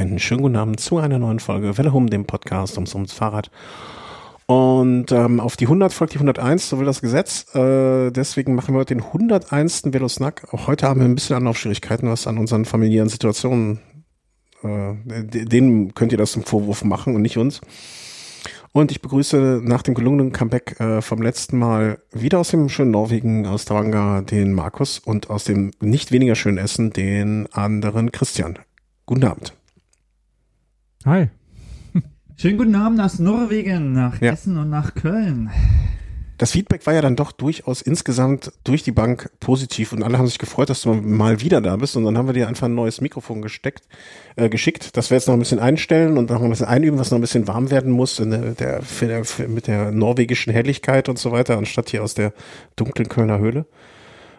Einen schönen guten Abend zu einer neuen Folge Welle Home, dem Podcast ums, ums Fahrrad. Und ähm, auf die 100 folgt die 101, so will das Gesetz. Äh, deswegen machen wir heute den 101. Velosnack. Auch heute haben wir ein bisschen Anlaufschwierigkeiten, was an unseren familiären Situationen, äh, denen könnt ihr das zum Vorwurf machen und nicht uns. Und ich begrüße nach dem gelungenen Comeback äh, vom letzten Mal wieder aus dem schönen Norwegen, aus Stavanger, den Markus und aus dem nicht weniger schönen Essen den anderen Christian. Guten Abend. Hi. Schönen guten Abend aus Norwegen, nach ja. Essen und nach Köln das Feedback war ja dann doch durchaus insgesamt durch die Bank positiv und alle haben sich gefreut, dass du mal wieder da bist und dann haben wir dir einfach ein neues Mikrofon gesteckt, äh, geschickt, dass wir jetzt noch ein bisschen einstellen und noch ein bisschen einüben, was noch ein bisschen warm werden muss in der, der, der, mit der norwegischen Helligkeit und so weiter, anstatt hier aus der dunklen Kölner Höhle.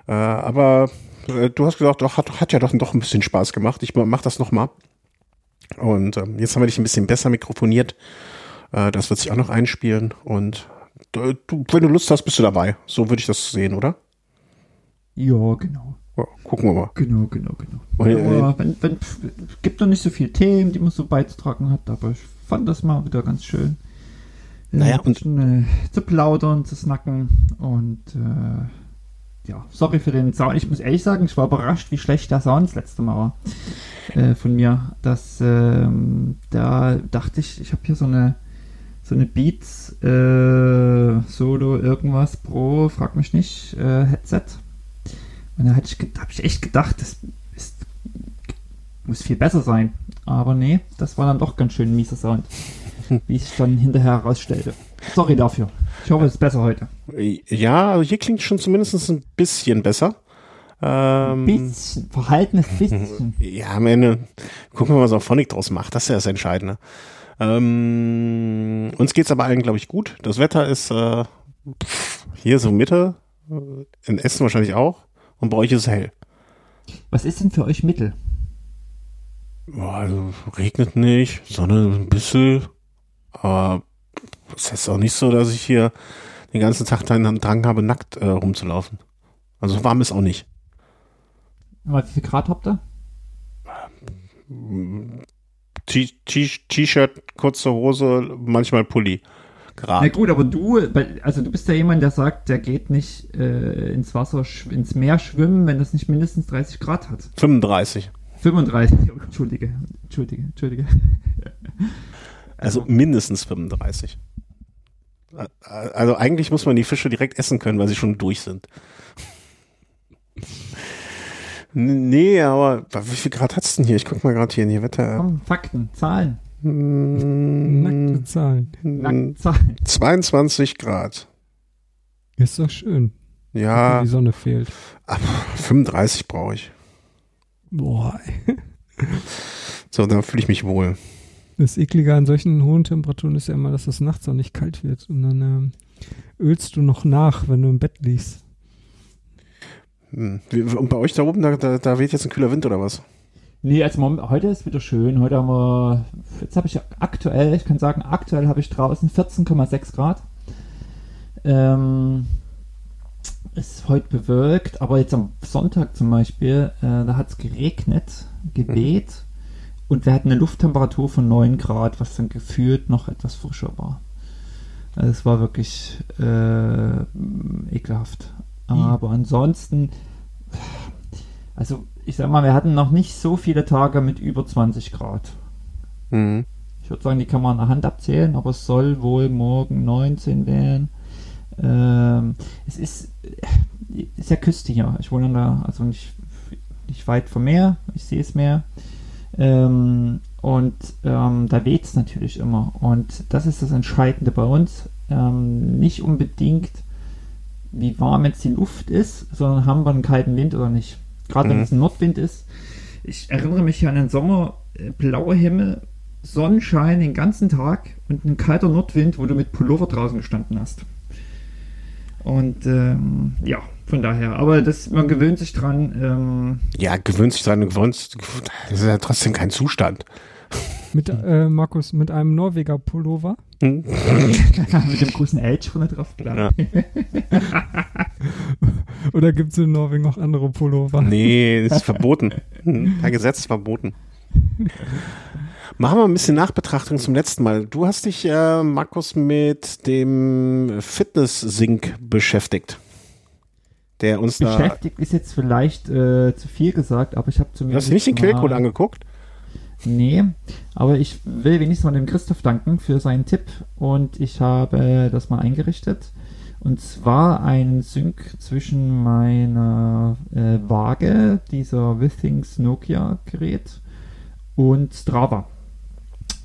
Äh, aber äh, du hast gesagt, doch, hat, hat ja doch, doch ein bisschen Spaß gemacht. Ich mach das nochmal. Und ähm, jetzt haben wir dich ein bisschen besser mikrofoniert. Äh, das wird sich auch noch einspielen und du, wenn du Lust hast, bist du dabei. So würde ich das sehen, oder? Ja, genau. Ja, gucken wir mal. Genau, genau, genau. Und, aber wenn, wenn, gibt noch nicht so viele Themen, die man so beizutragen hat, aber ich fand das mal wieder ganz schön. Äh, naja, und bisschen, äh, zu plaudern, zu snacken und äh, ja, sorry für den Sound. Ich muss ehrlich sagen, ich war überrascht, wie schlecht der Sound das letzte Mal war äh, von mir. Das, ähm, da dachte ich, ich habe hier so eine so eine Beats äh, Solo irgendwas Pro, frag mich nicht, äh, Headset. Und da habe ich, echt gedacht, das ist, muss viel besser sein. Aber nee, das war dann doch ganz schön mieser Sound. wie ich dann hinterher herausstellte. Sorry dafür. Ich hoffe, es ist besser heute. Ja, also hier klingt schon zumindest ein bisschen besser. Ähm, bisschen, verhaltenes bisschen. Ja, am Ende gucken wir mal, was auch Phonic draus macht. Das ist ja das Entscheidende. Ähm, uns geht's aber allen, glaube ich, gut. Das Wetter ist äh, hier so Mitte, äh, in Essen wahrscheinlich auch. Und bei euch ist es hell. Was ist denn für euch Mittel? Boah, also regnet nicht, Sonne ein bisschen. Aber es ist auch nicht so, dass ich hier den ganzen Tag einen Drang habe, nackt äh, rumzulaufen. Also warm ist auch nicht. Aber wie viel Grad habt ihr? T-Shirt, kurze Hose, manchmal Pulli. Grad. Na gut, aber du, also du bist ja jemand, der sagt, der geht nicht äh, ins Wasser, ins Meer schwimmen, wenn es nicht mindestens 30 Grad hat. 35. 35, oh, entschuldige, entschuldige, entschuldige. Also, also mindestens 35. Also eigentlich muss man die Fische direkt essen können, weil sie schon durch sind. Nee, aber wie viel Grad hat's denn hier? Ich guck mal gerade hier in die Wetter. Komm, Fakten, Zahlen. Hm, Nackte Zahlen. Nackte Zahlen. 22 Grad. Ist doch schön. Ja. Die Sonne fehlt. Ach, 35 brauche ich. Boah. so, da fühle ich mich wohl. Das Eklige an solchen hohen Temperaturen ist ja immer, dass es nachts auch nicht kalt wird. Und dann ähm, ölst du noch nach, wenn du im Bett liegst. Hm. Und bei euch da oben, da, da, da weht jetzt ein kühler Wind oder was? Nee, also heute ist wieder schön. Heute haben wir, jetzt habe ich aktuell, ich kann sagen, aktuell habe ich draußen 14,6 Grad. Ähm, ist heute bewölkt, aber jetzt am Sonntag zum Beispiel, äh, da hat es geregnet, geweht mhm. Und wir hatten eine Lufttemperatur von 9 Grad, was dann gefühlt noch etwas frischer war. Also es war wirklich äh, ekelhaft. Aber ansonsten, also ich sag mal, wir hatten noch nicht so viele Tage mit über 20 Grad. Mhm. Ich würde sagen, die kann man an der Hand abzählen, aber es soll wohl morgen 19 werden. Ähm, es ist, ist ja Küste hier. Ich wohne da, also nicht, nicht weit vom Meer. Ich sehe es Meer. Ähm, und ähm, da weht es natürlich immer. Und das ist das Entscheidende bei uns. Ähm, nicht unbedingt wie warm jetzt die Luft ist, sondern haben wir einen kalten Wind oder nicht. Gerade mhm. wenn es ein Nordwind ist. Ich erinnere mich an den Sommer, äh, blauer Himmel, Sonnenschein den ganzen Tag und ein kalter Nordwind, wo du mit Pullover draußen gestanden hast. Und ähm, ja, von daher. Aber das, man gewöhnt sich dran. Ähm, ja, gewöhnt sich dran. Gewöhnt, das ist ja trotzdem kein Zustand. Mit, äh, Markus, mit einem Norweger Pullover? Hm? mit dem großen Edge von der drauf, klar. Ja. Oder gibt es in Norwegen noch andere Pullover? Nee, ist verboten. Per Gesetz verboten. Machen wir ein bisschen Nachbetrachtung zum letzten Mal. Du hast dich, äh, Markus, mit dem Fitness-Sync beschäftigt. Der uns da. Beschäftigt ist jetzt vielleicht äh, zu viel gesagt, aber ich habe Du zumindest. hast dir nicht den Quellcode angeguckt? Nee, aber ich will wenigstens mal dem Christoph danken für seinen Tipp und ich habe das mal eingerichtet. Und zwar ein Sync zwischen meiner äh, Waage, dieser Withings Nokia Gerät und Strava.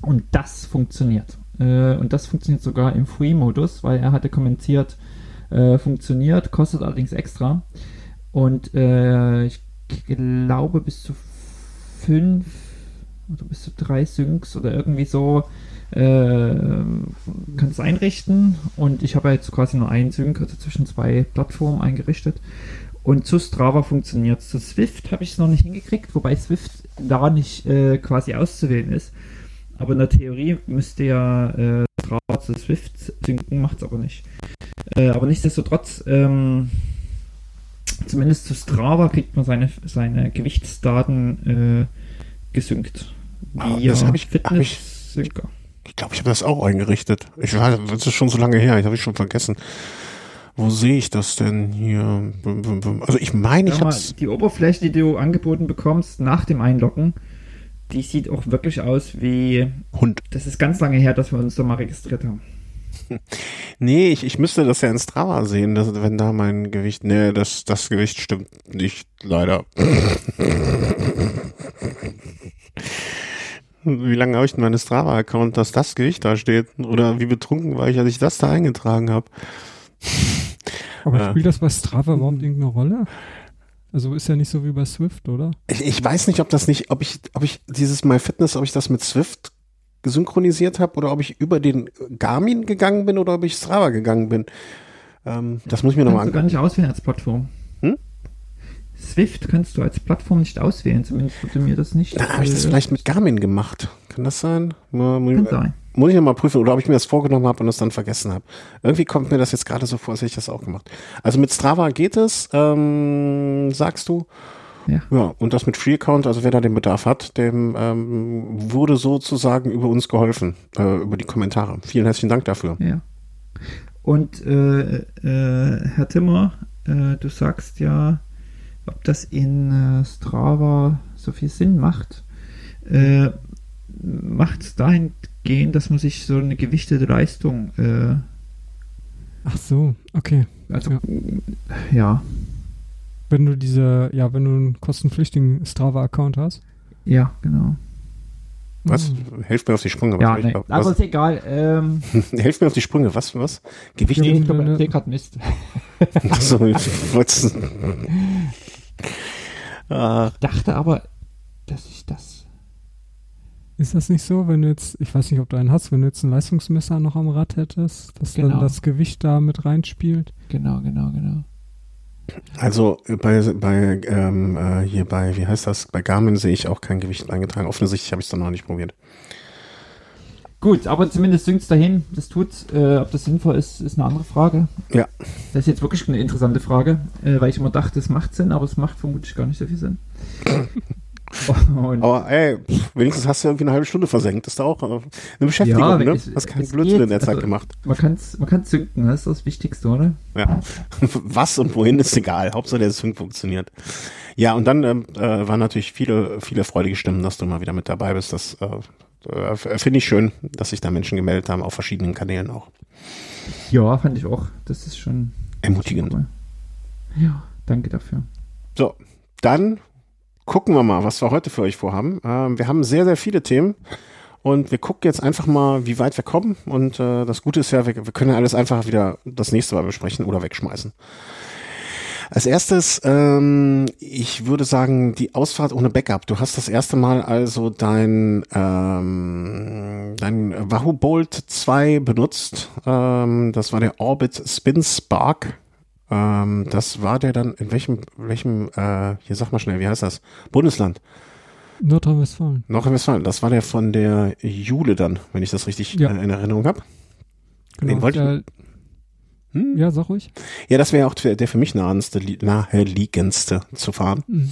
Und das funktioniert. Äh, und das funktioniert sogar im Free-Modus, weil er hatte kommentiert, äh, funktioniert, kostet allerdings extra. Und äh, ich glaube bis zu fünf oder bis zu drei Syncs oder irgendwie so äh, kann es einrichten. Und ich habe jetzt quasi nur einen Sync, also zwischen zwei Plattformen eingerichtet. Und zu Strava funktioniert Zu Swift habe ich es noch nicht hingekriegt, wobei Swift da nicht äh, quasi auszuwählen ist. Aber in der Theorie müsste ja zu Swift synken, macht es aber nicht. Äh, aber nichtsdestotrotz, ähm, zumindest zu Strava kriegt man seine, seine Gewichtsdaten äh, gesynkt. Via das hab ich- hab ich-. Ich glaube, ich habe das auch eingerichtet. Ich weiß, das ist schon so lange her, ich habe ich schon vergessen. Wo sehe ich das denn hier? Also ich meine, ich hab's. die Oberfläche, die du angeboten bekommst nach dem Einloggen, die sieht auch wirklich aus wie. Hund. Das ist ganz lange her, dass wir uns da mal registriert haben. Nee, ich, ich müsste das ja in Strava sehen, dass, wenn da mein Gewicht. Nee, das, das Gewicht stimmt nicht, leider. Wie lange habe ich denn meine Strava-Account, dass das Gewicht da steht? Oder wie betrunken war ich, als ich das da eingetragen habe? Aber Ja. spielt das bei Strava überhaupt irgendeine Rolle? Also ist ja nicht so wie bei Swift, oder? Ich, ich weiß nicht, ob das nicht, ob ich, ob ich dieses MyFitness, ob ich das mit Swift gesynchronisiert habe oder ob ich über den Garmin gegangen bin oder ob ich Strava gegangen bin. Ähm, das muss ich mir nochmal Kannst du gar angucken. nicht auswählen als Plattform. Hm? Swift kannst du als Plattform nicht auswählen, zumindest wurde mir das nicht. Dann habe ich das äh, vielleicht mit Garmin gemacht. Kann das sein? Kann sein. Muss ich nochmal prüfen oder ob ich mir das vorgenommen habe und es dann vergessen habe. Irgendwie kommt mir das jetzt gerade so vor, als hätte ich das auch gemacht. Also mit Strava geht es, ähm, sagst du. Ja. Ja, und das mit Free Account, also wer da den Bedarf hat, dem ähm, wurde sozusagen über uns geholfen, äh, über die Kommentare. Vielen herzlichen Dank dafür. Ja. Und äh, äh, Herr Timmer, äh, du sagst ja, ob das in äh, Strava so viel Sinn macht. Äh, macht es dahingehend, dass man sich so eine gewichtete Leistung, äh, Ach so, okay. also Ja. ja, Wenn du diese, ja, wenn du einen kostenpflichtigen Strava-Account hast. ja, genau. Was? Mhm. Helft mir auf die Sprünge. Was Ja, ich- nee, aber ist egal. Ähm, helft mir auf die Sprünge. Was? Was? Gewicht? Ich glaube, du- sehe gerade Mist. so, ich Dachte aber, dass ich das. Ist das nicht so, wenn du jetzt, ich weiß nicht, ob du einen hast, wenn du jetzt ein Leistungsmesser noch am Rad hättest, dass Genau. dann das Gewicht da mit reinspielt? Genau, genau, genau. Also bei, bei ähm, äh, hier bei, wie heißt das, bei Garmin sehe ich auch kein Gewicht eingetragen. Offensichtlich habe ich es dann noch nicht probiert. Gut, aber zumindest synkt dahin. Das tut. Äh, ob das sinnvoll ist, ist eine andere Frage. Ja. Das ist jetzt wirklich eine interessante Frage, äh, weil ich immer dachte, es macht Sinn, aber es macht vermutlich gar nicht so viel Sinn. Und Aber ey, wenigstens hast du irgendwie eine halbe Stunde versenkt. Das ist auch äh, eine Beschäftigung, Ja, ne? es- Hast keinen Blödsinn in geht. der Zeit Also- gemacht. man kann man kann's synken, das ist das Wichtigste, oder? Ja. Was und wohin ist egal. Hauptsache der Sync funktioniert. Ja, und dann ähm, äh, waren natürlich viele, viele freudige Stimmen, dass du mal wieder mit dabei bist. Das äh, äh, finde ich schön, dass sich da Menschen gemeldet haben, auf verschiedenen Kanälen auch. Ja, fand ich auch. Das ist schon. Ermutigend. schon. Ja, danke dafür. So, dann gucken wir mal, was wir heute für euch vorhaben. Ähm, wir haben sehr, sehr viele Themen und wir gucken jetzt einfach mal, wie weit wir kommen. Und äh, das Gute ist ja, wir, wir können ja alles einfach wieder das nächste Mal besprechen oder wegschmeißen. Als erstes, ähm, ich würde sagen, die Ausfahrt ohne Backup. Du hast das erste Mal also dein, ähm, dein Wahoo Bolt 2 benutzt. Ähm, das war der Orbit Spin Spark. Ähm, das war der dann, in welchem, welchem, äh, hier sag mal schnell, wie heißt das? Bundesland. Nordrhein-Westfalen. Nordrhein-Westfalen. Das war der von der Jule dann, wenn ich das richtig Ja. äh, in Erinnerung habe. Genau. Den wollte ich- ja, Hm? ja, sag ruhig. Ja, das wäre auch der, der für mich nahendste, li- naheliegendste zu fahren. Mhm.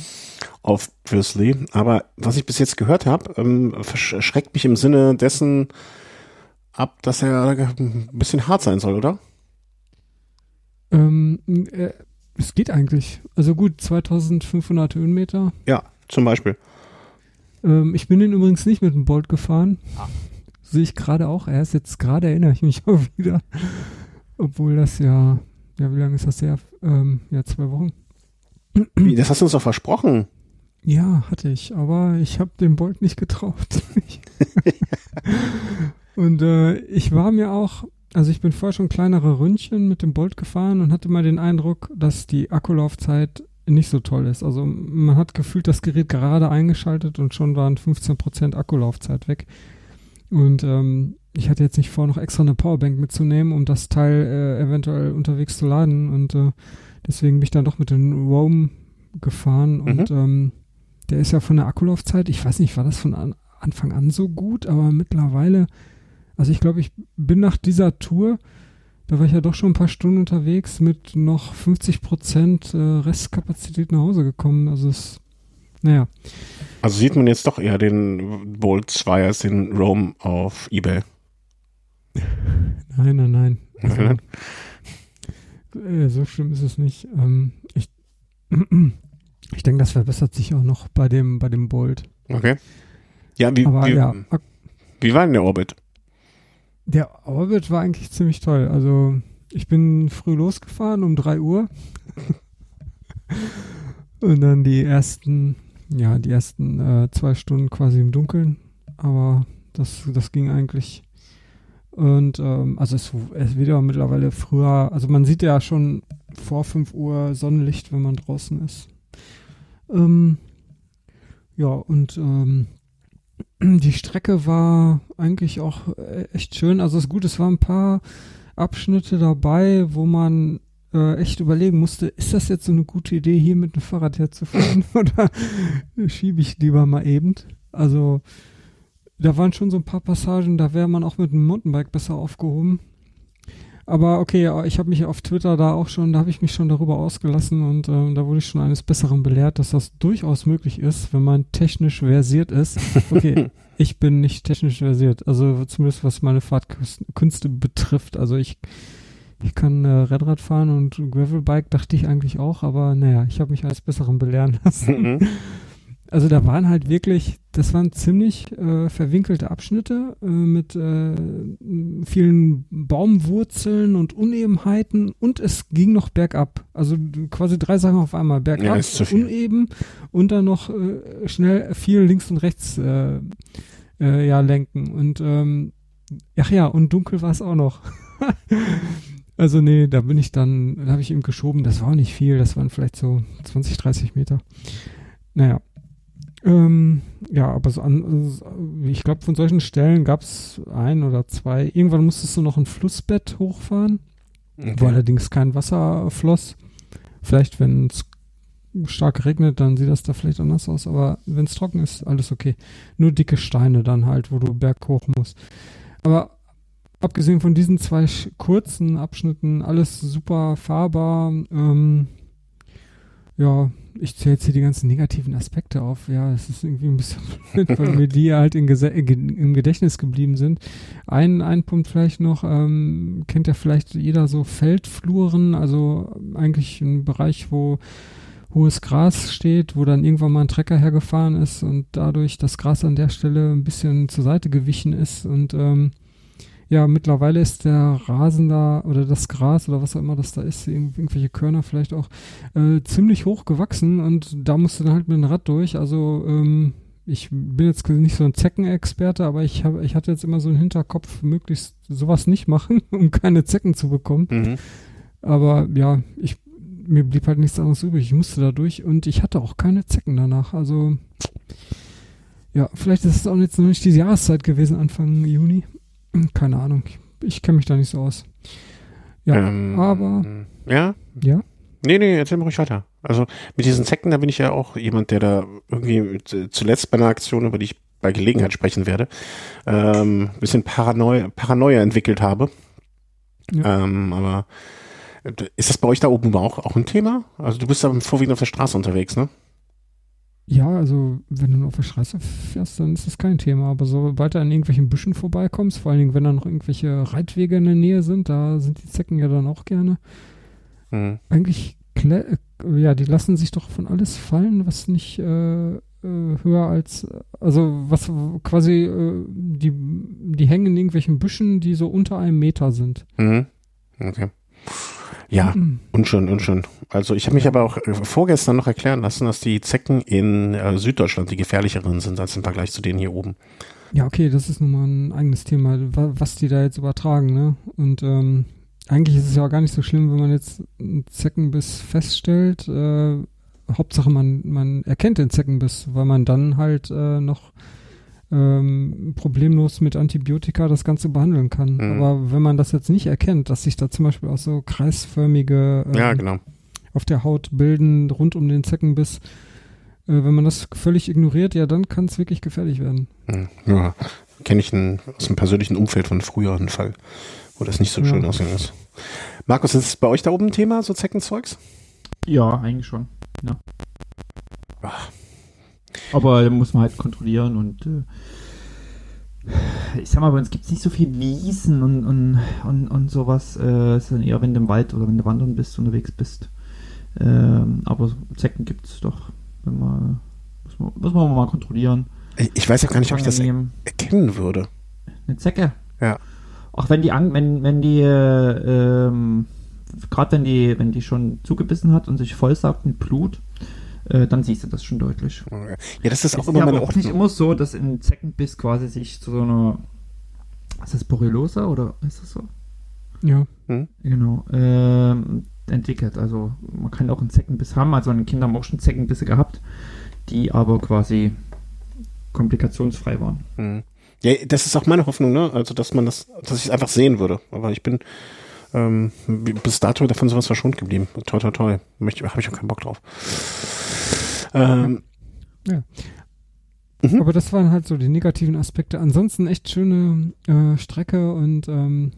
obviously. Aber was ich bis jetzt gehört habe, ähm, verschreckt mich im Sinne dessen ab, dass er ein bisschen hart sein soll, oder? Ähm, äh, es geht eigentlich. Also gut, 2500 Höhenmeter. Ja, zum Beispiel. Ähm, ich bin den übrigens nicht mit dem Bolt gefahren. Ah. Sehe ich gerade auch erst. Jetzt gerade erinnere ich mich auch wieder. Obwohl das ja, ja, wie lange ist das her? Ähm, ja, zwei Wochen. Wie, das hast du uns doch versprochen. Ja, hatte ich, aber ich habe dem Bolt nicht getraut. und äh, ich war mir auch, also ich bin vorher schon kleinere Ründchen mit dem Bolt gefahren und hatte mal den Eindruck, dass die Akkulaufzeit nicht so toll ist. Also man hat gefühlt das Gerät gerade eingeschaltet und schon waren 15% Akkulaufzeit weg. Und ähm, ich hatte jetzt nicht vor, noch extra eine Powerbank mitzunehmen, um das Teil äh, eventuell unterwegs zu laden. Und äh, deswegen bin ich dann doch mit dem Roam gefahren. Mhm. Und ähm, der ist ja von der Akkulaufzeit, ich weiß nicht, war das von an, Anfang an so gut, aber mittlerweile, also ich glaube, ich bin nach dieser Tour da war ich ja doch schon ein paar Stunden unterwegs mit noch 50 Prozent äh, Restkapazität nach Hause gekommen. Also es, naja. Also sieht man jetzt doch eher den Bolt 2 als den Roam auf Ebay. Nein, nein, nein. Also, nein, Äh, so schlimm ist es nicht. Ähm, ich ich denke, das verbessert sich auch noch bei dem, bei dem Bolt. Okay. Ja, wie, Aber, wie, ja, wie war denn der Orbit? Der Orbit war eigentlich ziemlich toll. Also ich bin früh losgefahren um 3 Uhr. Und dann die ersten, ja, die ersten äh, zwei Stunden quasi im Dunkeln. Aber das, das ging eigentlich. Und ähm, also es, es wird ja mittlerweile früher, also man sieht ja schon vor 5 Uhr Sonnenlicht, wenn man draußen ist. Ähm, ja, und ähm, die Strecke war eigentlich auch äh, echt schön. Also das Gute, es waren ein paar Abschnitte dabei, wo man äh, echt überlegen musste, ist das jetzt so eine gute Idee, hier mit dem Fahrrad herzufahren oder schiebe ich lieber mal eben? Also da waren schon so ein paar Passagen, da wäre man auch mit dem Mountainbike besser aufgehoben. Aber okay, ich habe mich auf Twitter da auch schon, da habe ich mich schon darüber ausgelassen und äh, da wurde ich schon eines Besseren belehrt, dass das durchaus möglich ist, wenn man technisch versiert ist. Okay, ich bin nicht technisch versiert, also zumindest was meine Fahrtkünste betrifft. Also ich, ich kann äh, Rennrad fahren und Gravelbike dachte ich eigentlich auch, aber naja, ich habe mich eines Besseren belehren lassen. Also da waren halt wirklich, das waren ziemlich äh, verwinkelte Abschnitte äh, mit äh, vielen Baumwurzeln und Unebenheiten und es ging noch bergab. Also quasi drei Sachen auf einmal. Bergab, ja, uneben und dann noch äh, schnell viel links und rechts äh, äh, ja, lenken. Und ähm, ach ja, und dunkel war es auch noch. also nee, da bin ich dann, da habe ich ihm geschoben, das war nicht viel, das waren vielleicht so 20, 30 Meter. Naja, ähm, ja, aber so an, ich glaube, von solchen Stellen gab es ein oder zwei. Irgendwann musstest du noch ein Flussbett hochfahren, okay. wo allerdings kein Wasser floss. Vielleicht, wenn es stark regnet, dann sieht das da vielleicht anders aus, aber wenn es trocken ist, alles okay. Nur dicke Steine dann halt, wo du berghoch musst. Aber abgesehen von diesen zwei kurzen Abschnitten, alles super fahrbar. Ähm, ja, ich zähle jetzt hier die ganzen negativen Aspekte auf. Ja, es ist irgendwie ein bisschen blöd, weil mir die halt in im Gedächtnis geblieben sind. Ein, ein Punkt vielleicht noch, ähm, kennt ja vielleicht jeder so Feldfluren, also eigentlich ein Bereich, wo hohes Gras steht, wo dann irgendwann mal ein Trecker hergefahren ist und dadurch das Gras an der Stelle ein bisschen zur Seite gewichen ist und ähm, ja, mittlerweile ist der Rasen da oder das Gras oder was auch immer das da ist, irgendwelche Körner vielleicht auch, äh, ziemlich hoch gewachsen und da musst du dann halt mit dem Rad durch. Also ähm, ich bin jetzt nicht so ein Zeckenexperte, aber ich habe, ich hatte jetzt immer so einen Hinterkopf, möglichst sowas nicht machen, um keine Zecken zu bekommen. Mhm. Aber ja, ich, mir blieb halt nichts anderes übrig. Ich musste da durch und ich hatte auch keine Zecken danach. Also ja, vielleicht ist es auch jetzt noch nicht diese Jahreszeit gewesen, Anfang Juni. Keine Ahnung. Ich, kenne mich da nicht so aus. Ja, ähm, aber. Ja? Ja? Nee, nee, erzähl mal ruhig weiter. Also mit diesen Zecken, da bin ich ja auch jemand, der da irgendwie zuletzt bei einer Aktion, über die ich bei Gelegenheit sprechen werde, ähm, bisschen Paranoia, Paranoia entwickelt habe. Ja. Ähm, aber ist das bei euch da oben auch, auch ein Thema? Also du bist da vorwiegend auf der Straße unterwegs, ne? Ja, also wenn du nur auf der Straße fährst, dann ist das kein Thema. Aber sobald du an irgendwelchen Büschen vorbeikommst, vor allen Dingen, wenn da noch irgendwelche Reitwege in der Nähe sind, da sind die Zecken ja dann auch gerne. Mhm. Eigentlich, ja, die lassen sich doch von alles fallen, was nicht äh, äh, höher als, also was quasi, äh, die, die hängen in irgendwelchen Büschen, die so unter einem Meter sind. Mhm. Okay. Ja, mhm. unschön, unschön. Also ich habe mich aber auch äh, vorgestern noch erklären lassen, dass die Zecken in äh, Süddeutschland die gefährlicheren sind als im Vergleich zu denen hier oben. Ja, okay, das ist nun mal ein eigenes Thema, was die da jetzt übertragen, ne? Und ähm, eigentlich ist es ja auch gar nicht so schlimm, wenn man jetzt einen Zeckenbiss feststellt. Äh, Hauptsache man, man erkennt den Zeckenbiss, weil man dann halt äh, noch ähm, problemlos mit Antibiotika das Ganze behandeln kann. Mhm. Aber wenn man das jetzt nicht erkennt, dass sich da zum Beispiel auch so kreisförmige ähm, ja, genau. Auf der Haut bilden rund um den Zeckenbiss, äh, wenn man das völlig ignoriert, ja, dann kann es wirklich gefährlich werden. Mhm. Ja, kenne ich einen, aus dem persönlichen Umfeld von früher einen Fall, wo das nicht so ja. schön aussehen ist. Markus, ist es bei euch da oben ein Thema, so Zeckenzeugs? Ja, eigentlich schon. Ja. Ach, aber da muss man halt kontrollieren und äh, ich sag mal, bei uns gibt es nicht so viel Wiesen und, und, und, und sowas. Äh, ist dann eher, wenn du im Wald oder wenn du wandern bist, unterwegs bist. Ähm, aber Zecken gibt es doch. Wenn man, muss, man, muss man mal kontrollieren. Ich weiß ja gar nicht, ob ich das er erkennen würde. Eine Zecke? Ja. Auch wenn die, wenn, wenn die, äh, ähm, gerade wenn die, wenn die schon zugebissen hat und sich vollsaugt mit Blut, äh, dann siehst du das schon deutlich. Ja, das ist auch es immer ist aber auch nicht immer so, dass ein Zeckenbiss quasi sich zu so einer, ist das Borreliosa oder ist das so? Ja. Hm? Genau. Ähm, entwickelt. Also man kann auch einen Zeckenbiss haben. Also meine Kinder haben auch schon Zeckenbisse gehabt, die aber quasi komplikationsfrei waren. Hm. Ja, das ist auch meine Hoffnung, ne? Also dass man das, dass ich es einfach sehen würde. Aber ich bin ähm, bis dato davon sowas verschont geblieben. Toi, toi, toi. Habe ich auch keinen Bock drauf. Ähm, ja. Mhm. Aber das waren halt so die negativen Aspekte. Ansonsten echt schöne äh, Strecke und ähm,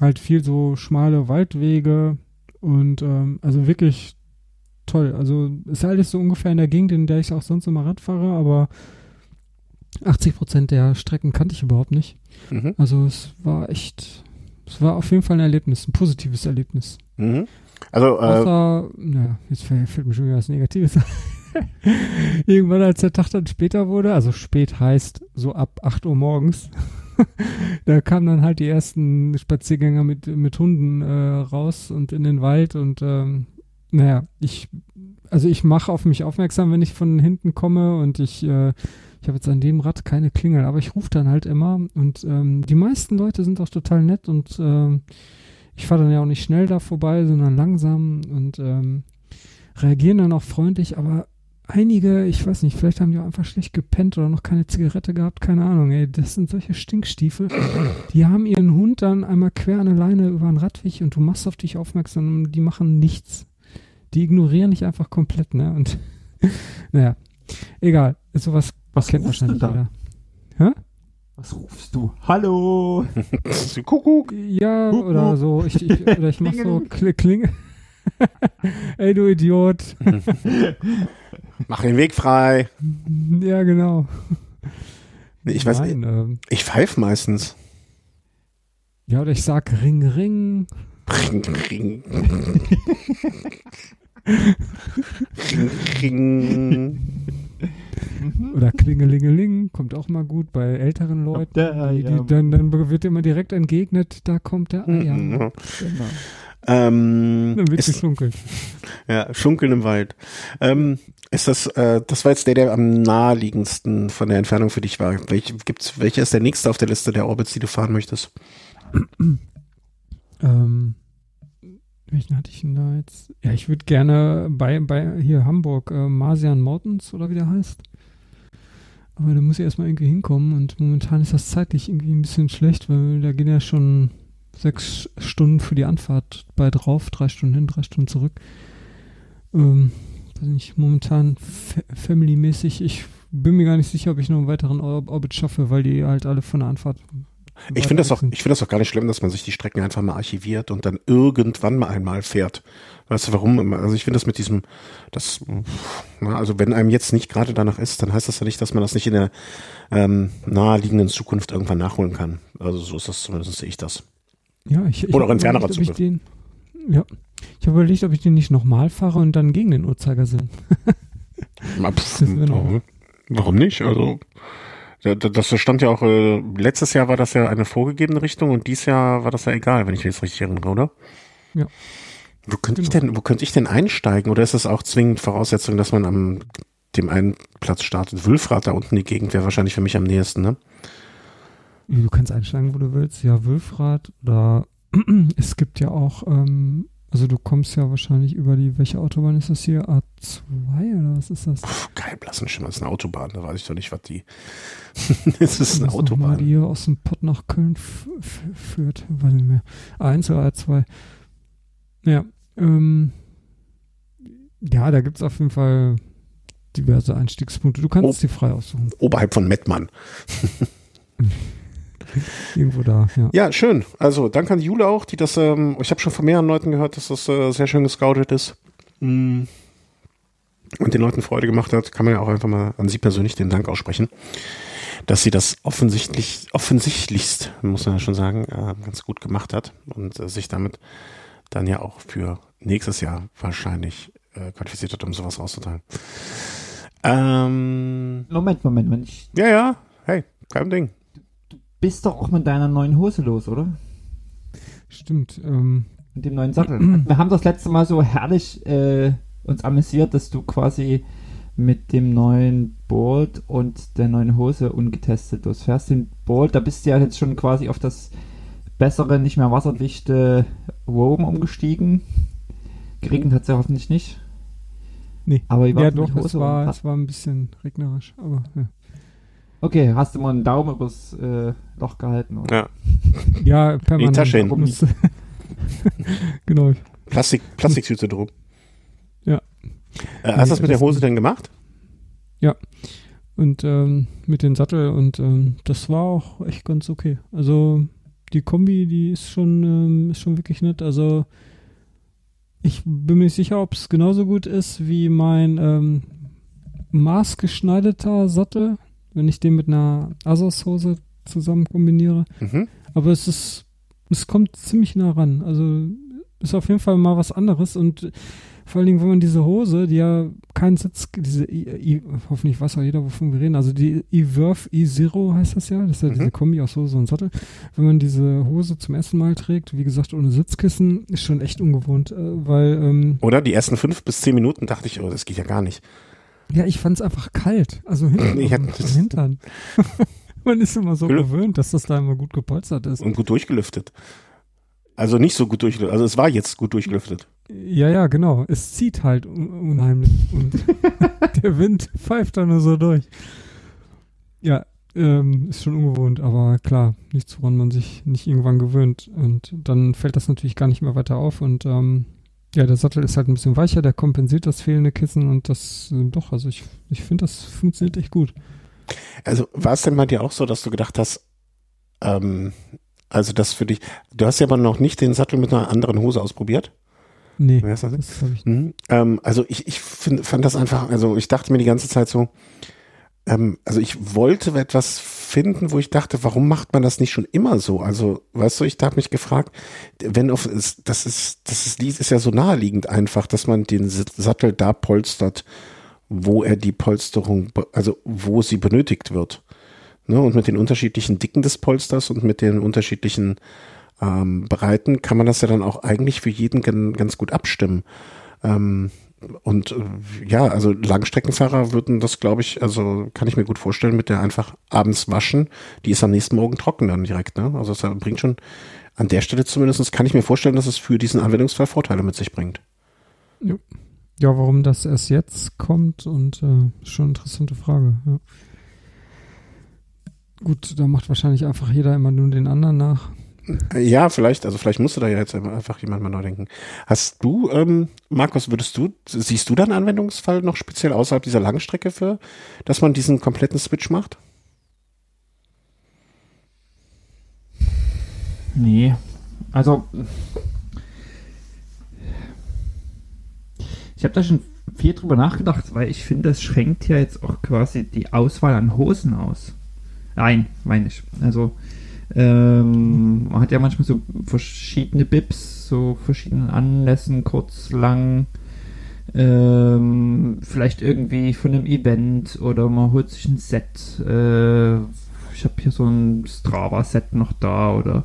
halt viel so schmale Waldwege und ähm, also wirklich toll. Also ist alles so ungefähr in der Gegend, in der ich auch sonst immer Rad fahre, aber 80 Prozent der Strecken kannte ich überhaupt nicht. Mhm. Also es war echt, es war auf jeden Fall ein Erlebnis, ein positives Erlebnis. Mhm. Also, äh, Außer, naja, jetzt fällt, fällt mir schon wieder was Negatives Irgendwann, als der Tag dann später wurde, also spät heißt so ab 8 Uhr morgens, da kamen dann halt die ersten Spaziergänger mit, mit Hunden äh, raus und in den Wald und ähm, naja, ich, also ich mache auf mich aufmerksam, wenn ich von hinten komme und ich, äh, ich habe jetzt an dem Rad keine Klingel, aber ich rufe dann halt immer und ähm, die meisten Leute sind auch total nett und äh, ich fahre dann ja auch nicht schnell da vorbei, sondern langsam und ähm, reagieren dann auch freundlich, aber einige, ich weiß nicht, vielleicht haben die auch einfach schlecht gepennt oder noch keine Zigarette gehabt, keine Ahnung, ey, das sind solche Stinkstiefel. Die haben ihren Hund dann einmal quer an der Leine über einen Radweg und du machst auf dich aufmerksam und die machen nichts. Die ignorieren dich einfach komplett, ne? Und naja, egal, sowas Was kennt wahrscheinlich jeder. Hä? Was rufst du? Hallo! Kuckuck! Ja, Kuckuck. oder so. Ich, ich, oder ich mach so Klinge. Ey, du Idiot. Mach den Weg frei. Ja, genau. Nee, ich weiß, Nein, ähm, ich pfeife meistens. Ja, oder ich sag Ring, Ring. Ring, Ring. ring, Ring. Oder Klingelingeling, kommt auch mal gut bei älteren Leuten. Der, die, die, dann, dann wird immer direkt entgegnet, da kommt der Eier. Mhm. Genau. Ähm, Dann wird schunkeln. Ja, schunkeln im Wald. Ähm, ist das, äh, das war jetzt der, der am naheliegendsten von der Entfernung für dich war. Welch, gibt's, welcher ist der nächste auf der Liste der Orbits, die du fahren möchtest? ähm, welchen hatte ich denn da jetzt? Ja, ich würde gerne bei, bei hier Hamburg, äh, Marsian Mountains oder wie der heißt. Aber da muss ich erstmal irgendwie hinkommen und momentan ist das zeitlich irgendwie ein bisschen schlecht, weil da gehen ja schon sechs Stunden für die Anfahrt bei drauf, drei Stunden hin, drei Stunden zurück. Ähm, weiß nicht, momentan family-mäßig, ich bin mir gar nicht sicher, ob ich noch einen weiteren Orbit schaffe, weil die halt alle von der Anfahrt Ich finde das auch, ich finde das auch gar nicht schlimm, dass man sich die Strecken einfach mal archiviert und dann irgendwann mal einmal fährt. Weißt du warum? Also ich finde das mit diesem, das, na, also wenn einem jetzt nicht gerade danach ist, dann heißt das ja nicht, dass man das nicht in der ähm, naheliegenden Zukunft irgendwann nachholen kann. Also so ist das zumindest sehe ich das. Ja, ich, ich Oder auch in fernerer ich Zukunft. den, Ja. Ich habe überlegt, ob ich den nicht nochmal fahre und dann gegen den Uhrzeigersinn. Noch- warum- nicht? Also da- da- das stand ja auch, äh, letztes Jahr war das ja eine vorgegebene Richtung und dieses Jahr war das ja egal, wenn ich mich jetzt richtig erinnere, oder? Ja. Wo könnte ich Genau. denn, wo könnte ich denn einsteigen? Oder ist das auch zwingend Voraussetzung, dass man am dem einen Platz startet? Wülfrath da unten die Gegend wäre wahrscheinlich für mich am nächsten, ne? Du kannst einsteigen, wo du willst. Ja, Wülfrath oder es gibt ja auch, ähm, also du kommst ja wahrscheinlich über die, welche Autobahn ist das hier? A2 oder was ist das? Puh, geil, Blassenschimmer, das ist eine Autobahn, da weiß ich doch nicht, was die. das ist eine mal, Die Autobahn. hier aus dem Pott nach Köln führt. Weiß nicht mehr. A1 oder A2. Ja, ähm, ja, da gibt es auf jeden Fall diverse Einstiegspunkte. Du kannst Oh. es dir frei aussuchen. Oberhalb von Mettmann. Irgendwo da, ja. Ja, schön. Also danke an Jule auch, die das, ähm, ich habe schon von mehreren Leuten gehört, dass das äh, sehr schön gescoutet ist. Mm. Und den Leuten Freude gemacht hat, kann man ja auch einfach mal an sie persönlich den Dank aussprechen, dass sie das offensichtlich, offensichtlichst, muss man ja schon sagen, äh, ganz gut gemacht hat und äh, sich damit dann ja auch für nächstes Jahr wahrscheinlich äh, qualifiziert hat, um sowas rauszuteilen. Ähm, Moment, Moment, Moment. Ich ja, ja, hey, kein Ding. Bist doch auch mit deiner neuen Hose los, oder? Stimmt. Ähm, Mit dem neuen Sattel. Wir haben das letzte Mal so herrlich äh, uns amüsiert, dass du quasi mit dem neuen Bolt und der neuen Hose ungetestet losfährst. Den Bolt, da bist du ja jetzt schon quasi auf das bessere, nicht mehr wasserdichte Woven umgestiegen. Geregnet hat es ja hoffentlich nicht. nee. Aber wie Ja, war's mit doch, Hose es war, und- es war ein bisschen regnerisch, aber ja. Okay, hast du mal einen Daumen übers äh, Loch gehalten? Oder? Ja. Ja, permanent. Tasche hin. Muss- genau. Plastik, Plastiktüte drum. Ja. Äh, hast du das mit der Hose denn gemacht? Und ähm, mit dem Sattel und ähm, das war auch echt ganz okay. Also die Kombi, die ist schon, ähm, ist schon wirklich nett. Also ich bin mir nicht sicher, ob es genauso gut ist wie mein ähm, maßgeschneiderter Sattel, wenn ich den mit einer Asos-Hose zusammen kombiniere. Mhm. Aber es ist, es kommt ziemlich nah ran. Also ist auf jeden Fall mal was anderes und vor allen Dingen, wenn man diese Hose, die ja keinen Sitz, diese, I, I, hoffentlich weiß auch jeder, wovon wir reden, also die E-Verve E-Zero heißt das ja, das ist ja Mhm. diese Kombi aus Hose und Sattel. Wenn man diese Hose zum ersten Mal trägt, wie gesagt, ohne Sitzkissen, ist schon echt ungewohnt, äh, weil, ähm, Oder die ersten fünf bis zehn Minuten dachte ich, oh, das geht ja gar nicht. Ja, ich fand es einfach kalt, also hinten, Ja, am, das- Hintern. man ist immer so gewöhnt, dass das da immer gut gepolstert ist. Und gut durchgelüftet. Also nicht so gut durchgelüftet. Also es war jetzt gut durchgelüftet. Ja, ja, genau. Es zieht halt un unheimlich und der Wind pfeift da nur so durch. Ja, ähm, ist schon ungewohnt, aber klar, nichts, woran man sich nicht irgendwann gewöhnt. Und dann fällt das natürlich gar nicht mehr weiter auf. Und ähm, ja, der Sattel ist halt ein bisschen weicher, der kompensiert das fehlende Kissen und das äh, doch, also ich, ich finde, das funktioniert echt gut. Also war es denn bei dir auch so, dass du gedacht hast, ähm, also das für dich, du hast ja aber noch nicht den Sattel mit einer anderen Hose ausprobiert. Nee, das? das habe ich Mhm. Ähm, also ich, ich find, fand das einfach, also ich dachte mir die ganze Zeit so, ähm, also ich wollte etwas finden, wo ich dachte, warum macht man das nicht schon immer so? Also, weißt du, ich habe mich gefragt, wenn auf, das ist, das ist, ist ja so naheliegend einfach, dass man den Sattel da polstert, wo er die Polsterung, also wo sie benötigt wird. Ne? Und mit den unterschiedlichen Dicken des Polsters und mit den unterschiedlichen ähm, Breiten kann man das ja dann auch eigentlich für jeden gan- ganz gut abstimmen. Ähm, und äh, ja, also Langstreckenfahrer würden das, glaube ich, also kann ich mir gut vorstellen, mit der einfach abends waschen. Die ist am nächsten Morgen trocken dann direkt. Ne? Also das bringt schon an der Stelle zumindest, kann ich mir vorstellen, dass es für diesen Anwendungsfall Vorteile mit sich bringt. Ja, warum das erst jetzt kommt und äh, schon interessante Frage. Ja. Gut, da macht wahrscheinlich einfach jeder immer nur den anderen nach. Ja, vielleicht, also vielleicht musste da ja jetzt einfach jemand mal neu denken. Hast du, ähm, Markus, würdest du, siehst du da einen Anwendungsfall noch speziell außerhalb dieser Langstrecke für, dass man diesen kompletten Switch macht? Nee. Also, ich habe da schon viel drüber nachgedacht, weil ich finde, das schränkt ja jetzt auch quasi die Auswahl an Hosen aus. Nein, meine ich. Also, ähm, man hat ja manchmal so verschiedene Bips, so verschiedenen Anlässen, kurz, lang, ähm, vielleicht irgendwie von einem Event oder man holt sich ein Set. Äh, ich habe hier so ein Strava-Set noch da oder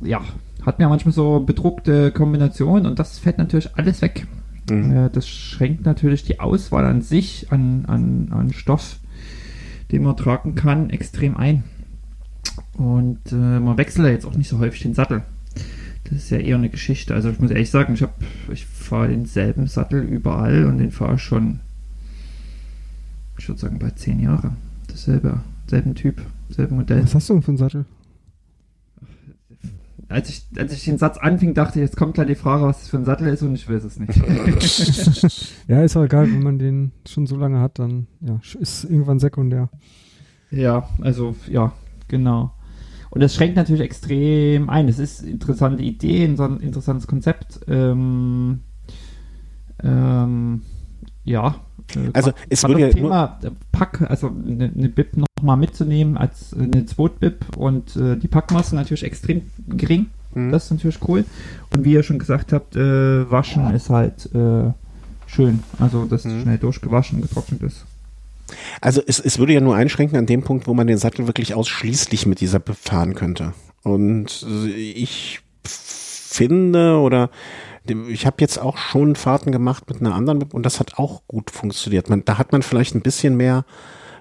ja, hat mir manchmal so bedruckte Kombinationen und das fällt natürlich alles weg. Mhm. Äh, das schränkt natürlich die Auswahl an sich, an, an, an Stoff, den man tragen kann, extrem ein. Und äh, man wechselt ja jetzt auch nicht so häufig den Sattel. Das ist ja eher eine Geschichte. Also ich muss ehrlich sagen, ich, hab, ich fahre denselben Sattel überall und den fahre schon, ich würde sagen, bei zehn Jahren. Dasselbe, selben Typ, selben Modell. Was hast du denn für einen Sattel? Als ich, als ich den Satz anfing, dachte ich, jetzt kommt gleich die Frage, was das für ein Sattel ist und ich weiß es nicht. ja, ist auch egal, wenn man den schon so lange hat, dann ja, ist irgendwann sekundär. Ja, also ja, genau. Und das schränkt natürlich extrem ein. Es ist eine interessante Idee, ein interessantes Konzept. Ähm, ähm, ja. Äh, also es würde ja Thema Pack, also eine, eine BIP nochmal mitzunehmen als eine Zweit-BIP und äh, die Packmasse natürlich extrem gering. Mhm. Das ist natürlich cool. Und wie ihr schon gesagt habt, äh, waschen ist halt äh, schön. Also, dass mhm. schnell durchgewaschen, getrocknet ist. Also es, es würde ja nur einschränken an dem Punkt, wo man den Sattel wirklich ausschließlich mit dieser fahren könnte. Und ich finde oder ich habe jetzt auch schon Fahrten gemacht mit einer anderen und das hat auch gut funktioniert. Man, da hat man vielleicht ein bisschen mehr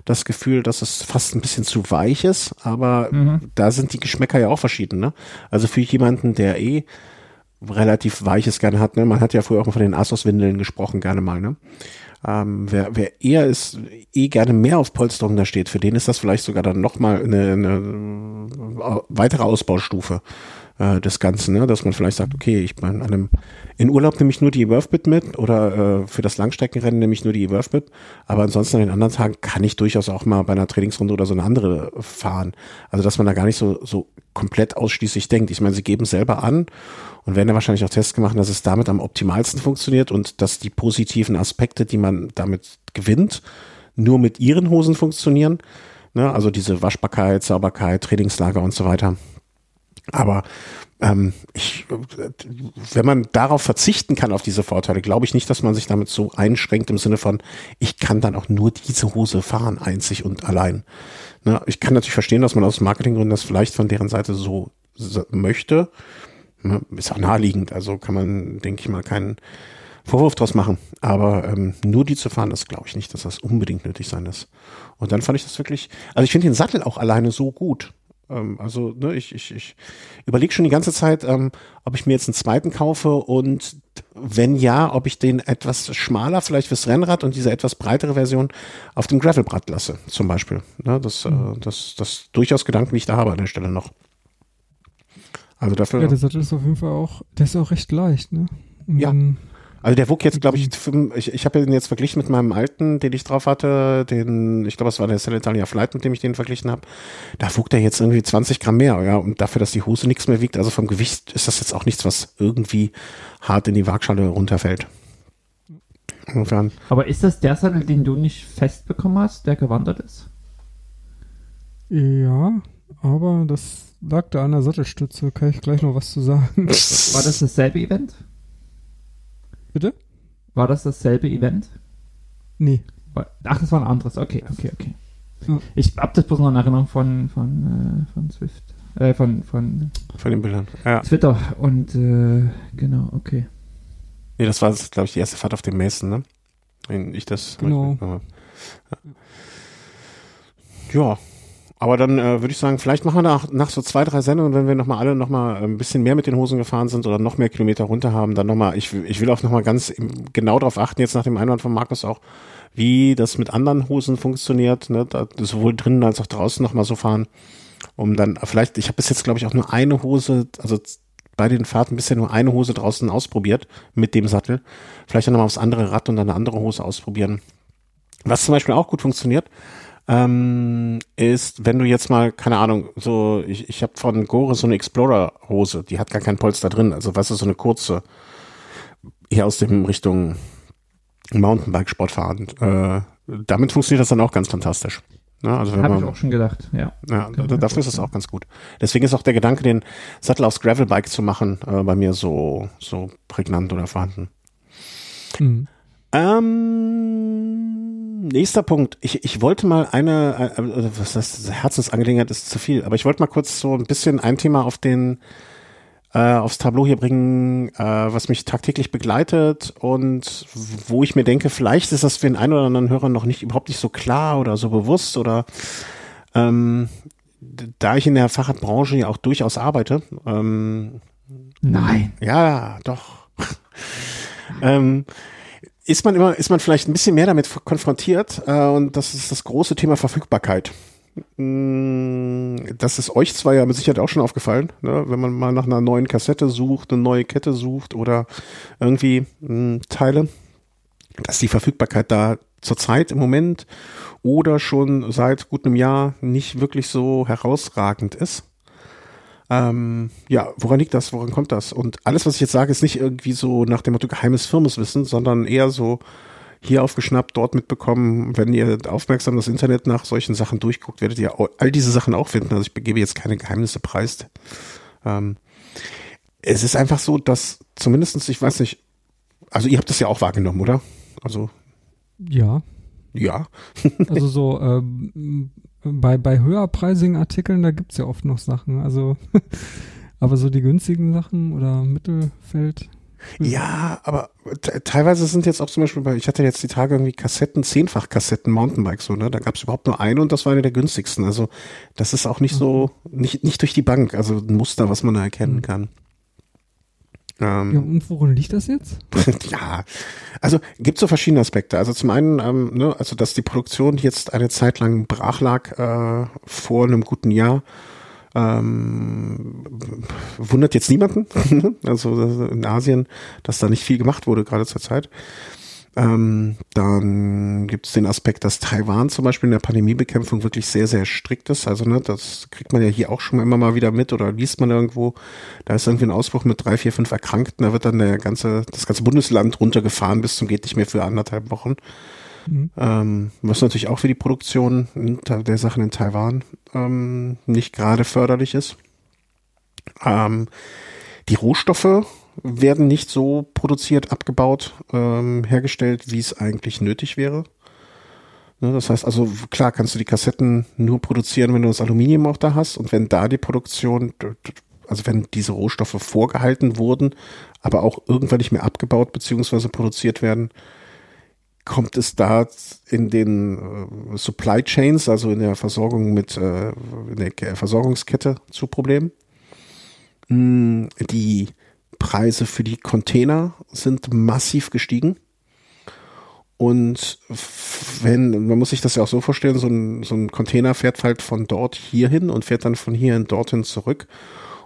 das Gefühl, dass es fast ein bisschen zu weich ist, aber mhm. da sind die Geschmäcker ja auch verschieden. Ne? Also für jemanden, der eh relativ weiches gerne hat, ne? man hat ja früher auch mal von den Asos-Windeln gesprochen, gerne mal, ne? Ähm, wer, wer eher ist, eh gerne mehr auf Polsterung da steht, für den ist das vielleicht sogar dann nochmal eine, eine äh, weitere Ausbaustufe äh, des Ganzen, ne? dass man vielleicht sagt, okay, ich bin an einem, in Urlaub nehme ich nur die Worthbit mit oder äh, für das Langstreckenrennen nehme ich nur die Worthbit, aber ansonsten an den anderen Tagen kann ich durchaus auch mal bei einer Trainingsrunde oder so eine andere fahren. Also dass man da gar nicht so, so komplett ausschließlich denkt. Ich meine, sie geben selber an und werden ja wahrscheinlich auch Tests gemacht, dass es damit am optimalsten funktioniert und dass die positiven Aspekte, die man damit gewinnt, nur mit ihren Hosen funktionieren. Ne? Also diese Waschbarkeit, Sauberkeit, Trainingslager und so weiter. Aber ähm, ich, wenn man darauf verzichten kann, auf diese Vorteile, glaube ich nicht, dass man sich damit so einschränkt im Sinne von, ich kann dann auch nur diese Hose fahren, einzig und allein. Ne? Ich kann natürlich verstehen, dass man aus Marketinggründen das vielleicht von deren Seite so möchte. Ne, ist auch naheliegend, also kann man, denke ich mal, keinen Vorwurf draus machen. Aber ähm, nur die zu fahren, das glaube ich nicht, dass das unbedingt nötig sein ist. Und dann fand ich das wirklich, also ich finde den Sattel auch alleine so gut. Ähm, also ne, ich, ich, ich überlege schon die ganze Zeit, ähm, ob ich mir jetzt einen zweiten kaufe und wenn ja, ob ich den etwas schmaler vielleicht fürs Rennrad und diese etwas breitere Version auf dem Gravelbrad lasse, zum Beispiel. Ne, das, mhm. äh, das, das durchaus Gedanken, die ich da habe an der Stelle noch. Also dafür. Ja, der Sattel ist auf jeden Fall auch, der ist auch recht leicht, ne? Und ja. Also der wog jetzt, glaube ich, ich, ich habe den jetzt verglichen mit meinem alten, den ich drauf hatte, den, ich glaube, es war der Celitalia Flight, mit dem ich den verglichen habe. Da wog der jetzt irgendwie 20 Gramm mehr, ja, und dafür, dass die Hose nichts mehr wiegt, also vom Gewicht ist das jetzt auch nichts, was irgendwie hart in die Waagschale runterfällt. Insofern. Aber ist das der Sattel, den du nicht festbekommen hast, der gewandert ist? Ja, aber das lag da an der Sattelstütze, kann ich gleich noch was zu sagen. War das dasselbe Event? Bitte? War das dasselbe Event? Nee. Ach, das war ein anderes. Okay, okay, okay. Ja. Ich hab das bloß noch in Erinnerung von, von, äh, von Swift. Äh, von, von, von den Bildern. Ja. Twitter. Und äh, genau, okay. Nee, das war, glaube ich, die erste Fahrt auf dem Mason, ne? Wenn ich das. Genau. ja. ja, aber dann äh, würde ich sagen, vielleicht machen wir nach, nach so zwei, drei Sendungen, wenn wir nochmal alle nochmal ein bisschen mehr mit den Hosen gefahren sind oder noch mehr Kilometer runter haben, dann nochmal, ich, ich will auch nochmal ganz genau darauf achten, jetzt nach dem Einwand von Markus auch, wie das mit anderen Hosen funktioniert, ne? da, sowohl drinnen als auch draußen nochmal so fahren, um dann vielleicht, ich habe bis jetzt glaube ich auch nur eine Hose, also bei den Fahrten bisher nur eine Hose draußen ausprobiert mit dem Sattel, vielleicht dann nochmal aufs andere Rad und dann eine andere Hose ausprobieren. Was zum Beispiel auch gut funktioniert, ähm, ist, wenn du jetzt mal, keine Ahnung, so, ich, ich habe von Gore so eine Explorer-Hose, die hat gar kein Polster drin, also was ist so eine kurze, hier aus dem Richtung Mountainbike-Sport fahren. Äh, damit funktioniert das dann auch ganz fantastisch. Ja, also Habe ich auch schon gedacht, ja. Ja, dafür ist es auch ganz gut. Deswegen ist auch der Gedanke, den Sattel aufs Gravelbike zu machen, äh, bei mir so, so prägnant oder vorhanden. Mhm. Ähm, nächster Punkt. Ich, ich wollte mal eine, äh, äh was das Herzensangelegenheit ist zu viel, aber ich wollte mal kurz so ein bisschen ein Thema auf den äh, aufs Tableau hier bringen, äh, was mich tagtäglich begleitet und wo ich mir denke, vielleicht ist das für den einen oder anderen Hörer noch nicht überhaupt nicht so klar oder so bewusst oder ähm, da ich in der Fahrradbranche ja auch durchaus arbeite. Ähm, Nein. Ja, doch. ähm, ist man immer, ist man vielleicht ein bisschen mehr damit konfrontiert äh, und das ist das große Thema Verfügbarkeit. Mm, das ist euch zwar ja mit Sicherheit auch schon aufgefallen, ne? wenn man mal nach einer neuen Kassette sucht, eine neue Kette sucht oder irgendwie mh, mm, Teile, dass die Verfügbarkeit da zurzeit im Moment oder schon seit gut einem Jahr nicht wirklich so herausragend ist. Ähm, ja, woran liegt das? Woran kommt das? Und alles, was ich jetzt sage, ist nicht irgendwie so nach dem Motto geheimes Firmeswissen, sondern eher so hier aufgeschnappt, dort mitbekommen. Wenn ihr aufmerksam das Internet nach solchen Sachen durchguckt, werdet ihr all diese Sachen auch finden. Also ich begebe jetzt keine Geheimnisse preis. Ähm, es ist einfach so, dass zumindestens, ich weiß nicht, also ihr habt das ja auch wahrgenommen, oder? Also ja. Ja. also so ähm, bei, bei höherpreisigen Artikeln, da gibt's ja oft noch Sachen. Also aber so die günstigen Sachen oder Mittelfeld. Ja, aber teilweise sind jetzt auch zum Beispiel bei, ich hatte jetzt die Tage irgendwie Kassetten, Zehnfach-Kassetten Mountainbikes, so, ne? Da gab es überhaupt nur eine und das war eine der günstigsten. Also das ist auch nicht so, mhm. nicht, nicht durch die Bank, also ein Muster, was man da erkennen mhm. kann. Ähm, ja, und worin liegt das jetzt? ja, also gibt so verschiedene Aspekte. Also zum einen, ähm, ne, also dass die Produktion jetzt eine Zeit lang brach lag äh, vor einem guten Jahr ähm, wundert jetzt niemanden, also in Asien, dass da nicht viel gemacht wurde, gerade zur Zeit. Ähm, dann gibt es den Aspekt, dass Taiwan zum Beispiel in der Pandemiebekämpfung wirklich sehr, sehr strikt ist. Also, ne, das kriegt man ja hier auch schon immer mal wieder mit oder liest man irgendwo. Da ist irgendwie ein Ausbruch mit drei, vier, fünf Erkrankten. Da wird dann der ganze, das ganze Bundesland runtergefahren bis zum geht nicht mehr für anderthalb Wochen. Mhm. Ähm, was natürlich auch für die Produktion der Sachen in Taiwan ähm, nicht gerade förderlich ist. Ähm, die Rohstoffe werden nicht so produziert, abgebaut, ähm, hergestellt, wie es eigentlich nötig wäre. Ne, das heißt also, klar kannst du die Kassetten nur produzieren, wenn du das Aluminium auch da hast und wenn da die Produktion, also wenn diese Rohstoffe vorgehalten wurden, aber auch irgendwann nicht mehr abgebaut bzw. produziert werden, kommt es da in den äh, Supply Chains, also in der Versorgung mit äh, in der Versorgungskette zu Problemen. Mm, die Preise für die Container sind massiv gestiegen. Und wenn, man muss sich das ja auch so vorstellen, so ein, so ein Container fährt halt von dort hierhin und fährt dann von hierhin dorthin zurück.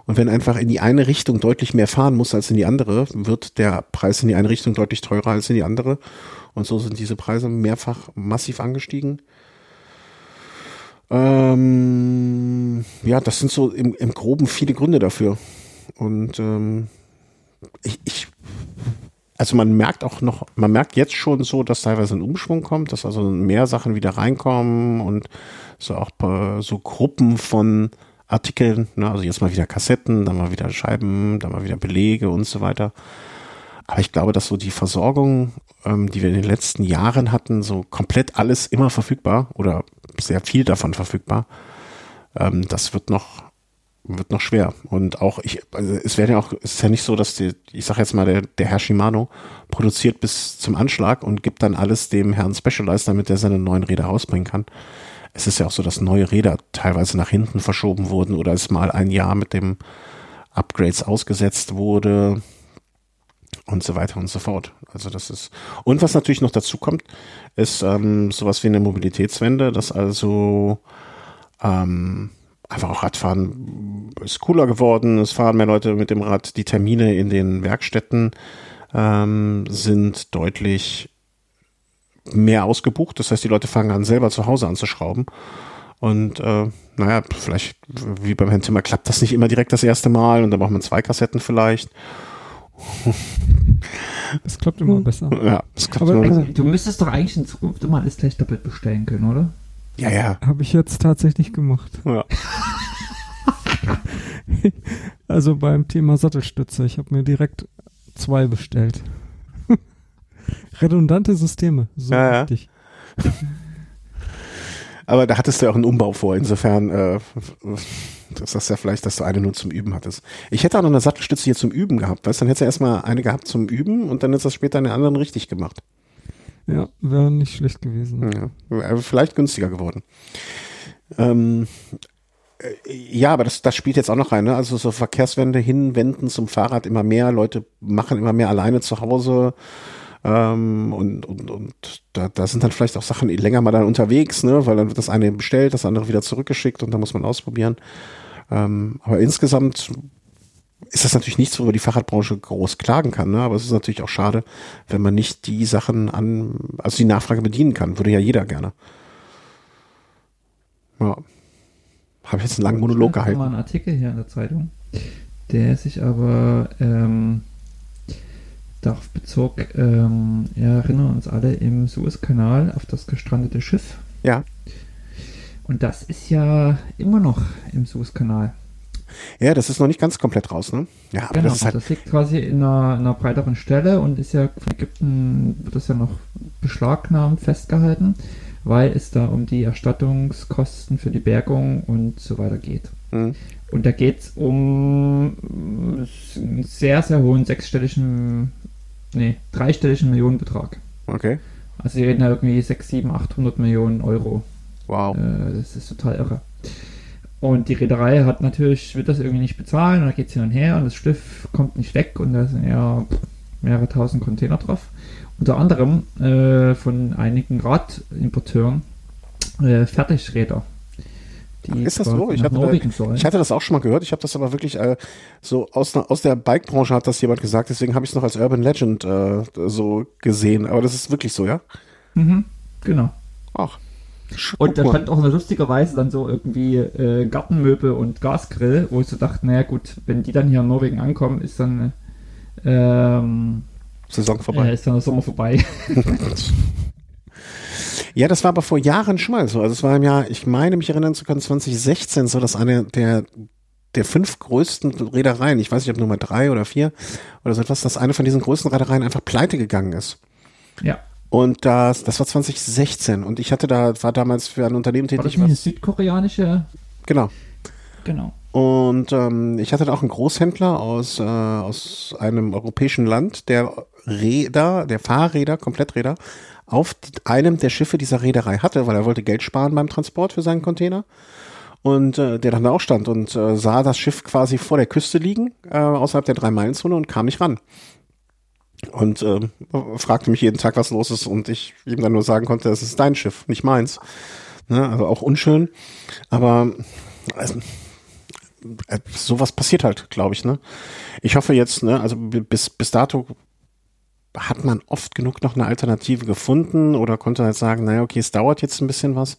Und wenn einfach in die eine Richtung deutlich mehr fahren muss als in die andere, wird der Preis in die eine Richtung deutlich teurer als in die andere. Und so sind diese Preise mehrfach massiv angestiegen. Ähm, ja, das sind so im, im Groben viele Gründe dafür. Und ähm, ich, ich, also man merkt auch noch, man merkt jetzt schon so, dass teilweise ein Umschwung kommt, dass also mehr Sachen wieder reinkommen und so auch so Gruppen von Artikeln, ne, also jetzt mal wieder Kassetten, dann mal wieder Scheiben, dann mal wieder Belege und so weiter. Aber ich glaube, dass so die Versorgung, ähm, die wir in den letzten Jahren hatten, so komplett alles immer verfügbar oder sehr viel davon verfügbar, ähm, das wird noch wird noch schwer. Und auch ich, also es wäre ja auch, es ist ja nicht so, dass die, ich sag jetzt mal, der, der Herr Shimano produziert bis zum Anschlag und gibt dann alles dem Herrn Specialized, damit er seine neuen Räder rausbringen kann. Es ist ja auch so, dass neue Räder teilweise nach hinten verschoben wurden oder es mal ein Jahr mit dem Upgrades ausgesetzt wurde und so weiter und so fort. Also das ist und was natürlich noch dazu kommt, ist ähm, sowas wie eine Mobilitätswende, dass also ähm, einfach auch Radfahren ist cooler geworden. Es fahren mehr Leute mit dem Rad. Die Termine in den Werkstätten ähm, sind deutlich mehr ausgebucht. Das heißt, die Leute fangen an, selber zu Hause anzuschrauben. Und äh, naja, vielleicht wie beim Herrn Zimmer klappt das nicht immer direkt das erste Mal und dann braucht man zwei Kassetten vielleicht. Es klappt immer besser. Ja, das klappt Aber- immer. Also, du müsstest doch eigentlich in Zukunft immer alles gleich doppelt bestellen können, oder? Ja, ja. Habe ich jetzt tatsächlich gemacht. ja. Also beim Thema Sattelstütze. Ich habe mir direkt zwei bestellt. Redundante Systeme. So Ja, ja. wichtig. Aber da hattest du ja auch einen Umbau vor. Insofern, äh, das ist ja vielleicht, dass du eine nur zum Üben hattest. Ich hätte auch noch eine Sattelstütze hier zum Üben gehabt. Weißt, du, dann hättest du erstmal eine gehabt zum Üben und dann ist das später eine anderen richtig gemacht. Ja, wäre nicht schlecht gewesen. Ja, vielleicht günstiger geworden. Ähm, äh, ja, aber das, das spielt jetzt auch noch rein. Ne? Also so Verkehrswende hinwenden zum Fahrrad immer mehr. Leute machen immer mehr alleine zu Hause. Ähm, und und, und da, da sind dann vielleicht auch Sachen länger mal dann unterwegs, ne? weil dann wird das eine bestellt, das andere wieder zurückgeschickt und dann muss man ausprobieren. Ähm, aber insgesamt ist das natürlich nichts, worüber die Fahrradbranche groß klagen kann, ne? aber es ist natürlich auch schade, wenn man nicht die Sachen an, also die Nachfrage bedienen kann. Würde ja jeder gerne. Ja. Habe ich jetzt einen langen Monolog Ich habe mal gehalten. einen Artikel hier in der Zeitung, der sich aber ähm, darauf bezog, ähm, erinnern uns alle im Suezkanal auf das gestrandete Schiff. Ja. Und das ist ja immer noch im Suezkanal. Ja, das ist noch nicht ganz komplett raus, ne? Ja, aber Genau, das halt, das liegt quasi in einer, in einer breiteren Stelle und ist ja von Ägypten wird das ja noch beschlagnahmt, festgehalten, weil es da um die Erstattungskosten für die Bergung und so weiter geht. mh, Und da geht es um einen sehr, sehr hohen sechsstelligen, nee, dreistelligen Millionenbetrag. okay. Also wir reden da irgendwie 6, 7, 800 Millionen Euro. Wow. Äh, das ist total irre. Und die Reederei hat natürlich, wird das irgendwie nicht bezahlen und da geht es hin und her und das Schiff kommt nicht weg und da sind ja mehrere tausend Container drauf. Unter anderem äh, von einigen Radimporteuren äh, Fertigräder. Die Ist das so? Ich hatte, ich hatte das auch schon mal gehört. Ich habe das aber wirklich äh, so aus, aus der Bike-Branche hat das jemand gesagt. Deswegen habe ich es noch als Urban Legend äh, so gesehen. Aber das ist wirklich so, ja? Mhm, genau. Ach. Und da stand auch lustigerweise dann so irgendwie äh, Gartenmöbel und Gasgrill, wo ich so dachte, naja gut, wenn die dann hier in Norwegen ankommen, ist dann ähm, Saison vorbei. äh, ist dann der Sommer vorbei. Ja, das war aber vor Jahren schon mal so. Also es war im Jahr, ich meine, mich erinnern zu können, 2016 so, dass eine der der fünf größten Reedereien, ich weiß nicht, ob Nummer drei oder vier oder so etwas, dass eine von diesen größten Reedereien einfach pleite gegangen ist. ja. Und das, das war 2016 und ich hatte da, war damals für ein Unternehmen War das tätig, nicht eine südkoreanische? genau. Genau. Und ähm, ich hatte da auch einen Großhändler aus, äh, aus einem europäischen Land, der Räder, der Fahrräder, Kompletträder, auf einem der Schiffe dieser Reederei hatte, weil er wollte Geld sparen beim Transport für seinen Container. Und äh, der dann da auch stand und äh, sah das Schiff quasi vor der Küste liegen, äh, außerhalb der Drei-Meilen-Zone und kam nicht ran. Und äh, fragte mich jeden Tag, was los ist und ich ihm dann nur sagen konnte, es ist dein Schiff, nicht meins. Ne? Also auch unschön, aber also, äh, sowas passiert halt, glaube ich, ne? Ich hoffe jetzt, ne, also bis, bis dato hat man oft genug noch eine Alternative gefunden oder konnte halt sagen, naja, okay, es dauert jetzt ein bisschen was.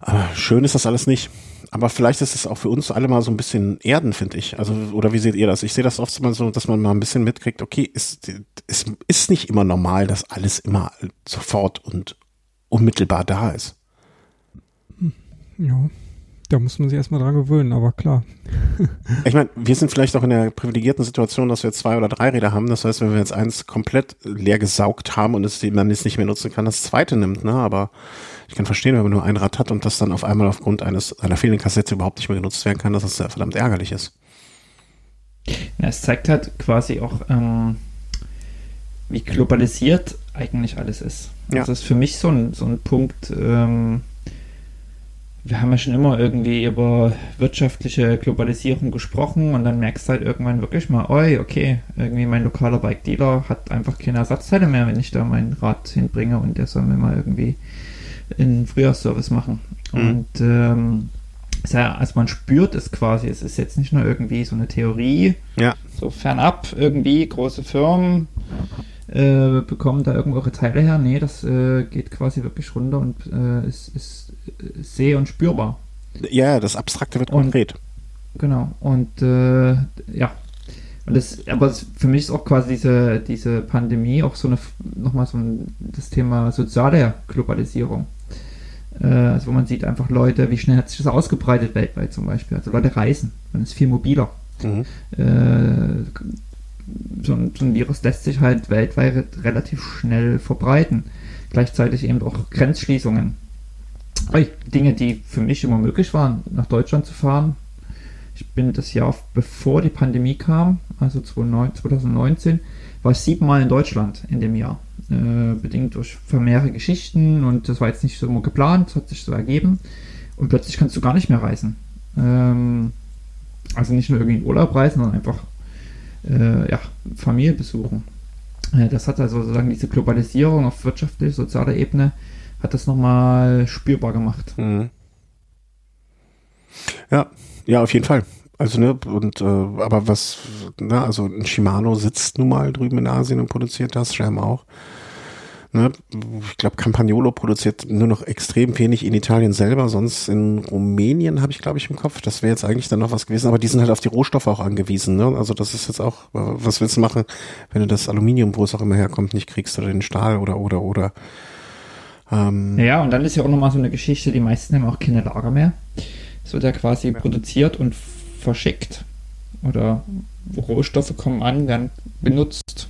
Aber schön ist das alles nicht. Aber vielleicht ist es auch für uns alle mal so ein bisschen Erden, finde ich. Also, oder wie seht ihr das? Ich sehe das oft mal so, dass man mal ein bisschen mitkriegt, okay, ist, es ist nicht immer normal, dass alles immer sofort und unmittelbar da ist. Ja, da muss man sich erstmal dran gewöhnen, aber klar. Ich meine, wir sind vielleicht auch in der privilegierten Situation, dass wir zwei oder drei Räder haben. Das heißt, wenn wir jetzt eins komplett leer gesaugt haben und es man es nicht mehr nutzen kann, das zweite nimmt, ne? Aber ich kann verstehen, wenn man nur ein Rad hat und das dann auf einmal aufgrund eines einer fehlenden Kassette überhaupt nicht mehr genutzt werden kann, dass das sehr verdammt ärgerlich ist. Ja, es zeigt halt quasi auch, ähm, wie globalisiert eigentlich alles ist. Ja. Das ist für mich so ein, so ein Punkt, ähm, wir haben ja schon immer irgendwie über wirtschaftliche Globalisierung gesprochen und dann merkst du halt irgendwann wirklich mal, oi, okay, irgendwie mein lokaler Bike-Dealer hat einfach keine Ersatzteile mehr, wenn ich da mein Rad hinbringe und der soll mir mal irgendwie einen Frühjahrsservice machen. Mhm. Und ähm, ja, also man spürt es quasi, es ist jetzt nicht nur irgendwie so eine Theorie, Ja. so fernab irgendwie, große Firmen, äh, äh, bekommen da irgendwelche Teile her. Nee, das äh, geht quasi wirklich runter und äh, ist, ist, ist seh- und spürbar. Ja, das Abstrakte wird Und- konkret. Genau. Und äh, ja. Und das, aber das, für mich ist auch quasi diese, diese Pandemie auch so eine nochmal so ein, das Thema soziale Globalisierung. Äh, also wo man sieht einfach Leute, wie schnell hat sich das ausgebreitet weltweit zum Beispiel. Also Leute reisen, man ist viel mobiler. Mhm. So, ein, so ein Virus lässt sich halt weltweit relativ schnell verbreiten. Gleichzeitig eben auch Grenzschließungen. Dinge, die für mich immer möglich waren, nach Deutschland zu fahren. Ich bin das Jahr bevor die Pandemie kam, also 2009 2019, war ich siebenmal in Deutschland in dem Jahr. Äh, bedingt durch vermehrte Geschichten und das war jetzt nicht so immer geplant, das hat sich so ergeben. Und plötzlich kannst du gar nicht mehr reisen. Ähm, also nicht nur irgendwie in Urlaub reisen, sondern einfach äh, ja, Familie besuchen. Äh, das hat also sozusagen diese Globalisierung auf wirtschaftlicher, sozialer Ebene, hat das nochmal spürbar gemacht. Mhm. Ja, ja, auf jeden Fall. Also, ne, und, äh, aber was, ne, also ein Shimano sitzt nun mal drüben in Asien und produziert das, Scherm auch. Ne, ich glaube, Campagnolo produziert nur noch extrem wenig in Italien selber, sonst in Rumänien habe ich, glaube ich, im Kopf. Das wäre jetzt eigentlich dann noch was gewesen, aber die sind halt auf die Rohstoffe auch angewiesen. Ne? Also das ist jetzt auch, was willst du machen, wenn du das Aluminium, wo es auch immer herkommt, nicht kriegst oder den Stahl oder oder oder. Ähm, Ja, und dann ist ja auch nochmal so eine Geschichte, die meisten haben auch keine Lager mehr. Es wird ja quasi produziert und verschickt. Oder Rohstoffe kommen an, werden benutzt.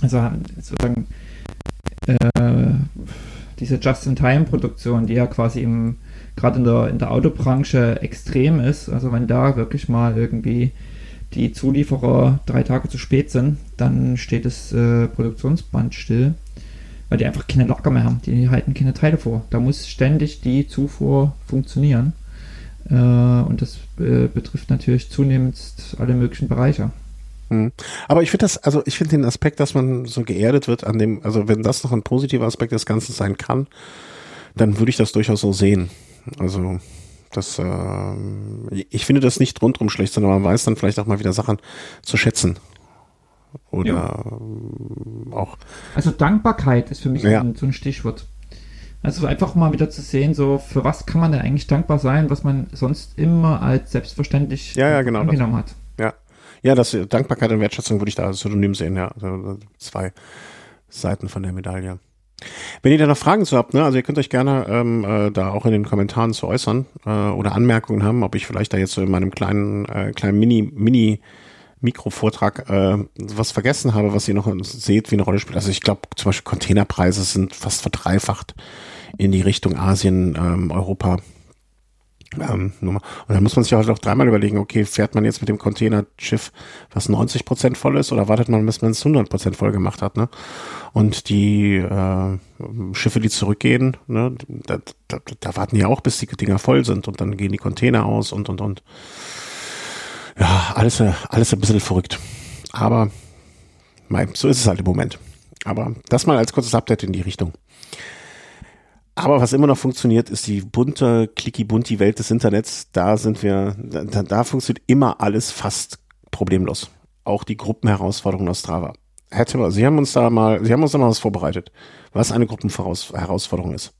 Also haben sozusagen äh, diese Just-in-Time-Produktion, die ja quasi im, gerade in der, in der Autobranche extrem ist. Also wenn da wirklich mal irgendwie die Zulieferer drei Tage zu spät sind, dann steht das äh, Produktionsband still weil die einfach keine Lager mehr haben. Die halten keine Teile vor. Da muss ständig die Zufuhr funktionieren. Äh, und das äh, betrifft natürlich zunehmend alle möglichen Bereiche. Mhm. Aber ich finde das, also ich finde den Aspekt, dass man so geerdet wird an dem, also wenn das noch ein positiver Aspekt des Ganzen sein kann, dann würde ich das durchaus so sehen. Also das, äh, ich finde das nicht rundrum schlecht, sondern man weiß dann vielleicht auch mal wieder Sachen zu schätzen. Oder ähm, auch, Also Dankbarkeit ist für mich Ja. so, ein, Stichwort. Also einfach mal wieder zu sehen, so für was kann man denn eigentlich dankbar sein, was man sonst immer als selbstverständlich Ja, ja, genau, das- angenommen hat. Ja. Das Dankbarkeit und Wertschätzung würde ich da als synonym sehen, ja. Also, zwei Seiten von der Medaille. Wenn ihr da noch Fragen zu habt, ne, also ihr könnt euch gerne ähm, äh, da auch in den Kommentaren zu äußern äh, oder Anmerkungen haben, ob ich vielleicht da jetzt so in meinem kleinen, äh, kleinen Mini, Mini Mikrovortrag äh, was vergessen habe, was ihr noch seht, wie eine Rolle spielt. Also ich glaube zum Beispiel Containerpreise sind fast verdreifacht in die Richtung Asien, ähm, Europa. Ähm. Und da muss man sich halt auch dreimal überlegen, okay, fährt man jetzt mit dem Containerschiff, was 90 Prozent voll ist, oder wartet man, bis man es 100 Prozent voll gemacht hat, ne? Und die äh, Schiffe, die zurückgehen, ne, da, da, da warten die auch, bis die Dinger voll sind und dann gehen die Container aus und und und. Ja, alles, alles ein bisschen verrückt. Aber mei, so ist es halt im Moment. Aber das mal als kurzes Update in die Richtung. Aber was immer noch funktioniert, ist die bunte, clicky-bunti Welt des Internets. Da sind wir, da, da funktioniert immer alles fast problemlos. Auch die Gruppenherausforderungen aus Strava. Herr Timmer, Sie haben uns da mal, Sie haben uns da mal was vorbereitet, was eine Gruppenherausforderung ist.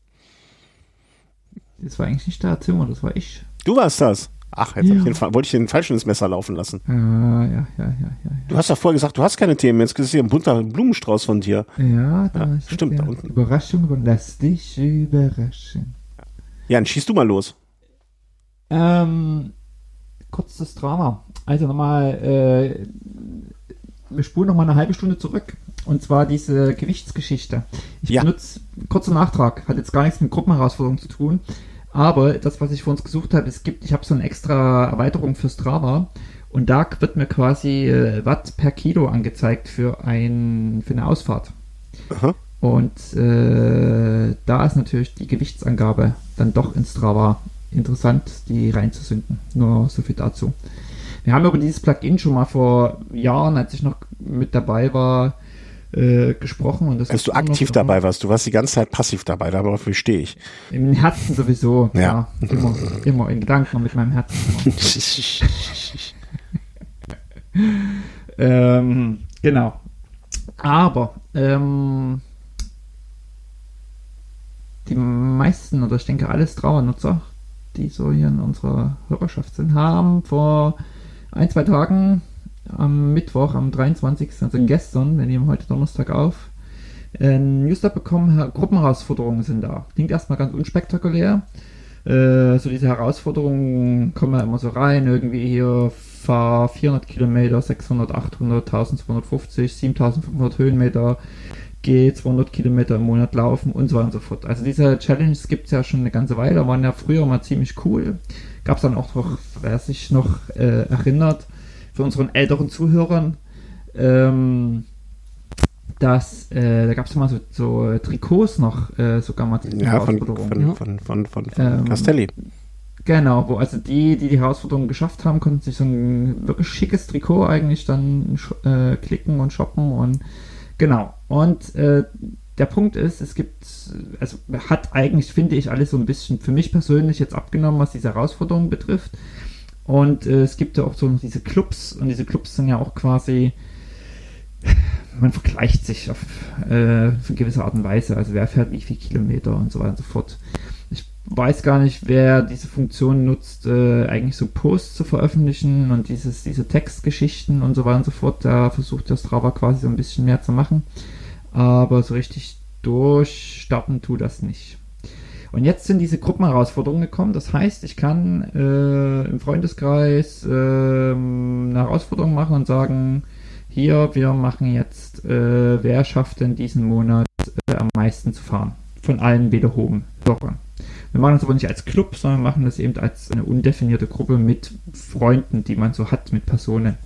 Das war eigentlich nicht der Zimmer, das war ich. Du warst das. Ach, jetzt hab ich Ja. den, wollte ich den falschen ins Messer laufen lassen. Äh, ja, ja, ja, ja. Du hast doch vorher gesagt, du hast keine Themen. Jetzt ist hier ein bunter Blumenstrauß von dir. Ja, ja da Ja, ist stimmt, ja. da unten. Überraschung, über- lass dich überraschen. Ja, dann schießt du mal los. Ähm, kurz das Drama. Also nochmal, äh, wir spulen nochmal eine halbe Stunde zurück. Und zwar diese Gewichtsgeschichte. Ich Ja. benutze, kurzer Nachtrag, hat jetzt gar nichts mit Gruppenherausforderungen zu tun. Aber das, was ich für uns gesucht habe, es gibt, ich habe so eine extra Erweiterung für Strava. Und da wird mir quasi äh, Watt per Kilo angezeigt für, ein, für eine Ausfahrt. Aha. Und äh, da ist natürlich die Gewichtsangabe dann doch in Strava interessant, die reinzusünden. Nur so viel dazu. Wir haben über dieses Plugin schon mal vor Jahren, als ich noch mit dabei war, äh, gesprochen. Und das Als ist du aktiv so- dabei warst, du warst die ganze Zeit passiv dabei, darauf stehe ich. Im Herzen sowieso. Ja. immer, immer in Gedanken mit meinem Herzen. ähm, genau. Aber ähm, die meisten, oder ich denke alles Trauernutzer, die so hier in unserer Hörerschaft sind, haben vor ein, zwei Tagen am Mittwoch, am 23., also gestern, wir nehmen heute Donnerstag auf, ein Newsletter bekommen, Gruppenherausforderungen sind da. Klingt erstmal ganz unspektakulär. Äh, so diese Herausforderungen kommen ja immer so rein, irgendwie hier fahr 400 Kilometer, 600, 800, 1250, 7500 Höhenmeter, geh 200 Kilometer im Monat laufen und so weiter und so fort. Also diese Challenges gibt es ja schon eine ganze Weile, waren ja früher mal ziemlich cool. Gab es dann auch noch, wer sich noch äh, erinnert, für unseren älteren Zuhörern, ähm, dass äh, da gab es mal so, so Trikots noch, äh, sogar mal die ja, von, von, von, von, von, von, von ähm, Castelli. Genau, wo also die, die die Herausforderung geschafft haben, konnten sich so ein wirklich schickes Trikot eigentlich dann äh, klicken und shoppen und genau. Und äh, der Punkt ist, es gibt, also hat eigentlich, finde ich, alles so ein bisschen für mich persönlich jetzt abgenommen, was diese Herausforderung betrifft. Und äh, es gibt ja auch so diese Clubs und diese Clubs sind ja auch quasi man vergleicht sich auf äh, auf eine gewisse Art und Weise, also wer fährt wie viele Kilometer und so weiter und so fort. Ich weiß gar nicht, wer diese Funktion nutzt, äh, eigentlich so Posts zu veröffentlichen und dieses, diese Textgeschichten und so weiter und so fort. Da versucht der Strava quasi so ein bisschen mehr zu machen, aber so richtig durchstarten tut das nicht. Und jetzt sind diese Gruppenherausforderungen gekommen. Das heißt, ich kann äh, im Freundeskreis äh, eine Herausforderung machen und sagen, hier, wir machen jetzt, äh, wer schafft denn diesen Monat äh, am meisten zu fahren? Von allen Wiederhoben. Wir machen das aber nicht als Club, sondern machen das eben als eine undefinierte Gruppe mit Freunden, die man so hat, mit Personen.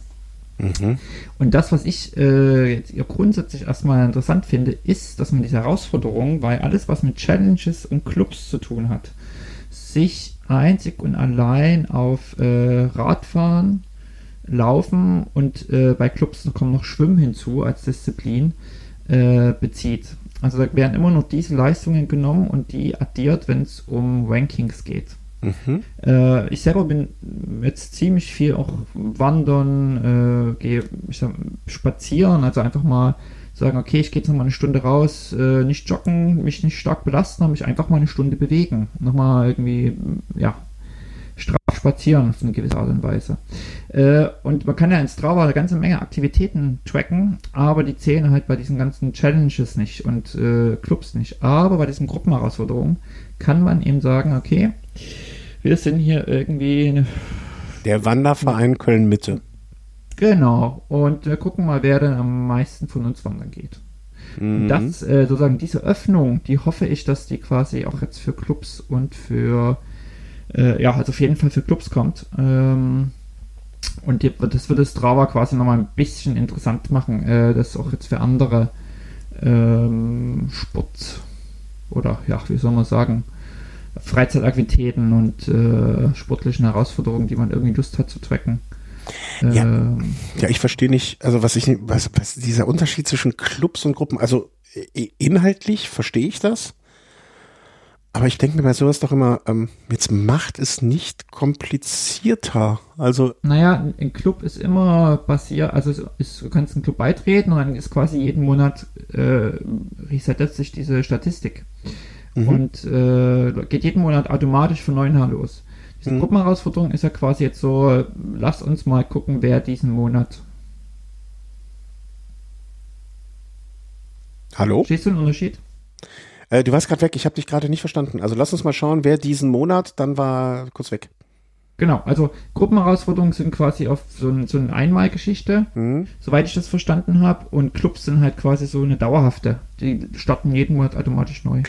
Mhm. Und das, was ich äh, jetzt grundsätzlich erstmal interessant finde, ist, dass man diese Herausforderung, weil alles, was mit Challenges und Clubs zu tun hat, sich einzig und allein auf äh, Radfahren, Laufen und äh, bei Clubs kommen noch Schwimmen hinzu als Disziplin äh, bezieht. Also da werden immer noch diese Leistungen genommen und die addiert, wenn es um Rankings geht. Mhm. Äh, ich selber bin jetzt ziemlich viel auch wandern, äh, gehe spazieren, also einfach mal sagen, okay, ich gehe jetzt nochmal eine Stunde raus, äh, nicht joggen, mich nicht stark belasten, aber mich einfach mal eine Stunde bewegen. Nochmal irgendwie, ja, straff spazieren auf eine gewisse Art und Weise. Äh, und man kann ja in Strava eine ganze Menge Aktivitäten tracken, aber die zählen halt bei diesen ganzen Challenges nicht und äh, Clubs nicht. Aber bei diesen Gruppenherausforderungen kann man eben sagen, okay, wir sind hier irgendwie. Der Wanderverein Köln-Mitte. Genau. Und wir gucken mal, wer denn am meisten von uns wandern geht. Mhm. Das, äh, sozusagen, diese Öffnung, die hoffe ich, dass die quasi auch jetzt für Clubs und für äh, ja, also auf jeden Fall für Clubs kommt. Ähm, und die, das wird das Strava quasi nochmal ein bisschen interessant machen, äh, das auch jetzt für andere ähm, Sport oder ja, wie soll man sagen, Freizeitaktivitäten und äh, sportlichen Herausforderungen, die man irgendwie Lust hat zu tracken. Ja, ähm, ja ich verstehe nicht, also was ich, was, was dieser Unterschied zwischen Clubs und Gruppen, also inhaltlich verstehe ich das. Aber ich denke mir bei sowas doch immer, ähm, jetzt macht es nicht komplizierter. Also. Naja, ein Club ist immer basiert, also ist, du kannst einen Club beitreten und dann ist quasi jeden Monat äh, resettet sich diese Statistik. Mhm. Und äh, geht jeden Monat automatisch von neuen Jahr los. Diese mhm. Gruppenherausforderung ist ja quasi jetzt so, lass uns mal gucken, wer diesen Monat. Hallo? Stehst du einen Unterschied? Äh, du warst gerade weg, ich habe dich gerade nicht verstanden. Also lass uns mal schauen, wer diesen Monat, dann war kurz weg. Genau, also Gruppenherausforderungen sind quasi auf so, ein, so eine Einmalgeschichte, mhm. soweit ich das verstanden habe. Und Clubs sind halt quasi so eine dauerhafte. Die starten jeden Monat automatisch neu.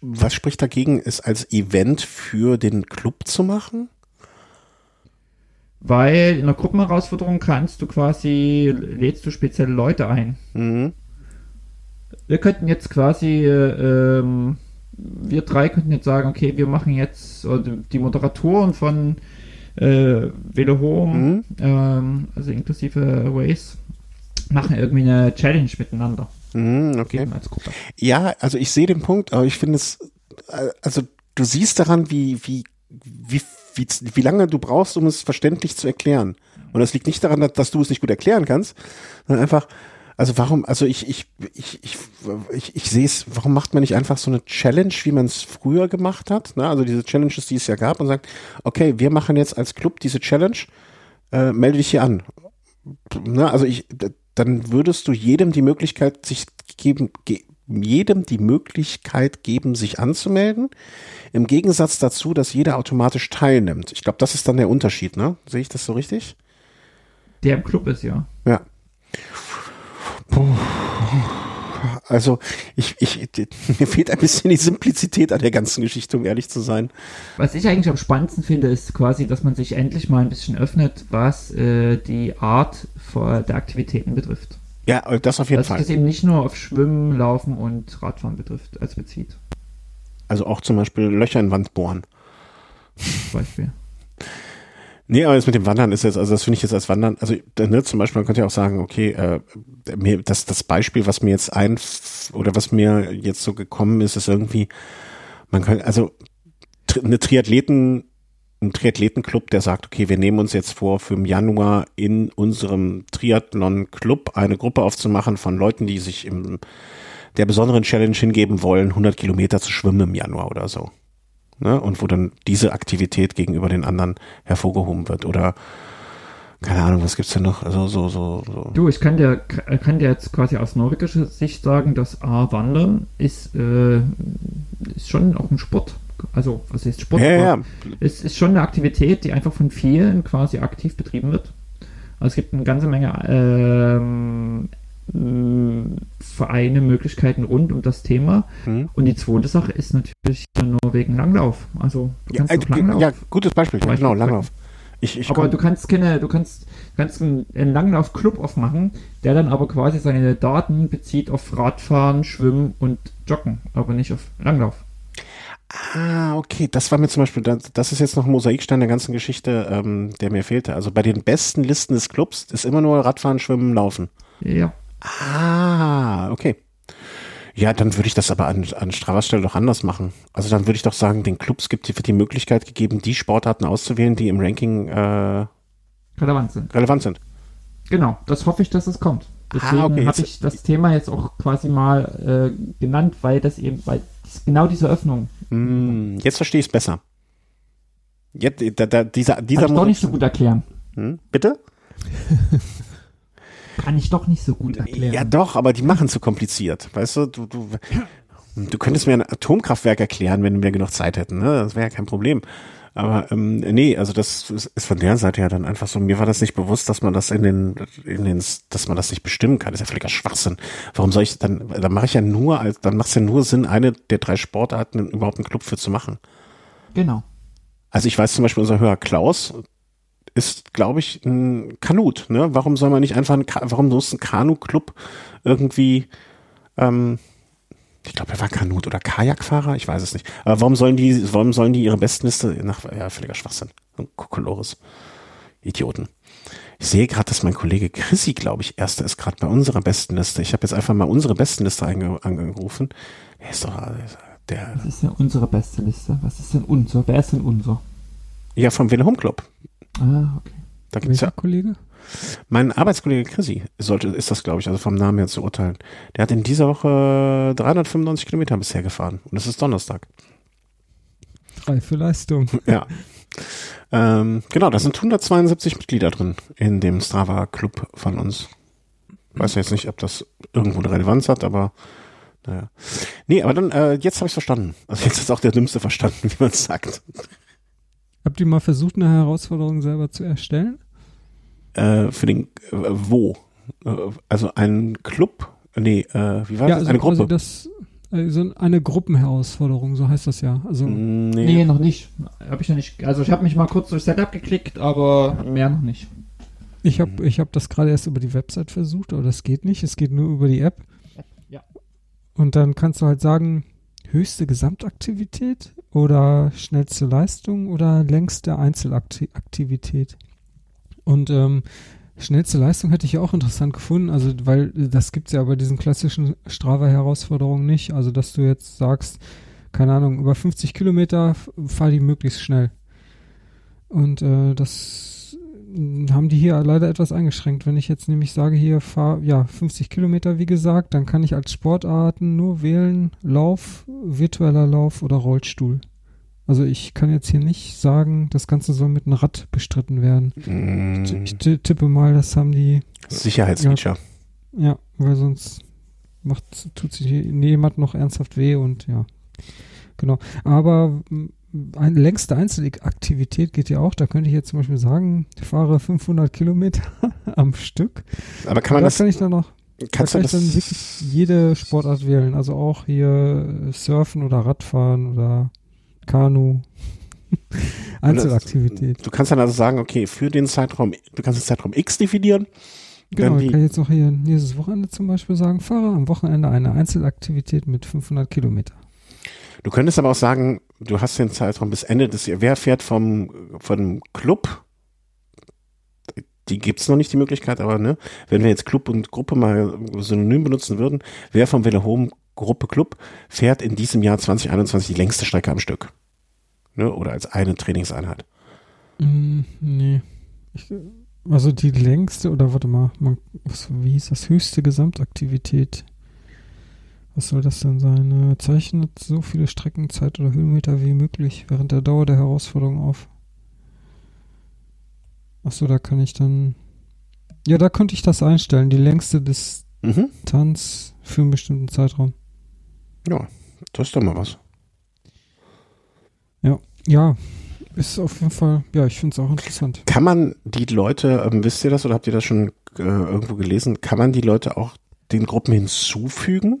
Was spricht dagegen, es als Event für den Club zu machen? Weil in der Gruppenherausforderung kannst du quasi, lädst du spezielle Leute ein. Mhm wir könnten jetzt quasi, äh, ähm, wir drei könnten jetzt sagen, okay, wir machen jetzt oder die Moderatoren von äh, Velo Home, mhm. ähm, also inklusive Waze, machen irgendwie eine Challenge miteinander. Mhm, okay. Ja, also ich sehe den Punkt, aber ich finde es, äh, also du siehst daran, wie, wie, wie, wie, wie lange du brauchst, um es verständlich zu erklären. Und das liegt nicht daran, dass, dass du es nicht gut erklären kannst, sondern einfach, Also warum, also ich, ich, ich, ich, ich, ich sehe es, warum macht man nicht einfach so eine Challenge, wie man es früher gemacht hat? Ne? Also diese Challenges, die es ja gab und sagt, okay, wir machen jetzt als Club diese Challenge, äh, melde dich hier an. Ne? Also ich, dann würdest du jedem die Möglichkeit sich geben, ge jedem die Möglichkeit geben, sich anzumelden. Im Gegensatz dazu, dass jeder automatisch teilnimmt. Ich glaube, das ist dann der Unterschied, ne? Sehe ich das so richtig? Der im Club ist, ja. Ja. Puh. Also ich, ich, mir fehlt ein bisschen die Simplizität an der ganzen Geschichte, um ehrlich zu sein. Was ich eigentlich am spannendsten finde, ist quasi, dass man sich endlich mal ein bisschen öffnet, was äh, die Art der Aktivitäten betrifft. Ja, das auf jeden dass Fall. Dass es eben nicht nur auf Schwimmen, Laufen und Radfahren betrifft, als bezieht. Also auch zum Beispiel Löcher in Wand bohren. Zum Beispiel. Nee, aber das mit dem Wandern ist jetzt, also das finde ich jetzt als Wandern, also ne, zum Beispiel, man könnte ja auch sagen, okay, äh, mir, das, das Beispiel, was mir jetzt ein, oder was mir jetzt so gekommen ist, ist irgendwie, man könnte, also eine Triathleten, ein Triathletenclub, der sagt, okay, wir nehmen uns jetzt vor, für im Januar in unserem Triathlon-Club eine Gruppe aufzumachen von Leuten, die sich im der besonderen Challenge hingeben wollen, 100 Kilometer zu schwimmen im Januar oder so ne? und wo dann diese Aktivität gegenüber den anderen hervorgehoben wird oder keine Ahnung, was gibt's denn noch? Also so, so, so. Du, ich kann dir, kann dir jetzt quasi aus norwegischer Sicht sagen, dass A, Wandern ist, äh, ist schon auch ein Sport. Also, was ist Sport? Ja, ja. Es ist schon eine Aktivität, die einfach von vielen quasi aktiv betrieben wird. Also es gibt eine ganze Menge ähm, Vereine, Möglichkeiten rund um das Thema. Mhm. Und die zweite Sache ist natürlich Norwegen Langlauf. Also du kannst ja, äh, Langlauf. Ja, gutes Beispiel, Beispiel genau, Langlauf. Ich, ich aber du kannst keine, du kannst, kannst einen, Langlauf-Club aufmachen, der dann aber quasi seine Daten bezieht auf Radfahren, Schwimmen und Joggen, aber nicht auf Langlauf. Ah, okay. Das war mir zum Beispiel, das ist jetzt noch ein Mosaikstein der ganzen Geschichte, ähm, der mir fehlte. Also bei den besten Listen des Clubs ist immer nur Radfahren, Schwimmen, Laufen. Ja. Ah, okay. Ja, dann würde ich das aber an, an Stravas Stelle doch anders machen. Also dann würde ich doch sagen, den Clubs gibt die, wird die Möglichkeit gegeben, die Sportarten auszuwählen, die im Ranking äh, relevant sind. Relevant sind. Genau, das hoffe ich, dass es kommt. Ah, Deswegen ah, okay, habe ich das Thema jetzt auch quasi mal äh, genannt, weil das eben, weil das genau diese Öffnung. Mm, jetzt verstehe ich es besser. Jetzt, da, da, dieser, dieser Kann ich doch nicht so gut erklären. Hm, bitte? Kann ich doch nicht so gut erklären. Ja, doch, aber die machen zu kompliziert. Weißt du, du, du, du könntest mir ein Atomkraftwerk erklären, wenn wir genug Zeit hätten. Ne? Das wäre ja kein Problem. Aber ähm, nee, also das ist von der Seite ja dann einfach so. Mir war das nicht bewusst, dass man das in den, in den, dass man das nicht bestimmen kann. Das ist ja völliger Schwachsinn. Warum soll ich dann? Dann mache ich ja nur, als dann macht es ja nur Sinn, eine der drei Sportarten überhaupt einen Club für zu machen. Genau. Also ich weiß zum Beispiel, unser Hörer Klaus, ist, glaube ich, ein Kanut. Ne? Warum soll man nicht einfach ein, warum muss ein Kanu-Club irgendwie, ähm, ich glaube, er war Kanut oder Kajakfahrer, ich weiß es nicht. Aber warum sollen die, warum sollen die ihre Bestenliste nach, ja, völliger Schwachsinn. Kokolores. Idioten. Ich sehe gerade, dass mein Kollege Chrissy, glaube ich, erster ist gerade bei unserer Bestenliste. Ich habe jetzt einfach mal unsere Bestenliste angerufen. Er ist doch der. Was ist denn unsere beste Liste? Was ist denn unser? Wer ist denn unser? Ja, vom Wille Home Club. Ah, okay. Da gibt's Welcher ja, Kollege? Mein Arbeitskollege Chrissy sollte, ist das, glaube ich, also vom Namen her zu urteilen. Der hat in dieser Woche 395 Kilometer bisher gefahren und es ist Donnerstag. Drei für Leistung. Ja. Ähm, genau, da sind 172 Mitglieder drin in dem Strava Club von uns. Weiß jetzt nicht, ob das irgendwo eine Relevanz hat, aber naja. Nee, aber dann, äh, jetzt habe ich verstanden. Also jetzt ist auch der Dümmste verstanden, wie man sagt. Habt ihr mal versucht, eine Herausforderung selber zu erstellen? Äh, für den, äh, wo? Äh, also ein Club? Nee, äh, wie war ja, das? Also eine Gruppe? Das, also eine Gruppenherausforderung, so heißt das ja. Also nee, nee noch nicht. Habe ich noch nicht. Also ich habe mich mal kurz durch Setup geklickt, aber mehr noch nicht. Ich habe ich hab das gerade erst über die Website versucht, aber das geht nicht. Es geht nur über die App. Ja. Und dann kannst du halt sagen, höchste Gesamtaktivität oder schnellste Leistung oder längste Einzelaktivität. Und ähm, schnellste Leistung hätte ich ja auch interessant gefunden, also weil das gibt es ja bei diesen klassischen Strava-Herausforderungen nicht. Also dass du jetzt sagst, keine Ahnung, über 50 Kilometer fahr die möglichst schnell. Und äh, das haben die hier leider etwas eingeschränkt. Wenn ich jetzt nämlich sage, hier fahr, ja, 50 Kilometer, wie gesagt, dann kann ich als Sportarten nur wählen Lauf, virtueller Lauf oder Rollstuhl. Also ich kann jetzt hier nicht sagen, das Ganze soll mit einem Rad bestritten werden. Mm, Ich, tippe mal, das haben die, Sicherheitsfeature. ja, weil sonst macht, tut sich jemand noch ernsthaft weh und ja, genau. Aber eine längste Einzelaktivität geht ja auch. Da könnte ich jetzt zum Beispiel sagen, ich fahre 500 Kilometer am Stück. Aber kann man da das, kann ich dann noch, kannst da du kann ich das, dann wirklich jede Sportart wählen. Also auch hier äh, Surfen oder Radfahren oder Kanu. Einzelaktivität. du kannst dann also sagen, okay, für den Zeitraum, du kannst den Zeitraum X definieren. Genau, ich kann jetzt noch hier nächstes Wochenende zum Beispiel sagen, fahre am Wochenende eine Einzelaktivität mit 500 Kilometer. Du könntest aber auch sagen, du hast den Zeitraum bis Ende des Jahres. Wer fährt vom, vom Club? Die gibt's noch nicht, die Möglichkeit, aber ne, wenn wir jetzt Club und Gruppe mal synonym benutzen würden, wer vom Velo Home Gruppe Club fährt in diesem Jahr 2021 die längste Strecke am Stück? Ne, oder als eine Trainingseinheit. Mm, nee. Ich, also die längste, oder warte mal, man, was, wie hieß das? Höchste Gesamtaktivität. Was soll das denn sein? Äh, zeichnet so viele Strecken, Zeit oder Höhenmeter wie möglich während der Dauer der Herausforderung auf. Achso, da kann ich dann. Ja, da könnte ich das einstellen. Die längste Mhm. Distanz für einen bestimmten Zeitraum. Ja, das ist doch mal was. Ja, ist auf jeden Fall, ja, ich finde es auch interessant. Kann man die Leute, ähm, wisst ihr das oder habt ihr das schon äh, irgendwo gelesen, kann man die Leute auch den Gruppen hinzufügen?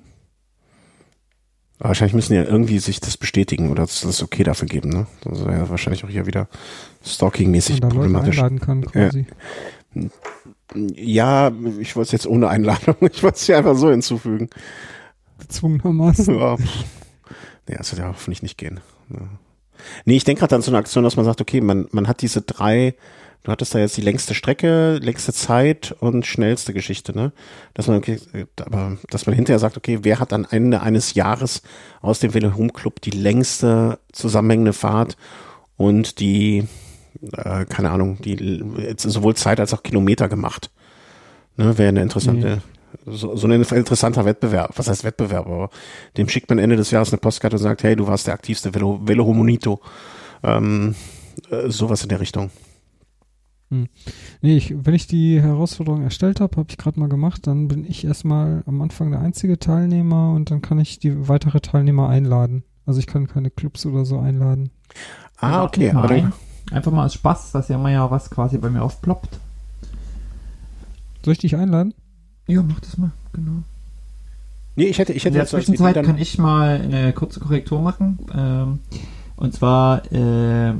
Aber Wahrscheinlich müssen ja irgendwie sich das bestätigen oder das das okay dafür geben, ne? Das ist ja wahrscheinlich auch hier wieder stalking-mäßig Leute problematisch. einladen kann quasi. Ja, ich wollte es jetzt ohne Einladung, ich wollte es hier einfach so hinzufügen. Gezwungenermaßen. Ja, nee, das wird ja hoffentlich nicht gehen. Nee, ich denke gerade an so eine Aktion, dass man sagt, okay, man, man hat diese drei, du hattest da jetzt die längste Strecke, längste Zeit und schnellste Geschichte, ne? Dass man, okay, aber dass man hinterher sagt, okay, wer hat am Ende eines Jahres aus dem Velo Home Club die längste zusammenhängende Fahrt und die, äh, keine Ahnung, die sowohl Zeit als auch Kilometer gemacht. Ne, wäre eine interessante, so, so ein interessanter Wettbewerb. Was heißt Wettbewerb? Aber dem schickt man Ende des Jahres eine Postkarte und sagt, hey, du warst der aktivste Velo, Velo Homonito. Ähm, äh, sowas in der Richtung. Nee, ich, wenn ich die Herausforderung erstellt habe, habe ich gerade mal gemacht, dann bin ich erstmal am Anfang der einzige Teilnehmer und dann kann ich die weitere Teilnehmer einladen. Also ich kann keine Clubs oder so einladen. Ah, okay. mal ein. Einfach mal aus Spaß, dass ja immer ja was quasi bei mir aufploppt. Soll ich dich einladen? Ja, mach das mal, genau. nee, ich hätte, ich In hätte der jetzt so als Zwischenzeit kann ich mal eine kurze Korrektur machen. Ähm, und zwar äh,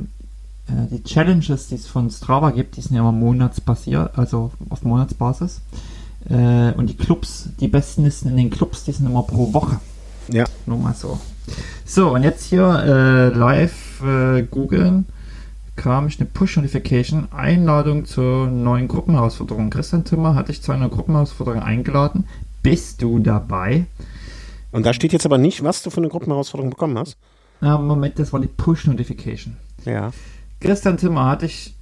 die Challenges, die es von Strava gibt, die sind ja immer monatsbasiert, also auf Monatsbasis. Äh, und die Clubs, die besten Listen in den Clubs, die sind immer pro Woche. Ja. Nur mal so. So, und jetzt hier äh, live äh, googeln kam ich eine Push-Notification, Einladung zur neuen Gruppenherausforderung. Christian Timmer hat dich zu einer Gruppenherausforderung eingeladen. Bist du dabei? und da steht jetzt aber nicht, was du für eine Gruppenherausforderung bekommen hast. Na, Moment, das war die Push-Notification. Ja. Christian Timmer hat dich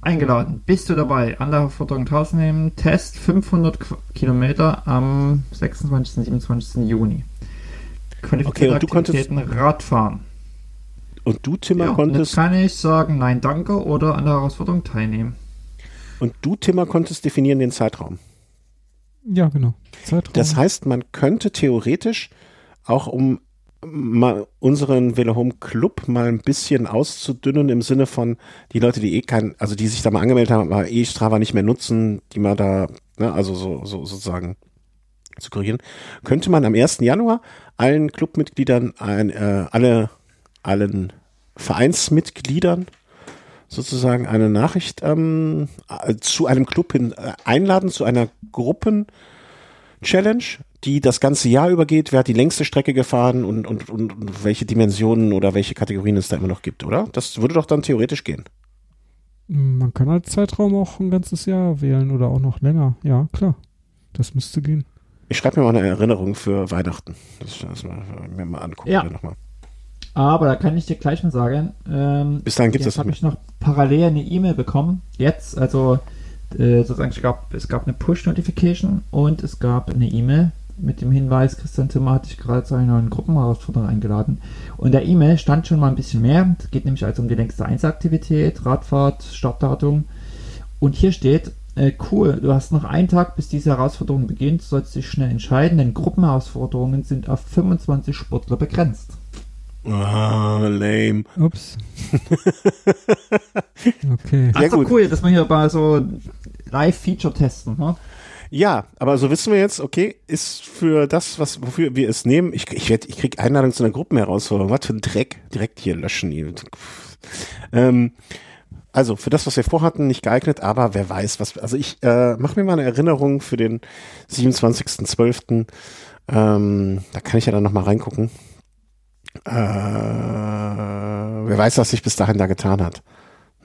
eingeladen. Bist du dabei? An der Herausforderung teilnehmen. Test 500 Qu- Kilometer am 26. 27. Juni. Qualifizierte Okay, und du konntest- Radfahren. Und du, Timmer, Ja, konntest, jetzt kann ich sagen, nein, danke oder an der Herausforderung teilnehmen. und du, Timmer, konntest definieren den Zeitraum. Ja, genau. Zeitraum. Das heißt, man könnte theoretisch auch um mal unseren Velo Home Club mal ein bisschen auszudünnen im Sinne von die Leute, die eh kein, also die sich da mal angemeldet haben, aber eh Strava nicht mehr nutzen, die mal da, ne, also so, so sozusagen zu korrigieren, könnte man am 1. Januar allen Clubmitgliedern ein, äh, alle, allen Vereinsmitgliedern sozusagen eine Nachricht ähm, äh, zu einem Club hin äh, einladen, zu einer Gruppen-Challenge, die das ganze Jahr übergeht. Wer hat die längste Strecke gefahren und, und, und, welche Dimensionen oder welche Kategorien es da immer noch gibt, oder? Das würde doch dann theoretisch gehen. Man kann als Zeitraum auch ein ganzes Jahr wählen oder auch noch länger. Ja, klar. Das müsste gehen. Ich schreibe mir mal eine Erinnerung für Weihnachten. Das, das mal, mir mal angucken. Ja. Nochmal. Aber da kann ich dir gleich mal sagen, ähm, Bis dahin gibt es das habe ich noch parallel eine E-Mail bekommen. Jetzt, also äh, sozusagen, ich glaub, es gab eine Push-Notification und es gab eine E-Mail mit dem Hinweis, Christian Zimmer hat dich gerade zu einer neuen Gruppenherausforderung eingeladen. Und der E-Mail stand schon mal ein bisschen mehr. Es geht nämlich also um die längste Einzelaktivität, Radfahrt, Startdatum. Und hier steht, äh, cool, du hast noch einen Tag, bis diese Herausforderung beginnt, sollst dich schnell entscheiden, denn Gruppenherausforderungen sind auf 25 Sportler begrenzt. Ah, lame. Ups. okay. Ja, Ach so, gut. cool, dass wir hier mal so Live-Feature testen. Ne? Ja, aber so wissen wir jetzt, okay, ist für das, was, wofür wir es nehmen, ich, ich, werd, ich krieg Einladung zu einer Gruppenherausforderung. Was für ein Dreck. Direkt hier löschen. Ähm, also für das, was wir vorhatten, nicht geeignet, aber wer weiß, was. Also ich äh, mache mir mal eine Erinnerung für den 27.12. Ähm, da kann ich ja dann nochmal reingucken. Äh, wer weiß, was sich bis dahin da getan hat.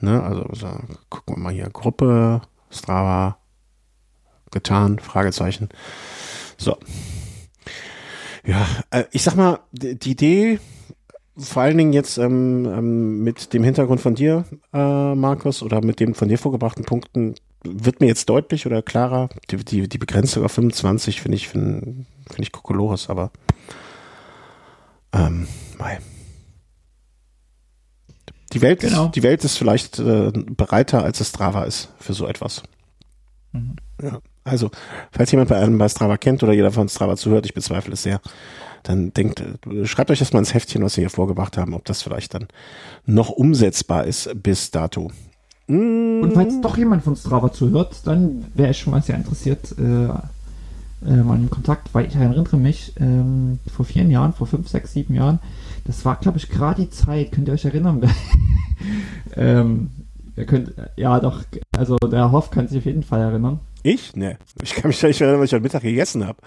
Ne? Also so, gucken wir mal hier. Gruppe, Strava, getan, Fragezeichen. So. Ja, äh, ich sag mal, die, Idee, vor allen Dingen jetzt ähm, ähm, mit dem Hintergrund von dir, äh, Markus, oder mit den von dir vorgebrachten Punkten, wird mir jetzt deutlich oder klarer. Die, die, die Begrenzung auf 25 finde ich, finde find ich Kokolores, aber ähm, mei. Die Welt, Genau. die Welt ist vielleicht äh, bereiter, als es Strava ist für so etwas. Mhm. Ja, also, falls jemand bei einem bei Strava kennt oder jeder von Strava zuhört, ich bezweifle es sehr, dann denkt, äh, schreibt euch das mal ins Heftchen, was wir hier vorgebracht haben, ob das vielleicht dann noch umsetzbar ist bis dato. Mm, Und falls doch jemand von Strava zuhört, dann wäre ich schon mal sehr interessiert äh, äh, in Kontakt, weil ich erinnere mich, ähm, vor vielen Jahren, vor fünf, sechs, sieben Jahren, das war, glaube ich, gerade die Zeit, könnt ihr euch erinnern? ähm, ihr könnt, ja doch, also der Hoff kann sich auf jeden Fall erinnern. Ich? Ne, ich kann mich nicht erinnern, was ich heute Mittag gegessen habe.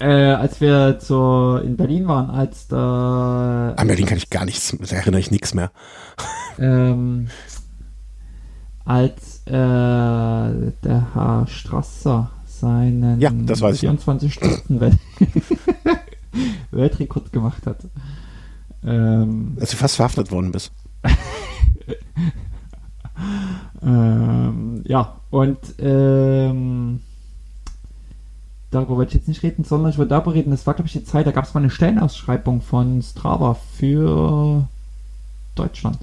Äh, als wir so in Berlin waren, als da An Berlin kann ich gar nichts, da erinnere ich nichts mehr. ähm, als äh, der Herr Strasser seinen Ja, das weiß ich noch. 24 Stunden Welt Weltrekord gemacht hat. Ähm, Als du fast verhaftet worden bist. ähm, ja, und ähm, darüber wollte ich jetzt nicht reden, sondern ich wollte darüber reden, das war glaube ich die Zeit, da gab es mal eine Stellenausschreibung von Strava für Deutschland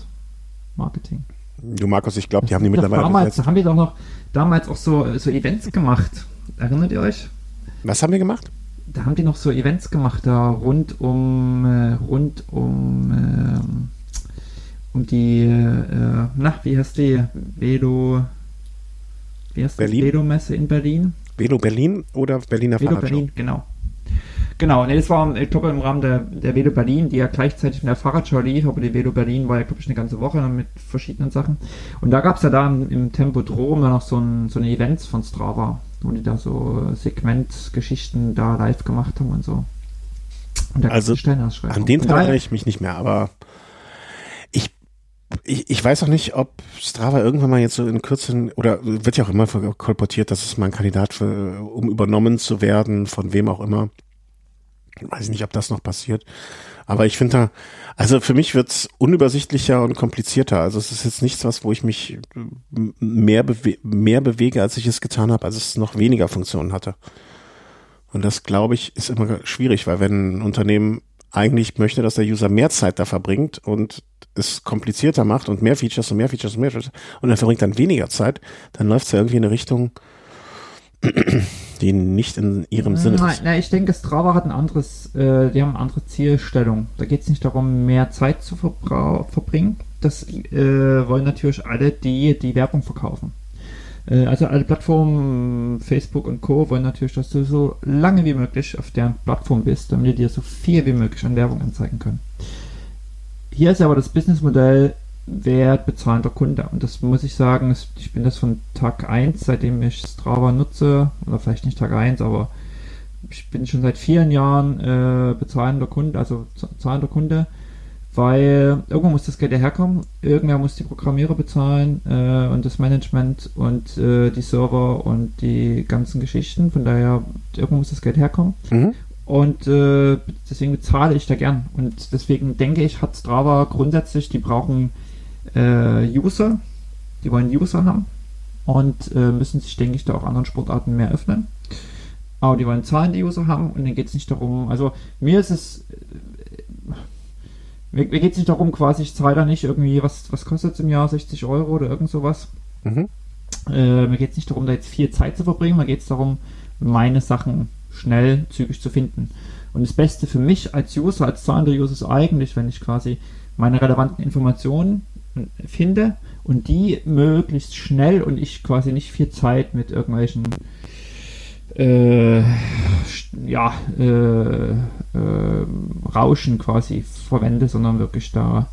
Marketing. Du Markus, ich glaube, die haben die mittlerweile damals haben wir doch noch damals auch so, so Events gemacht. Erinnert ihr euch? Was haben wir gemacht? Da haben die noch so Events gemacht, da rund um äh, rund um ähm, um die äh, na, wie heißt die Velo wie heißt Berlin? Velo-Messe in Berlin? Velo Berlin oder Berliner Velo Fahrradshow? Berlin, genau. Genau, ne, das war, ich glaube, im Rahmen der, der Velo Berlin, die ja gleichzeitig mit der Fahrradshow lief, aber die Velo Berlin war ja, glaube ich, eine ganze Woche mit verschiedenen Sachen. Und da gab es ja da im, im Tempodrom dann noch so ein, so eine Events von Strava, wo die da so Segmentgeschichten da live gemacht haben und so. Und da Also. An den da- erinnere ich mich nicht mehr, aber ich, ich weiß auch nicht, ob Strava irgendwann mal jetzt so in Kürze, oder wird ja auch immer kolportiert, dass es mal ein Kandidat für, um übernommen zu werden, von wem auch immer. Weiß ich nicht, ob das noch passiert. Aber ich finde da, also für mich wird's unübersichtlicher und komplizierter. Also es ist jetzt nichts, was, wo ich mich mehr, bewe mehr bewege, als ich es getan habe, als es noch weniger Funktionen hatte. Und das, glaube ich, ist immer schwierig, weil wenn ein Unternehmen eigentlich möchte, dass der User mehr Zeit da verbringt und es komplizierter macht und mehr Features und mehr Features und mehr Features und er verbringt dann weniger Zeit, dann läuft es ja irgendwie in eine Richtung, die nicht in ihrem Sinne Nein, ist. nein, ich denke, Strava hat ein anderes, äh, die haben eine andere Zielstellung. Da geht es nicht darum, mehr Zeit zu verbrau- verbringen. Das äh, wollen natürlich alle, die die Werbung verkaufen. Äh, also alle Plattformen, Facebook und Co. wollen natürlich, dass du so lange wie möglich auf deren Plattform bist, damit die dir so viel wie möglich an Werbung anzeigen können. Hier ist aber das Businessmodell Wert bezahlender Kunde. Und das muss ich sagen, ich bin das von Tag 1, seitdem ich Strava nutze, oder vielleicht nicht Tag 1, aber ich bin schon seit vielen Jahren äh, bezahlender Kunde, also zahlender Kunde, weil irgendwo muss das Geld ja herkommen, irgendwer muss die Programmierer bezahlen äh, und das Management und äh, die Server und die ganzen Geschichten, von daher irgendwo muss das Geld herkommen. Mhm. Und äh, deswegen bezahle ich da gern. Und deswegen denke ich, hat Strava grundsätzlich, die brauchen äh, User, die wollen User haben und äh, müssen sich, denke ich, da auch anderen Sportarten mehr öffnen. Aber die wollen Zahlen, die User haben und dann geht es nicht darum, also mir ist es, mir, mir geht es nicht darum, quasi, ich zahle da nicht irgendwie, was, was kostet es im Jahr, 60 Euro oder irgend sowas. Mhm. Äh, mir geht es nicht darum, da jetzt viel Zeit zu verbringen, mir geht es darum, meine Sachen schnell, zügig zu finden. Und das Beste für mich als User, als zahlender User ist eigentlich, wenn ich quasi meine relevanten Informationen finde und die möglichst schnell und ich quasi nicht viel Zeit mit irgendwelchen äh, ja, äh, äh, Rauschen quasi verwende, sondern wirklich da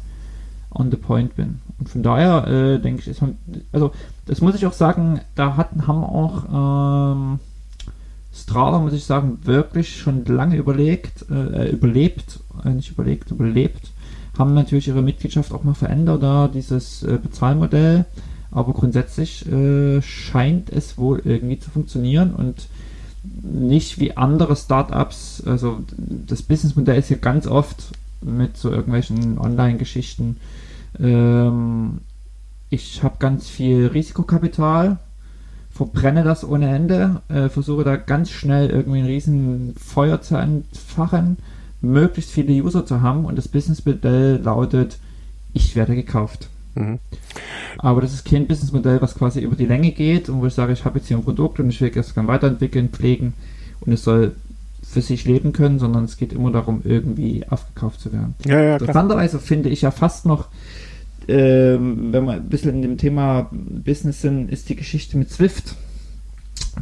on the point bin. Und von daher äh, denke ich, ist man, also das muss ich auch sagen, da hatten, haben auch ähm, Strava, muss ich sagen, wirklich schon lange überlegt, äh, überlebt, äh, nicht überlegt, überlebt, haben natürlich ihre Mitgliedschaft auch mal verändert, da dieses äh, Bezahlmodell, aber grundsätzlich äh, scheint es wohl irgendwie zu funktionieren und nicht wie andere Startups, also das Businessmodell ist ja ganz oft mit so irgendwelchen Online-Geschichten. Ähm, ich habe ganz viel Risikokapital, verbrenne das ohne Ende, äh, versuche da ganz schnell irgendwie ein riesen Feuer zu entfachen, möglichst viele User zu haben und das Businessmodell lautet, ich werde gekauft. Mhm. Aber das ist kein Businessmodell, was quasi über die Länge geht und wo ich sage, ich habe jetzt hier ein Produkt und ich will es gerne weiterentwickeln, pflegen und es soll für sich leben können, sondern es geht immer darum, irgendwie aufgekauft zu werden. Ja, ja, Interessanterweise finde ich ja fast noch ähm, wenn wir ein bisschen in dem Thema Business sind, ist die Geschichte mit Swift,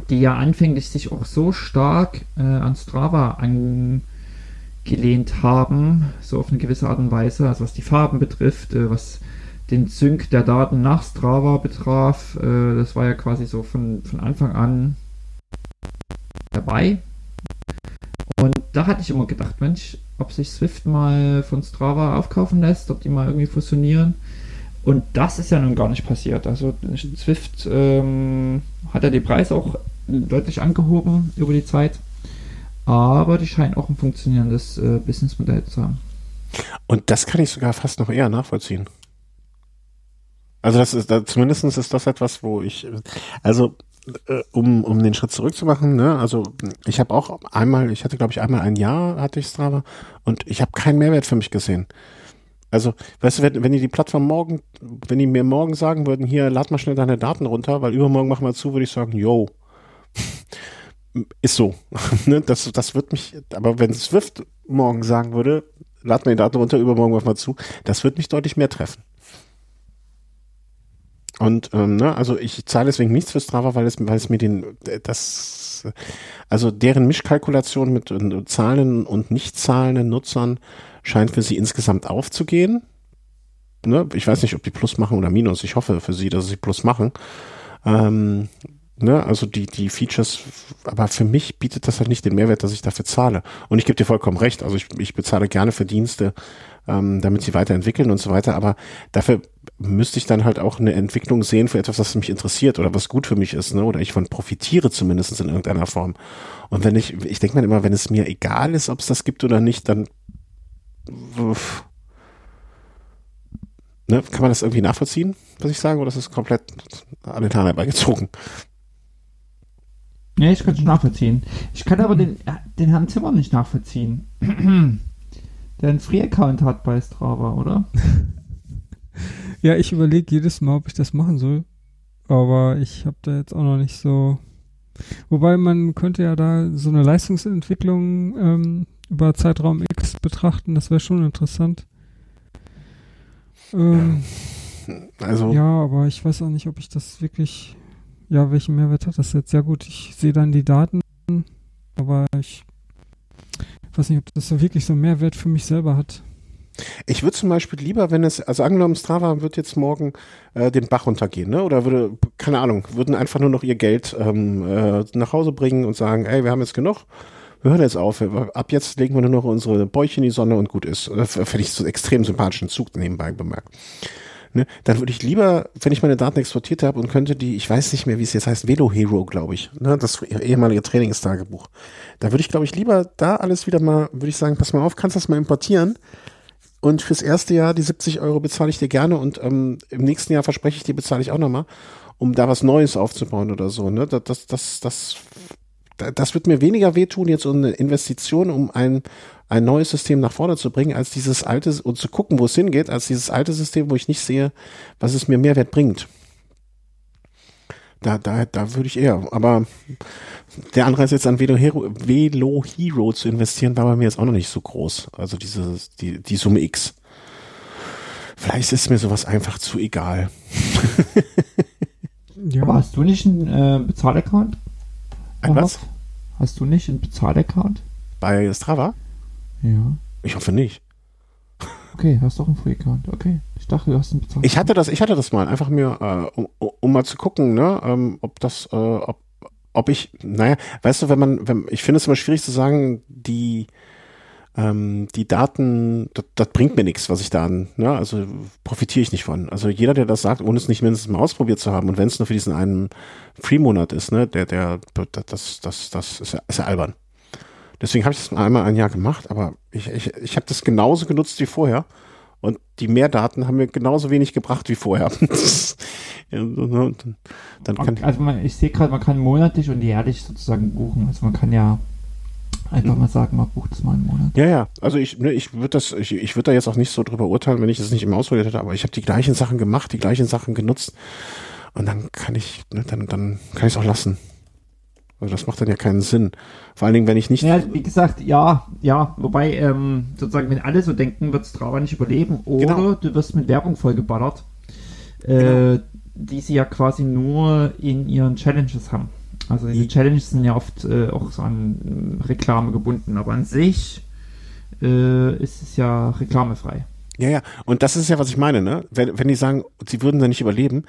die ja anfänglich sich auch so stark äh, an Strava angelehnt haben, so auf eine gewisse Art und Weise, also was die Farben betrifft, äh, was den Sync der Daten nach Strava betraf. Äh, das war ja quasi so von, von Anfang an dabei. Und da hatte ich immer gedacht, Mensch, ob sich Swift mal von Strava aufkaufen lässt, ob die mal irgendwie fusionieren. Und das ist ja nun gar nicht passiert. Also Swift ähm, hat ja die Preise auch deutlich angehoben über die Zeit. Aber die scheinen auch ein funktionierendes äh, Businessmodell zu haben. Und das kann ich sogar fast noch eher nachvollziehen. Also das ist, da, zumindest ist das etwas, wo ich, also äh, um, um den Schritt zurückzumachen, ne, also ich habe auch einmal, ich hatte glaube ich einmal ein Jahr hatte ich Strava und ich habe keinen Mehrwert für mich gesehen. Also, weißt du, wenn, wenn die die Plattform morgen, wenn die mir morgen sagen würden, hier, lad mal schnell deine Daten runter, weil übermorgen machen wir zu, würde ich sagen, yo. Ist so. Ne, das, das wird mich, aber wenn Swift morgen sagen würde, lad mal die Daten runter, übermorgen machen wir zu, das wird mich deutlich mehr treffen. Und ähm, ne, also ich zahle deswegen nichts für Strava, weil es, weil es mir den, das, also deren Mischkalkulation mit äh, zahlenden und nicht zahlenden Nutzern scheint für sie insgesamt aufzugehen. Ne? Ich weiß nicht, ob die Plus machen oder Minus. Ich hoffe für sie, dass sie Plus machen. Ähm, ne? Also die, die Features, aber für mich bietet das halt nicht den Mehrwert, dass ich dafür zahle. Und ich gebe dir vollkommen recht. Also ich, ich bezahle gerne für Dienste, ähm, damit sie weiterentwickeln und so weiter. Aber dafür müsste ich dann halt auch eine Entwicklung sehen für etwas, was mich interessiert oder was gut für mich ist, ne? Oder ich von profitiere zumindest in irgendeiner Form. Und wenn ich, ich denke mir immer, wenn es mir egal ist, ob es das gibt oder nicht, dann Ne, kann man das irgendwie nachvollziehen, was ich sage, oder ist es komplett an den Haaren herbeigezogen? Ja, ich kann es nachvollziehen. Ich kann aber den, den Herrn Zimmer nicht nachvollziehen. Der einen Free-Account hat bei Strava, oder? ja, ich überlege jedes Mal, ob ich das machen soll. Aber ich habe da jetzt auch noch nicht so. Wobei man könnte ja da so eine Leistungsentwicklung ähm, über Zeitraum X betrachten, das wäre schon interessant. Ähm, also. Ja, aber ich weiß auch nicht, ob ich das wirklich, ja, welchen Mehrwert hat das jetzt? Ja gut, ich sehe dann die Daten, aber ich weiß nicht, ob das so wirklich so einen Mehrwert für mich selber hat. Ich würde zum Beispiel lieber, wenn es, also angenommen, Strava wird jetzt morgen äh, den Bach runtergehen, ne? Oder würde, keine Ahnung, würden einfach nur noch ihr Geld ähm, äh, nach Hause bringen und sagen, ey, wir haben jetzt genug wir hören jetzt auf, ab jetzt legen wir nur noch unsere Bäuche in die Sonne und gut ist. Das finde ich so extrem sympathischen Zug nebenbei bemerkt. Ne? Dann würde ich lieber, wenn ich meine Daten exportiert habe und könnte die, ich weiß nicht mehr, wie es jetzt heißt, Velo Hero, glaube ich, ne? das ehemalige Trainingstagebuch. Da würde ich, glaube ich, lieber da alles wieder mal, würde ich sagen, pass mal auf, kannst das mal importieren. Und fürs erste Jahr die 70 Euro bezahle ich dir gerne und ähm, im nächsten Jahr verspreche ich dir, bezahle ich auch nochmal, um da was Neues aufzubauen oder so. Ne? Das, das, das, das, das wird mir weniger wehtun, jetzt um eine Investition, um ein ein neues System nach vorne zu bringen, als dieses alte und zu gucken, wo es hingeht, als dieses alte System, wo ich nicht sehe, was es mir Mehrwert bringt. Da, da, da würde ich eher. Aber der Anreiz jetzt an Velo Hero, Velo Hero zu investieren, war bei mir jetzt auch noch nicht so groß. Also diese, die, die Summe X. Vielleicht ist mir sowas einfach zu egal. ja. Aber hast du nicht einen äh, Bezahlaccount? Ein was? Hast du nicht einen Bezahlaccount? Bei Strava? Ja. Ich hoffe nicht. Okay, hast doch einen Free-Account. Okay. Ich dachte, du hast einen bezahlt. Ich hatte das, ich hatte das mal, einfach mir, äh, um, um mal zu gucken, ne, ähm, ob das, äh, ob, ob ich, naja, weißt du, wenn man, wenn, ich finde es immer schwierig zu sagen, die, ähm, die Daten, das, das bringt mir nichts, was ich da an, ne, also profitiere ich nicht von. Also jeder, der das sagt, ohne es nicht mindestens mal ausprobiert zu haben und wenn es nur für diesen einen Free-Monat ist, ne, der, der, das, das, das ist ja, ist ja albern. Deswegen habe ich das einmal ein Jahr gemacht, aber ich, ich, ich habe das genauso genutzt wie vorher. Und die Mehrdaten haben mir genauso wenig gebracht wie vorher. dann, dann kann also man, ich sehe gerade, man kann monatlich und jährlich sozusagen buchen. Also man kann ja einfach mal sagen, man bucht es mal einen Monat. Ja, ja. Also ich, ne, ich würde das, ich, ich würde da jetzt auch nicht so drüber urteilen, wenn ich das nicht im Ausprobiert hätte, aber ich habe die gleichen Sachen gemacht, die gleichen Sachen genutzt. Und dann kann ich, ne, dann, dann kann ich es auch lassen. Also das macht dann ja keinen Sinn. Vor allen Dingen, wenn ich nicht. Ja, wie gesagt, ja, ja, wobei, ähm, sozusagen, wenn alle so denken, wird Strava nicht überleben oder genau. du wirst mit Werbung vollgeballert, äh, genau. die sie ja quasi nur in ihren Challenges haben. Also diese Challenges sind ja oft äh, auch so an Reklame gebunden, aber an sich äh, ist es ja reklamefrei. Ja, ja, und das ist ja, was ich meine, ne? Wenn, wenn die sagen, sie würden da nicht überleben,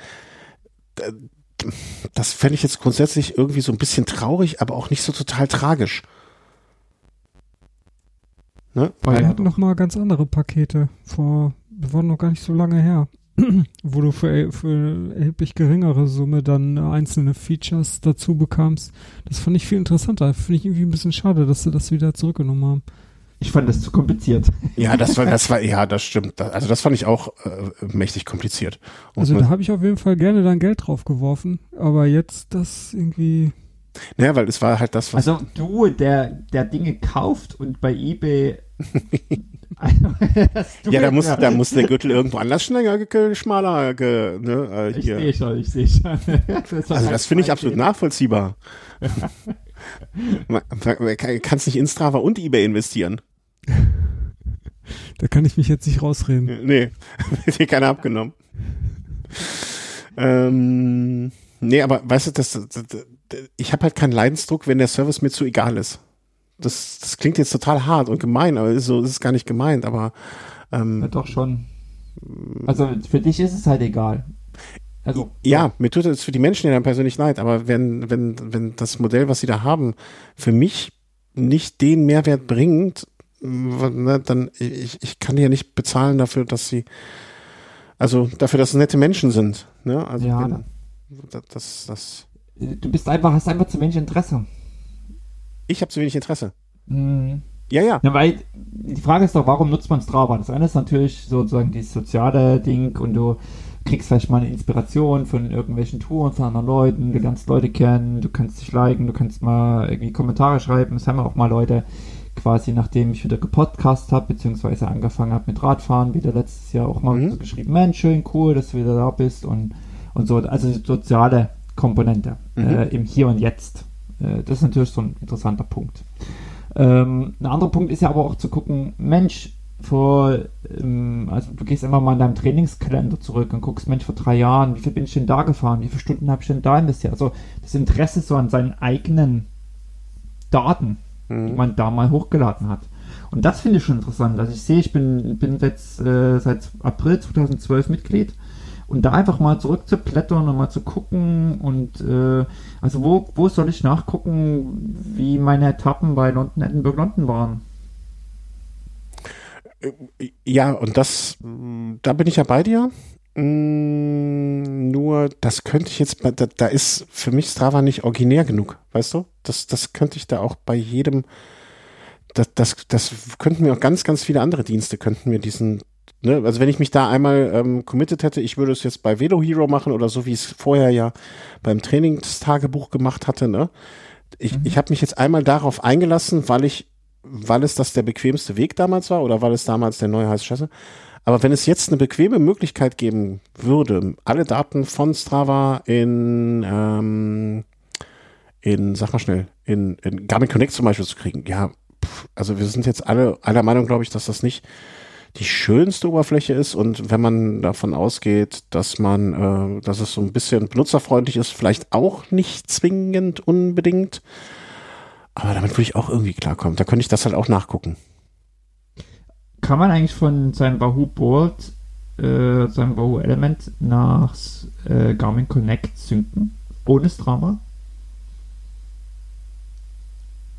das fände ich jetzt grundsätzlich irgendwie so ein bisschen traurig, aber auch nicht so total tragisch. Ne? Weil wir hatten noch mal ganz andere Pakete vor, wir waren noch gar nicht so lange her, wo du für, für erheblich geringere Summe dann einzelne Features dazu bekamst. Das fand ich viel interessanter. Finde ich irgendwie ein bisschen schade, dass sie das wieder zurückgenommen haben. Ich fand das zu kompliziert. Ja, das war, das war, ja, das stimmt. Also das fand ich auch äh, mächtig kompliziert. Und also da habe ich auf jeden Fall gerne dann Geld drauf geworfen, aber jetzt das irgendwie. Naja, weil es war halt das, was. Also du, der, der Dinge kauft und bei eBay. ja, da muss, da muss der Gürtel irgendwo anders schneller, schmaler, ge, ne, äh, hier. Ich sehe schon, ich sehe schon. das also das finde ich absolut nachvollziehbar. Man, man kann nicht in Strava und eBay investieren. Da kann ich mich jetzt nicht rausreden. Nee, wird dir keiner abgenommen. ähm, nee, aber weißt du, das, das, das ich habe halt keinen Leidensdruck, wenn der Service mir zu egal ist. Das, das klingt jetzt total hart und gemein, aber so ist es gar nicht gemeint, aber ähm, ja, doch schon. Also für dich ist es halt egal. Also, ja, ja, mir tut es für die Menschen ja dann persönlich leid, aber wenn, wenn, wenn das Modell, was sie da haben, für mich nicht den Mehrwert bringt, ne, dann ich, ich kann ja nicht bezahlen dafür, dass sie, also dafür, dass es nette Menschen sind. Ne? Also ja, wenn, das, das. Du bist einfach, hast einfach zu wenig Interesse. Ich habe zu wenig Interesse. Mhm. Ja, ja. ja. Weil die Frage ist doch, warum nutzt man Strava? Das eine ist natürlich sozusagen dieses soziale Ding und du kriegst vielleicht mal eine Inspiration von irgendwelchen Touren von anderen Leuten, du lernst Leute kennen, du kannst dich liken, du kannst mal irgendwie Kommentare schreiben. Es haben auch mal Leute quasi, nachdem ich wieder gepodcast habe, beziehungsweise angefangen habe mit Radfahren, wieder letztes Jahr auch mal mhm. so geschrieben, Mensch, schön cool, dass du wieder da bist und, und so. Also die soziale Komponente mhm. äh, im Hier und Jetzt. Äh, das ist natürlich so ein interessanter Punkt. Ähm, ein anderer Punkt ist ja aber auch zu gucken, Mensch, vor, ähm, also du gehst immer mal in deinem Trainingskalender zurück und guckst, Mensch, vor drei Jahren, wie viel bin ich denn da gefahren? Wie viele Stunden habe ich denn da investiert? Also das Interesse so an seinen eigenen Daten, mhm. die man da mal hochgeladen hat. Und das finde ich schon interessant. Also ich sehe, ich bin, bin jetzt äh, seit April 2012 Mitglied und da einfach mal zurückzublättern und mal zu gucken und äh, also wo, wo soll ich nachgucken, wie meine Etappen bei London, Edinburgh, London waren? Ja, und das, da bin ich ja bei dir. Mm, nur, das könnte ich jetzt, da, da ist für mich Strava nicht originär genug, weißt du? Das, das könnte ich da auch bei jedem, das, das, das könnten mir auch ganz, ganz viele andere Dienste, könnten mir diesen, ne, also wenn ich mich da einmal ähm, committed hätte, ich würde es jetzt bei Velo Hero machen oder so, wie ich es vorher ja beim Trainingstagebuch gemacht hatte, ne? Ich, mhm. ich habe mich jetzt einmal darauf eingelassen, weil ich, weil es das der bequemste Weg damals war oder weil es damals der neue heiße Scheiße. Aber wenn es jetzt eine bequeme Möglichkeit geben würde, alle Daten von Strava in, ähm, in, sag mal schnell, in, in Garmin Connect zum Beispiel zu kriegen, ja, pff, also wir sind jetzt alle aller Meinung, glaube ich, dass das nicht die schönste Oberfläche ist und wenn man davon ausgeht, dass man, äh, dass es so ein bisschen benutzerfreundlich ist, vielleicht auch nicht zwingend unbedingt. Aber damit würde ich auch irgendwie klarkommen. Da könnte ich das halt auch nachgucken kann man eigentlich von seinem Wahoo Board, äh, seinem Wahoo Element nach äh, Garmin Connect synken? Ohne Drama?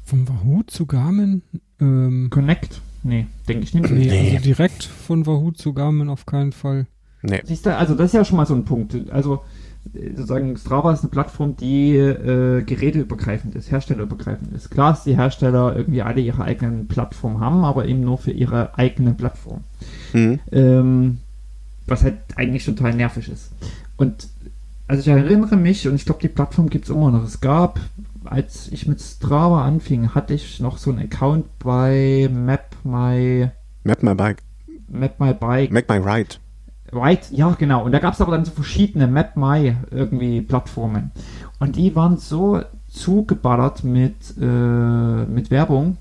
Vom Wahoo zu Garmin? Ähm, Connect? Nee, denke ich nicht. Nee, nee, also direkt von Wahoo zu Garmin auf keinen Fall. Nee. Siehst du, also das ist ja schon mal so ein Punkt. Also sozusagen Strava ist eine Plattform, die äh, geräteübergreifend ist, herstellerübergreifend ist. Klar, dass die Hersteller irgendwie alle ihre eigenen Plattformen haben, aber eben nur für ihre eigene Plattform. Mhm. Ähm, was halt eigentlich total nervig ist. Und also ich erinnere mich, und ich glaube, die Plattform gibt es immer noch. Es gab, als ich mit Strava anfing, hatte ich noch so einen Account bei Map My Map My Bike. Map My Bike. Map My Ride. Right, ja, genau. Und da gab es aber dann so verschiedene MapMy irgendwie Plattformen. Und die waren so zugeballert mit, äh, mit Werbung,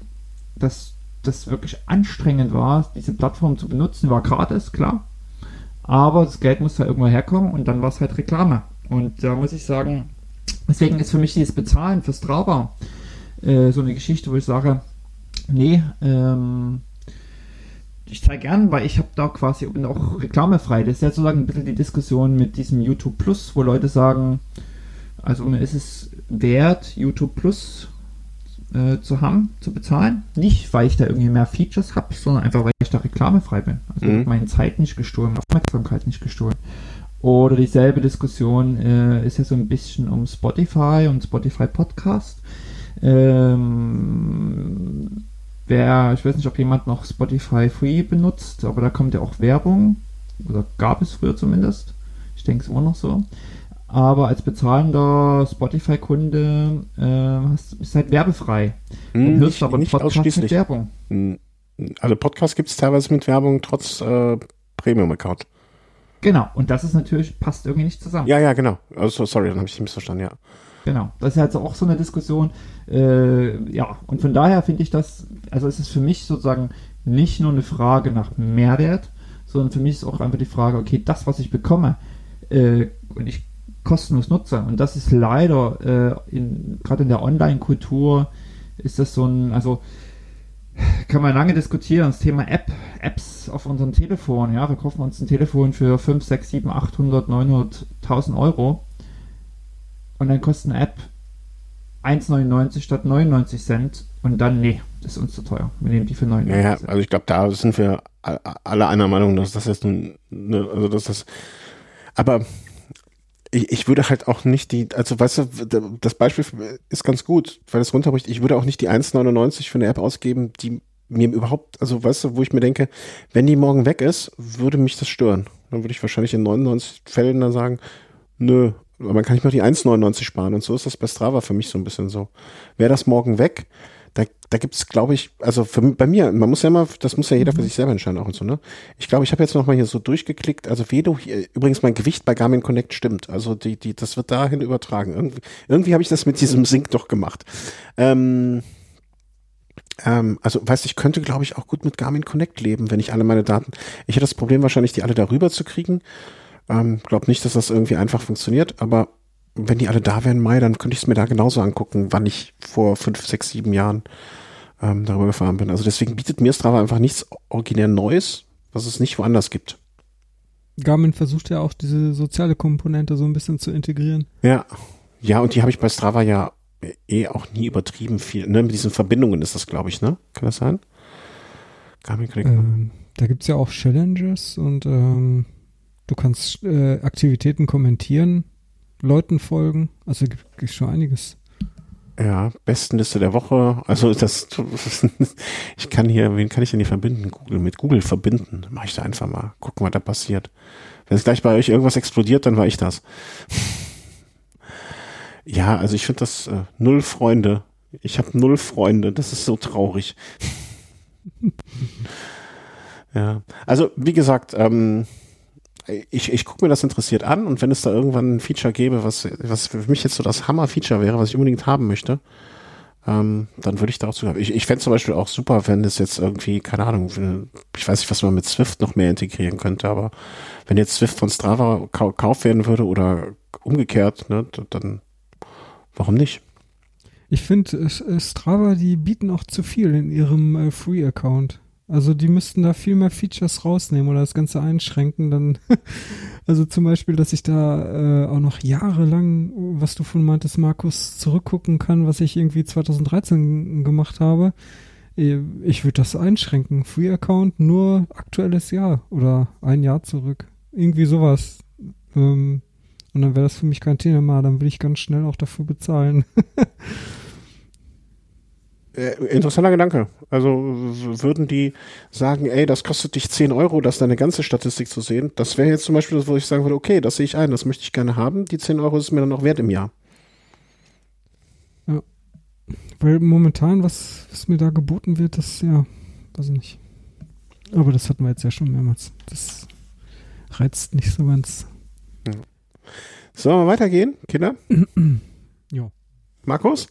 dass das wirklich anstrengend war, diese Plattform zu benutzen. War gratis, klar. Aber das Geld musste halt irgendwo herkommen und dann war es halt Reklame. Und da muss ich sagen, deswegen ist für mich dieses Bezahlen für Strava äh, so eine Geschichte, wo ich sage, nee, ähm, ich zeige gern, weil ich habe da quasi auch reklamefrei. Das ist ja sozusagen ein bisschen die Diskussion mit diesem YouTube Plus, wo Leute sagen, also mir ist es wert, YouTube Plus äh, zu haben, zu bezahlen. Nicht, weil ich da irgendwie mehr Features habe, sondern einfach, weil ich da reklamefrei bin. Also mhm. meine Zeit nicht gestohlen, Aufmerksamkeit nicht gestohlen. Oder dieselbe Diskussion äh, ist ja so ein bisschen um Spotify und Spotify Podcast. Ähm, Wer, ich weiß nicht, ob jemand noch Spotify Free benutzt, aber da kommt ja auch Werbung. Oder gab es früher zumindest. Ich denke es immer noch so. Aber als bezahlender Spotify-Kunde äh, ist halt werbefrei. Hm, und hörst nicht, aber nicht Podcast mit Werbung. Hm, also Podcasts gibt es teilweise mit Werbung trotz äh, Premium-Account. Genau, und das ist natürlich, passt irgendwie nicht zusammen. Ja, ja, genau. Also sorry, dann habe ich dich missverstanden, ja. Genau, das ist halt auch so eine Diskussion. Äh, ja, und von daher finde ich das, also es ist für mich sozusagen nicht nur eine Frage nach Mehrwert, sondern für mich ist auch einfach die Frage, okay, das, was ich bekomme äh, und ich kostenlos nutze, und das ist leider äh, gerade in der Online-Kultur ist das so ein, also kann man lange diskutieren, das Thema App, Apps auf unserem Telefon, ja, wir kaufen uns ein Telefon für 5, 6, 7, 800, 900.000 Euro und dann kostet eine App 1,99 statt 99 Cent und dann, nee, das ist uns zu teuer. Wir nehmen die für 99 ja, Cent. also ich glaube, da sind wir alle einer Meinung, dass das jetzt eine, also dass das, aber ich, ich würde halt auch nicht die, also weißt du, das Beispiel ist ganz gut, weil es runterbricht. Ich würde auch nicht die 1,99 für eine App ausgeben, die mir überhaupt, also weißt du, wo ich mir denke, wenn die morgen weg ist, würde mich das stören. Dann würde ich wahrscheinlich in 99 Fällen dann sagen, nö, aber man kann nicht noch die 1,99 sparen und so ist das bei Strava für mich so ein bisschen so. Wäre das morgen weg, da, da gibt es, glaube ich, also für, bei mir, man muss ja immer, das muss ja jeder für mhm. sich selber entscheiden auch und so, ne? Ich glaube, ich habe jetzt noch mal hier so durchgeklickt, also Vedo, hier, übrigens mein Gewicht bei Garmin Connect stimmt, also die, die, das wird dahin übertragen. Irgendwie, irgendwie habe ich das mit diesem Sync doch gemacht. Ähm, ähm, also, weißt du, ich könnte, glaube ich, auch gut mit Garmin Connect leben, wenn ich alle meine Daten, ich hätte das Problem wahrscheinlich, die alle darüber zu kriegen ähm, glaub nicht, dass das irgendwie einfach funktioniert, aber wenn die alle da wären, Mai, dann könnte ich es mir da genauso angucken, wann ich vor fünf, sechs, sieben Jahren ähm, darüber gefahren bin. Also deswegen bietet mir Strava einfach nichts originär Neues, was es nicht woanders gibt. Garmin versucht ja auch diese soziale Komponente so ein bisschen zu integrieren. Ja, ja, und die habe ich bei Strava ja eh auch nie übertrieben viel. Ne? Mit diesen Verbindungen ist das, glaube ich, ne? Kann das sein? Garmin ähm, Da gibt es ja auch Challenges und ähm, Du kannst äh, Aktivitäten kommentieren, Leuten folgen. Also gibt, gibt schon einiges. Ja, Bestenliste der Woche. Also das, ich kann hier, wen kann ich denn hier verbinden? Google mit Google verbinden. Mach ich da einfach mal. Gucken, was da passiert. Wenn es gleich bei euch irgendwas explodiert, dann war ich das. Ja, also ich finde das äh, null Freunde. Ich habe null Freunde. Das ist so traurig. ja, also wie gesagt, ähm, ich, ich gucke mir das interessiert an und wenn es da irgendwann ein Feature gäbe, was, was für mich jetzt so das Hammer-Feature wäre, was ich unbedingt haben möchte, ähm, dann würde ich darauf zugreifen. Ich, ich fände zum Beispiel auch super, wenn es jetzt irgendwie, keine Ahnung, ich weiß nicht, was man mit Swift noch mehr integrieren könnte, aber wenn jetzt Swift von Strava kau kauft werden würde oder umgekehrt, ne, dann warum nicht? Ich finde, äh, Strava, die bieten auch zu viel in ihrem äh, Free-Account. Also die müssten da viel mehr Features rausnehmen oder das Ganze einschränken. Dann, also zum Beispiel, dass ich da äh, auch noch jahrelang, was du von meintest, Markus, zurückgucken kann, was ich irgendwie 2013 gemacht habe. Äh, ich würde das einschränken. Free Account nur aktuelles Jahr oder ein Jahr zurück. Irgendwie sowas. Ähm, und dann wäre das für mich kein Thema. Dann würde ich ganz schnell auch dafür bezahlen. Äh, interessanter Gedanke. Also würden die sagen, ey, das kostet dich 10 Euro, das deine ganze Statistik zu sehen. Das wäre jetzt zum Beispiel das, wo ich sagen würde, okay, das sehe ich ein, das möchte ich gerne haben. Die 10 Euro ist mir dann auch wert im Jahr. Ja. Weil momentan, was, was mir da geboten wird, das, ja, weiß ich nicht. Aber das hatten wir jetzt ja schon mehrmals. Das reizt nicht so ganz. Ja. Sollen wir weitergehen, Kinder? ja. Markus?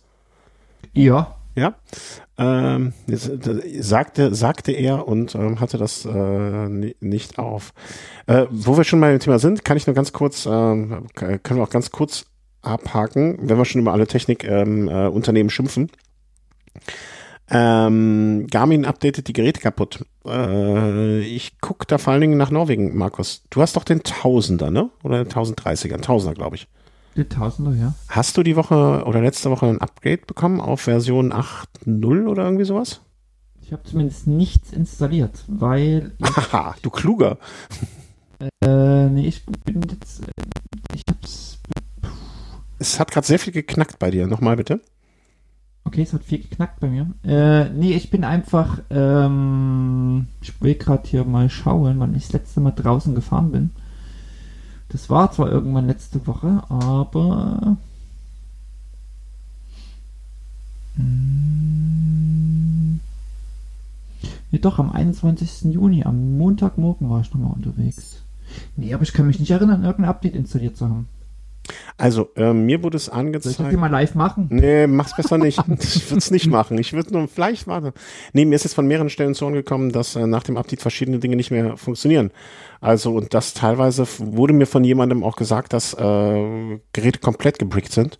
Ja. Ja, ähm, äh, sagte, sagte er und ähm, hatte das äh, nicht auf. Äh, wo wir schon mal im Thema sind, kann ich nur ganz kurz, ähm, können wir auch ganz kurz abhaken, wenn wir schon über alle Technikunternehmen ähm, äh, schimpfen. Ähm, Garmin updatet die Geräte kaputt. Äh, ich gucke da vor allen Dingen nach Norwegen, Markus. Du hast doch den Tausender, ne? Oder den 1030er? Tausender, glaube ich. Der Tausender, ja. Hast du die Woche oder letzte Woche ein Upgrade bekommen auf Version 8.0 oder irgendwie sowas? Ich habe zumindest nichts installiert, weil. Haha, du kluger. Äh, nee, ich bin jetzt. Ich hab's. Es hat gerade sehr viel geknackt bei dir. Nochmal bitte. Okay, es hat viel geknackt bei mir. Äh, nee, ich bin einfach. Ähm, ich will gerade hier mal schauen, wann ich das letzte Mal draußen gefahren bin. Das war zwar irgendwann letzte Woche, aber. Hm, nee, doch, am 21. Juni, am Montagmorgen war ich nochmal unterwegs. Nee, aber ich kann mich nicht erinnern, irgendein Update installiert zu haben. Also, äh, mir wurde es angezeigt. Soll ich das mal live machen? Nee, mach's besser nicht. ich würde es nicht machen. Ich würde nur vielleicht warten. Nee, mir ist jetzt von mehreren Stellen zu gekommen, dass äh, nach dem Update verschiedene Dinge nicht mehr funktionieren. Also, und das teilweise wurde mir von jemandem auch gesagt, dass äh, Geräte komplett gebrickt sind.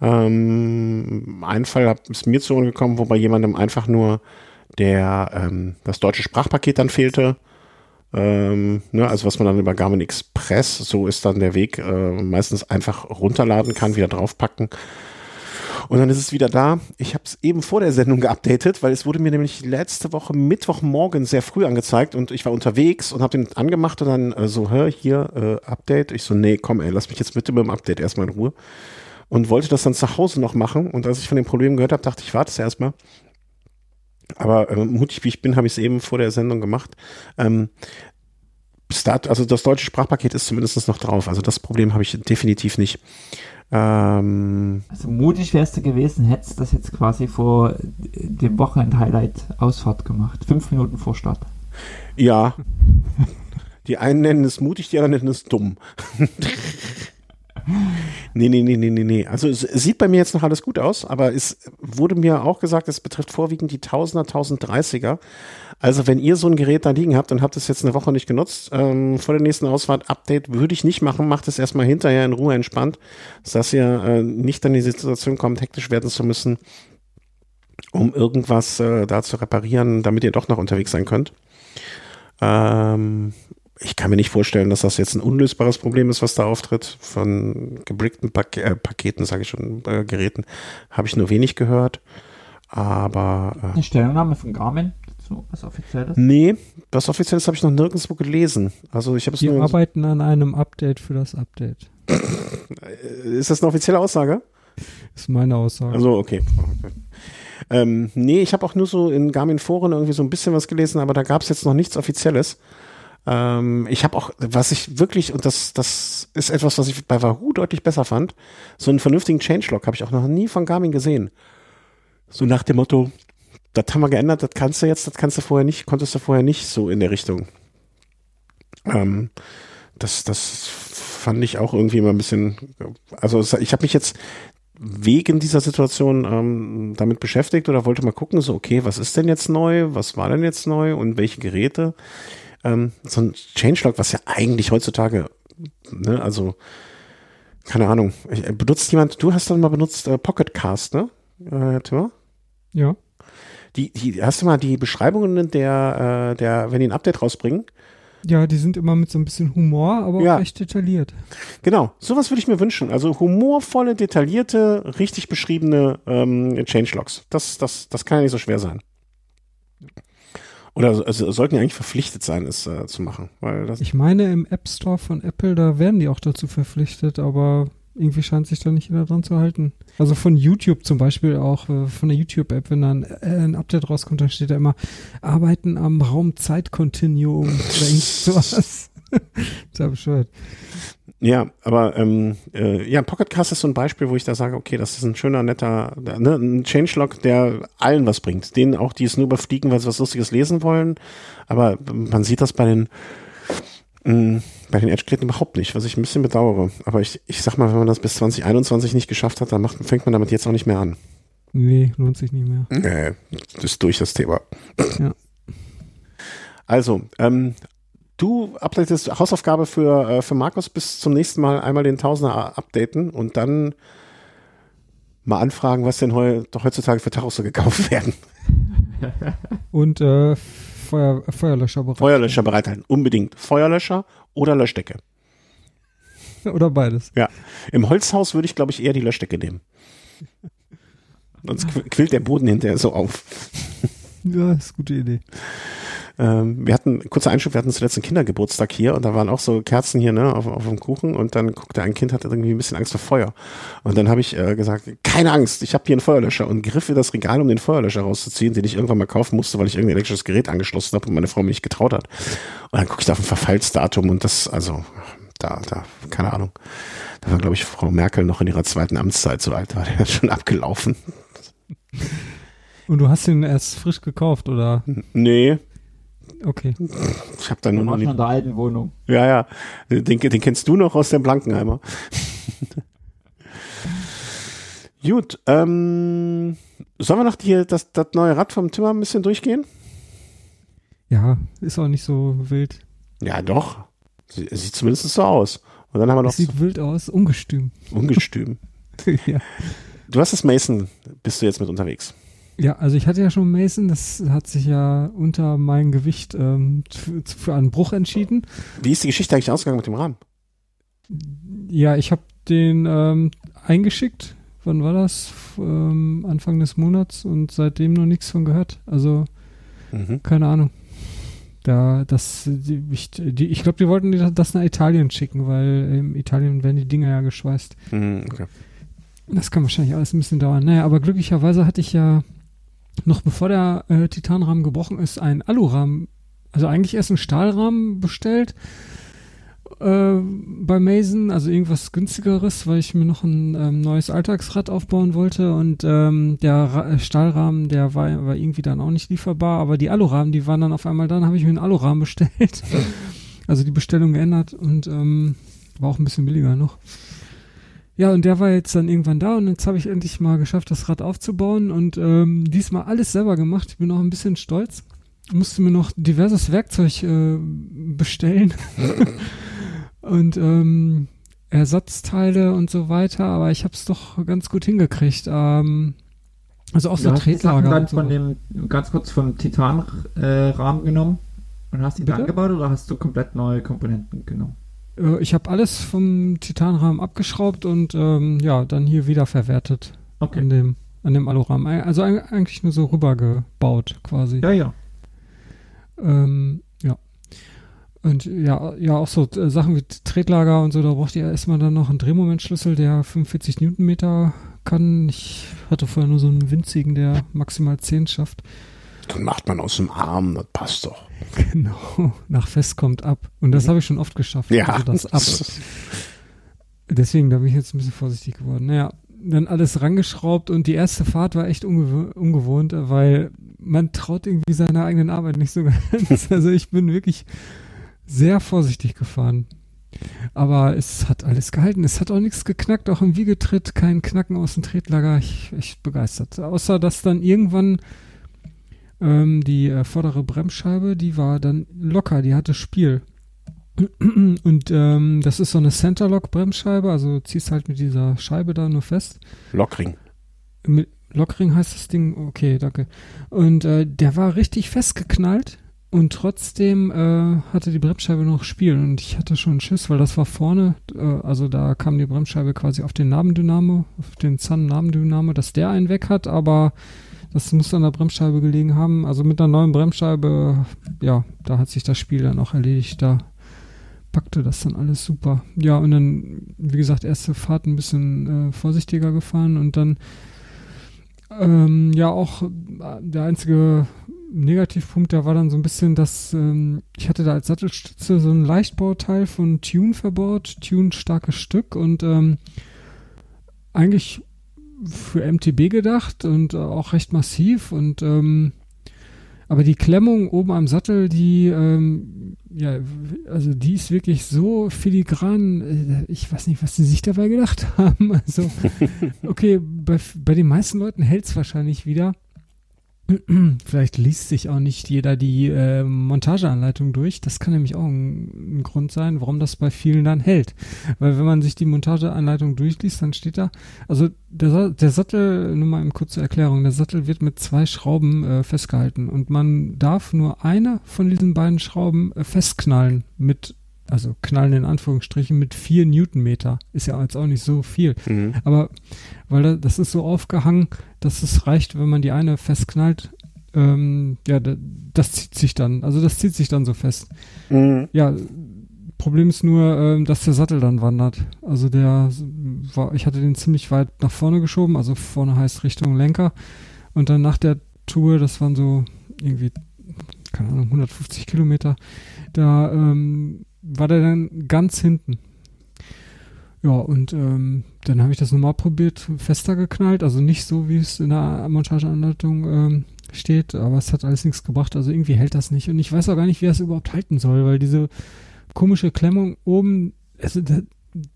Ähm, ein Fall ist mir zu gekommen, wo bei jemandem einfach nur der ähm, das deutsche Sprachpaket dann fehlte ähm, ne, also was man dann über Garmin Express, so ist dann der Weg, äh, meistens einfach runterladen kann, wieder draufpacken. Und dann ist es wieder da. Ich habe es eben vor der Sendung geupdatet, weil es wurde mir nämlich letzte Woche Mittwochmorgen sehr früh angezeigt und ich war unterwegs und habe den angemacht und dann äh, so, hör, hier, äh, Update. Ich so, nee, komm ey, lass mich jetzt bitte mit dem Update erstmal in Ruhe. Und wollte das dann zu Hause noch machen. Und als ich von dem Problem gehört habe, dachte ich, warte es erstmal. Aber äh, mutig wie ich bin, habe ich es eben vor der Sendung gemacht. Ähm, Start, also das deutsche Sprachpaket ist zumindest noch drauf. Also das Problem habe ich definitiv nicht. Ähm, also mutig wärst du gewesen, hättest das jetzt quasi vor dem Wochenend-Highlight Ausfahrt gemacht. Fünf Minuten vor Start. Ja. Die einen nennen es mutig, die anderen nennen es dumm. nee, nee, nee, nee, nee, nee. Also es sieht bei mir jetzt noch alles gut aus, aber es wurde mir auch gesagt, es betrifft vorwiegend die 1000er, 1030er. Also wenn ihr so ein Gerät da liegen habt und habt es jetzt eine Woche nicht genutzt, ähm, vor der nächsten Ausfahrt Update würde ich nicht machen, macht es erstmal hinterher in Ruhe entspannt, dass ihr äh, nicht in die Situation kommt, hektisch werden zu müssen, um irgendwas äh, da zu reparieren, damit ihr doch noch unterwegs sein könnt. Ähm, ich kann mir nicht vorstellen, dass das jetzt ein unlösbares Problem ist, was da auftritt. Von gebrickten Pak äh, Paketen, sage ich schon, äh, Geräten, habe ich nur wenig gehört. Aber. Äh, Eine Stellungnahme von Garmin So, was Offizielles? Nee, was Offizielles habe ich noch nirgendwo gelesen. Also ich habe es Die nur. arbeiten an einem Update für das Update. Ist das eine offizielle Aussage? Ist meine Aussage. Also, okay. okay. Ähm, nee, ich habe auch nur so in Garmin-Foren irgendwie so ein bisschen was gelesen, aber da gab es jetzt noch nichts Offizielles. Ähm, ich habe auch, was ich wirklich, und das, das ist etwas, was ich bei Wahoo deutlich besser fand, so einen vernünftigen Changelog habe ich auch noch nie von Garmin gesehen. So nach dem Motto, das haben wir geändert, das kannst du jetzt, das kannst du vorher nicht, konntest du vorher nicht, so in der Richtung. Ähm, das, das fand ich auch irgendwie immer ein bisschen, also ich habe mich jetzt wegen dieser Situation ähm, damit beschäftigt oder wollte mal gucken, so, okay, was ist denn jetzt neu, was war denn jetzt neu und welche Geräte? Ähm, so ein Changelog, was ja eigentlich heutzutage, ne, also, keine Ahnung, ich, benutzt jemand, du hast dann mal benutzt äh, Pocketcast, ne, äh, Timmer? Ja. Die, die, hast du mal die Beschreibungen der, äh, der, wenn die ein Update rausbringen? Ja, die sind immer mit so ein bisschen Humor, aber Ja. auch recht detailliert. Genau, sowas würde ich mir wünschen. Also humorvolle, detaillierte, richtig beschriebene ähm, Changelogs. Das, das, das kann ja nicht so schwer sein. Oder also, sollten die eigentlich verpflichtet sein, es äh, zu machen. Weil das, Ich meine, im App Store von Apple, da werden die auch dazu verpflichtet, aber irgendwie scheint sich da nicht jeder dran zu halten. Also von YouTube zum Beispiel auch, äh, von der YouTube-App, wenn dann äh, ein Update rauskommt, dann steht da immer, arbeiten am Raumzeitkontinuum oder irgend sowas. Total bescheuert. Ja, aber ähm, äh, ja, Pocketcast ist so ein Beispiel, wo ich da sage, okay, das ist ein schöner, netter, ne, ein Changelog, der allen was bringt. Denen auch, die es nur überfliegen, weil sie was Lustiges lesen wollen. Aber man sieht das bei den mh, bei den Edge-Geräten überhaupt nicht, was ich ein bisschen bedauere. Aber ich, ich sag mal, wenn man das bis 2021 nicht geschafft hat, dann macht, fängt man damit jetzt auch nicht mehr an. Nee, lohnt sich nicht mehr. Nee, das ist durch das Thema. Ja. Also, ähm, du updatest Hausaufgabe für, äh, für Markus bis zum nächsten Mal einmal den Tausender updaten und dann mal anfragen, was denn heu, doch heutzutage für Tachos so gekauft werden. Und äh, Feuer, Feuerlöscher bereit. Feuerlöscher bereithalten. Unbedingt. Feuerlöscher oder Löschdecke. Oder beides. Ja. Im Holzhaus würde ich, glaube ich, eher die Löschdecke nehmen. Sonst qu- quillt der Boden hinterher so auf. Ja, ist eine gute Idee. Ähm, wir hatten, kurzer Einschub, wir hatten zuletzt einen Kindergeburtstag hier und da waren auch so Kerzen hier, ne, auf, auf dem Kuchen und dann guckte ein Kind, hatte irgendwie ein bisschen Angst vor Feuer. Und dann habe ich äh, gesagt, keine Angst, ich habe hier einen Feuerlöscher und griff für das Regal, um den Feuerlöscher rauszuziehen, den ich irgendwann mal kaufen musste, weil ich irgendein elektrisches Gerät angeschlossen habe und meine Frau mir nicht getraut hat. Und dann gucke ich da auf ein Verfallsdatum und das, also, da, da, keine Ahnung. Da war, glaube ich, Frau Merkel noch in ihrer zweiten Amtszeit so alt, war der schon abgelaufen. Und du hast ihn erst frisch gekauft, oder? Nee, Okay. ich habe da nur noch noch in der alten Wohnung. Ja, ja. Den, den kennst du noch aus dem Blankenheimer. Gut, ähm, sollen wir noch die, das, das neue Rad vom Timmer ein bisschen durchgehen? Ja, ist auch nicht so wild. Ja, doch. Sie- Sieht zumindest so aus. Und dann haben wir noch Es sieht wild aus, ungestüm. so ungestüm. ja. Du hast das Mason, bist du jetzt mit unterwegs. Ja, also ich hatte ja schon Mason, das hat sich ja unter mein Gewicht ähm, für, einen Bruch entschieden. Wie ist die Geschichte eigentlich ausgegangen mit dem Rahmen? Ja, ich habe den ähm, eingeschickt. Wann war das? Ähm, Anfang des Monats und seitdem noch nichts von gehört. Also Mhm. keine Ahnung. Da, das, die, ich, die, ich glaube, die wollten das nach Italien schicken, weil in Italien werden die Dinger ja geschweißt. Mhm, okay. Das kann wahrscheinlich alles ein bisschen dauern. Naja, aber glücklicherweise hatte ich ja noch bevor der äh, Titanrahmen gebrochen ist, einen Alurahmen, also eigentlich erst einen Stahlrahmen bestellt äh, bei Mason, also irgendwas günstigeres, weil ich mir noch ein ähm, neues Alltagsrad aufbauen wollte und ähm, der Ra äh, Stahlrahmen, der war, war irgendwie dann auch nicht lieferbar, aber die Alurahmen, die waren dann auf einmal da, dann habe ich mir einen Alurahmen bestellt. also die Bestellung geändert und ähm, war auch ein bisschen billiger noch. Ja, und der war jetzt dann irgendwann da und jetzt habe ich endlich mal geschafft, das Rad aufzubauen und ähm, diesmal alles selber gemacht. Ich bin auch ein bisschen stolz. Musste mir noch diverses Werkzeug äh, bestellen und ähm, Ersatzteile und so weiter, aber ich habe es doch ganz gut hingekriegt. Ähm, also auch so du hast Sachen Tretlager dann und so. von dem, ganz kurz vom Titanrahmen äh, Rahmen genommen und hast die Bitte? dann gebaut oder hast du komplett neue Komponenten genommen? Äh, ich habe alles vom Titanrahmen abgeschraubt und ähm, ja, dann hier wieder verwertet Okay. an dem an dem Alurahmen. Also eig- eigentlich nur so rübergebaut quasi. Ja, ja. Ähm, ja. Und ja, ja, auch so äh, Sachen wie Tretlager und so, da braucht ihr erstmal dann noch einen Drehmomentschlüssel, der 45 Newtonmeter kann. Ich hatte vorher nur so einen winzigen, der maximal 10 schafft. Dann macht man aus dem Arm, das passt doch. Genau, nach fest kommt ab. Und das mhm. habe ich schon oft geschafft. Ja. Also das ab. Deswegen, da bin ich jetzt ein bisschen vorsichtig geworden. Naja, dann alles rangeschraubt und die erste Fahrt war echt ungew ungewohnt, weil man traut irgendwie seiner eigenen Arbeit nicht so ganz. Also ich bin wirklich sehr vorsichtig gefahren. Aber es hat alles gehalten. Es hat auch nichts geknackt, auch im Wiegetritt, kein Knacken aus dem Tretlager. Ich echt begeistert. Außer dass dann irgendwann ähm, die äh, vordere Bremsscheibe, die war dann locker, die hatte Spiel. Und ähm, das ist so eine Centerlock-Bremsscheibe, also ziehst halt mit dieser Scheibe da nur fest. Lockring. Mit Lockring heißt das Ding, okay, danke. Und äh, der war richtig festgeknallt und trotzdem äh, hatte die Bremsscheibe noch Spiel und ich hatte schon Schiss, weil das war vorne, äh, also da kam die Bremsscheibe quasi auf den Nabendynamo, auf den Zahn-Nabendynamo, dass der einen weg hat, aber das muss an der Bremsscheibe gelegen haben. Also mit einer neuen Bremsscheibe, ja, da hat sich das Spiel dann auch erledigt. Da packte das dann alles super. Ja, und dann, wie gesagt, erste Fahrt ein bisschen äh, vorsichtiger gefahren und dann ähm, ja auch äh, der einzige Negativpunkt, da war dann so ein bisschen, dass ähm, ich hatte da als Sattelstütze so ein Leichtbauteil von Tune verbaut, Tune starkes Stück und ähm, eigentlich für MTB gedacht und äh, auch recht massiv und ähm, aber die Klemmung oben am Sattel, die, ähm, ja, also die ist wirklich so filigran. Äh, ich weiß nicht, was sie sich dabei gedacht haben. Also, okay, bei, bei den meisten Leuten hält es wahrscheinlich wieder. Vielleicht liest sich auch nicht jeder die äh, Montageanleitung durch. Das kann nämlich auch ein, ein, Grund sein, warum das bei vielen dann hält. Weil wenn man sich die Montageanleitung durchliest, dann steht da, also der, der Sattel, nur mal in kurze Erklärung, der Sattel wird mit zwei Schrauben äh, festgehalten und man darf nur eine von diesen beiden Schrauben äh, festknallen mit also knallen in Anführungsstrichen mit vier Newtonmeter. Ist ja jetzt auch nicht so viel. Mhm. Aber weil das ist so aufgehangen, dass es reicht, wenn man die eine festknallt. Ähm, ja, das zieht sich dann. Also das zieht sich dann so fest. Mhm. Ja, Problem ist nur, ähm, dass der Sattel dann wandert. Also der war, ich hatte den ziemlich weit nach vorne geschoben, also vorne heißt Richtung Lenker. Und dann nach der Tour, das waren so irgendwie, keine Ahnung, 150 Kilometer, da ähm, war der dann ganz hinten. Ja, und ähm, dann habe ich das nochmal probiert, fester geknallt, also nicht so, wie es in der Montageanleitung ähm, steht, aber es hat alles nichts gebracht, also irgendwie hält das nicht. Und ich weiß auch gar nicht, wie das überhaupt halten soll, weil diese komische Klemmung oben, also da,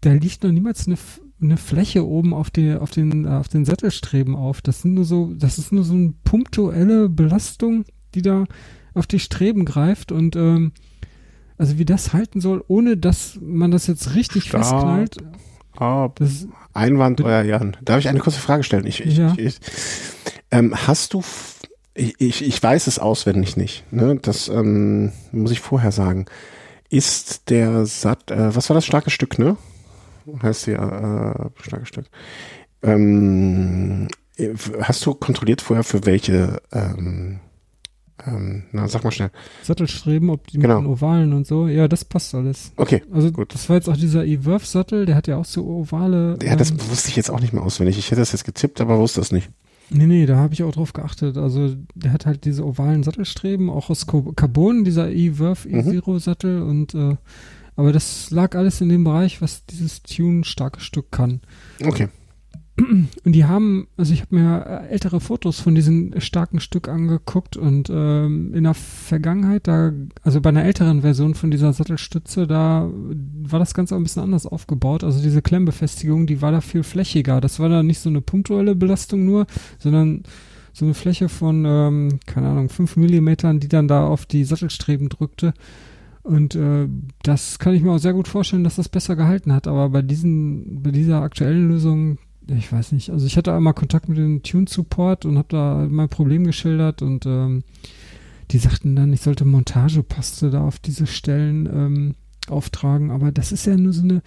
da liegt noch niemals eine, eine Fläche oben auf, die, auf, den, auf den Sattelstreben auf. Das sind nur so, das ist nur so eine punktuelle Belastung, die da auf die Streben greift und ähm, also wie das halten soll, ohne dass man das jetzt richtig Stop. festknallt. Oh, Einwand, euer Jan. Darf ich eine kurze Frage stellen? Ich, ich, ja. ich, ähm, hast du, ich, ich weiß es auswendig nicht, ne? das ähm, muss ich vorher sagen. Ist der Satt, äh, was war das starke Stück, ne? Heißt ja, äh, starkes Stück. Ähm, hast du kontrolliert vorher, für welche ähm, ähm, na, sag mal schnell. Sattelstreben, ob die genau. mit den Ovalen und so. Ja, das passt alles. Okay. Also gut. das war jetzt auch dieser E-Wurf-Sattel, der hat ja auch so ovale. Ja, das ähm, wusste ich jetzt auch nicht mehr auswendig. Ich hätte das jetzt getippt, aber wusste das nicht. Nee, nee, da habe ich auch drauf geachtet. Also der hat halt diese ovalen Sattelstreben, auch aus Carbon, dieser E-Wurf E-Zero-Sattel mhm. und äh, aber das lag alles in dem Bereich, was dieses Tune starke Stück kann. Okay. Und die haben, also ich habe mir äh, ältere Fotos von diesem starken Stück angeguckt und ähm, in der Vergangenheit, da, also bei einer älteren Version von dieser Sattelstütze, da war das Ganze auch ein bisschen anders aufgebaut. Also diese Klemmbefestigung, die war da viel flächiger. Das war da nicht so eine punktuelle Belastung nur, sondern so eine Fläche von, ähm, keine Ahnung, fünf Millimetern, die dann da auf die Sattelstreben drückte. Und äh, das kann ich mir auch sehr gut vorstellen, dass das besser gehalten hat. Aber bei diesen, bei dieser aktuellen Lösung, ich weiß nicht, also ich hatte einmal Kontakt mit dem Tune-Support und habe da mein Problem geschildert und ähm, die sagten dann, ich sollte Montagepaste da auf diese Stellen ähm, auftragen, aber das ist ja nur so eine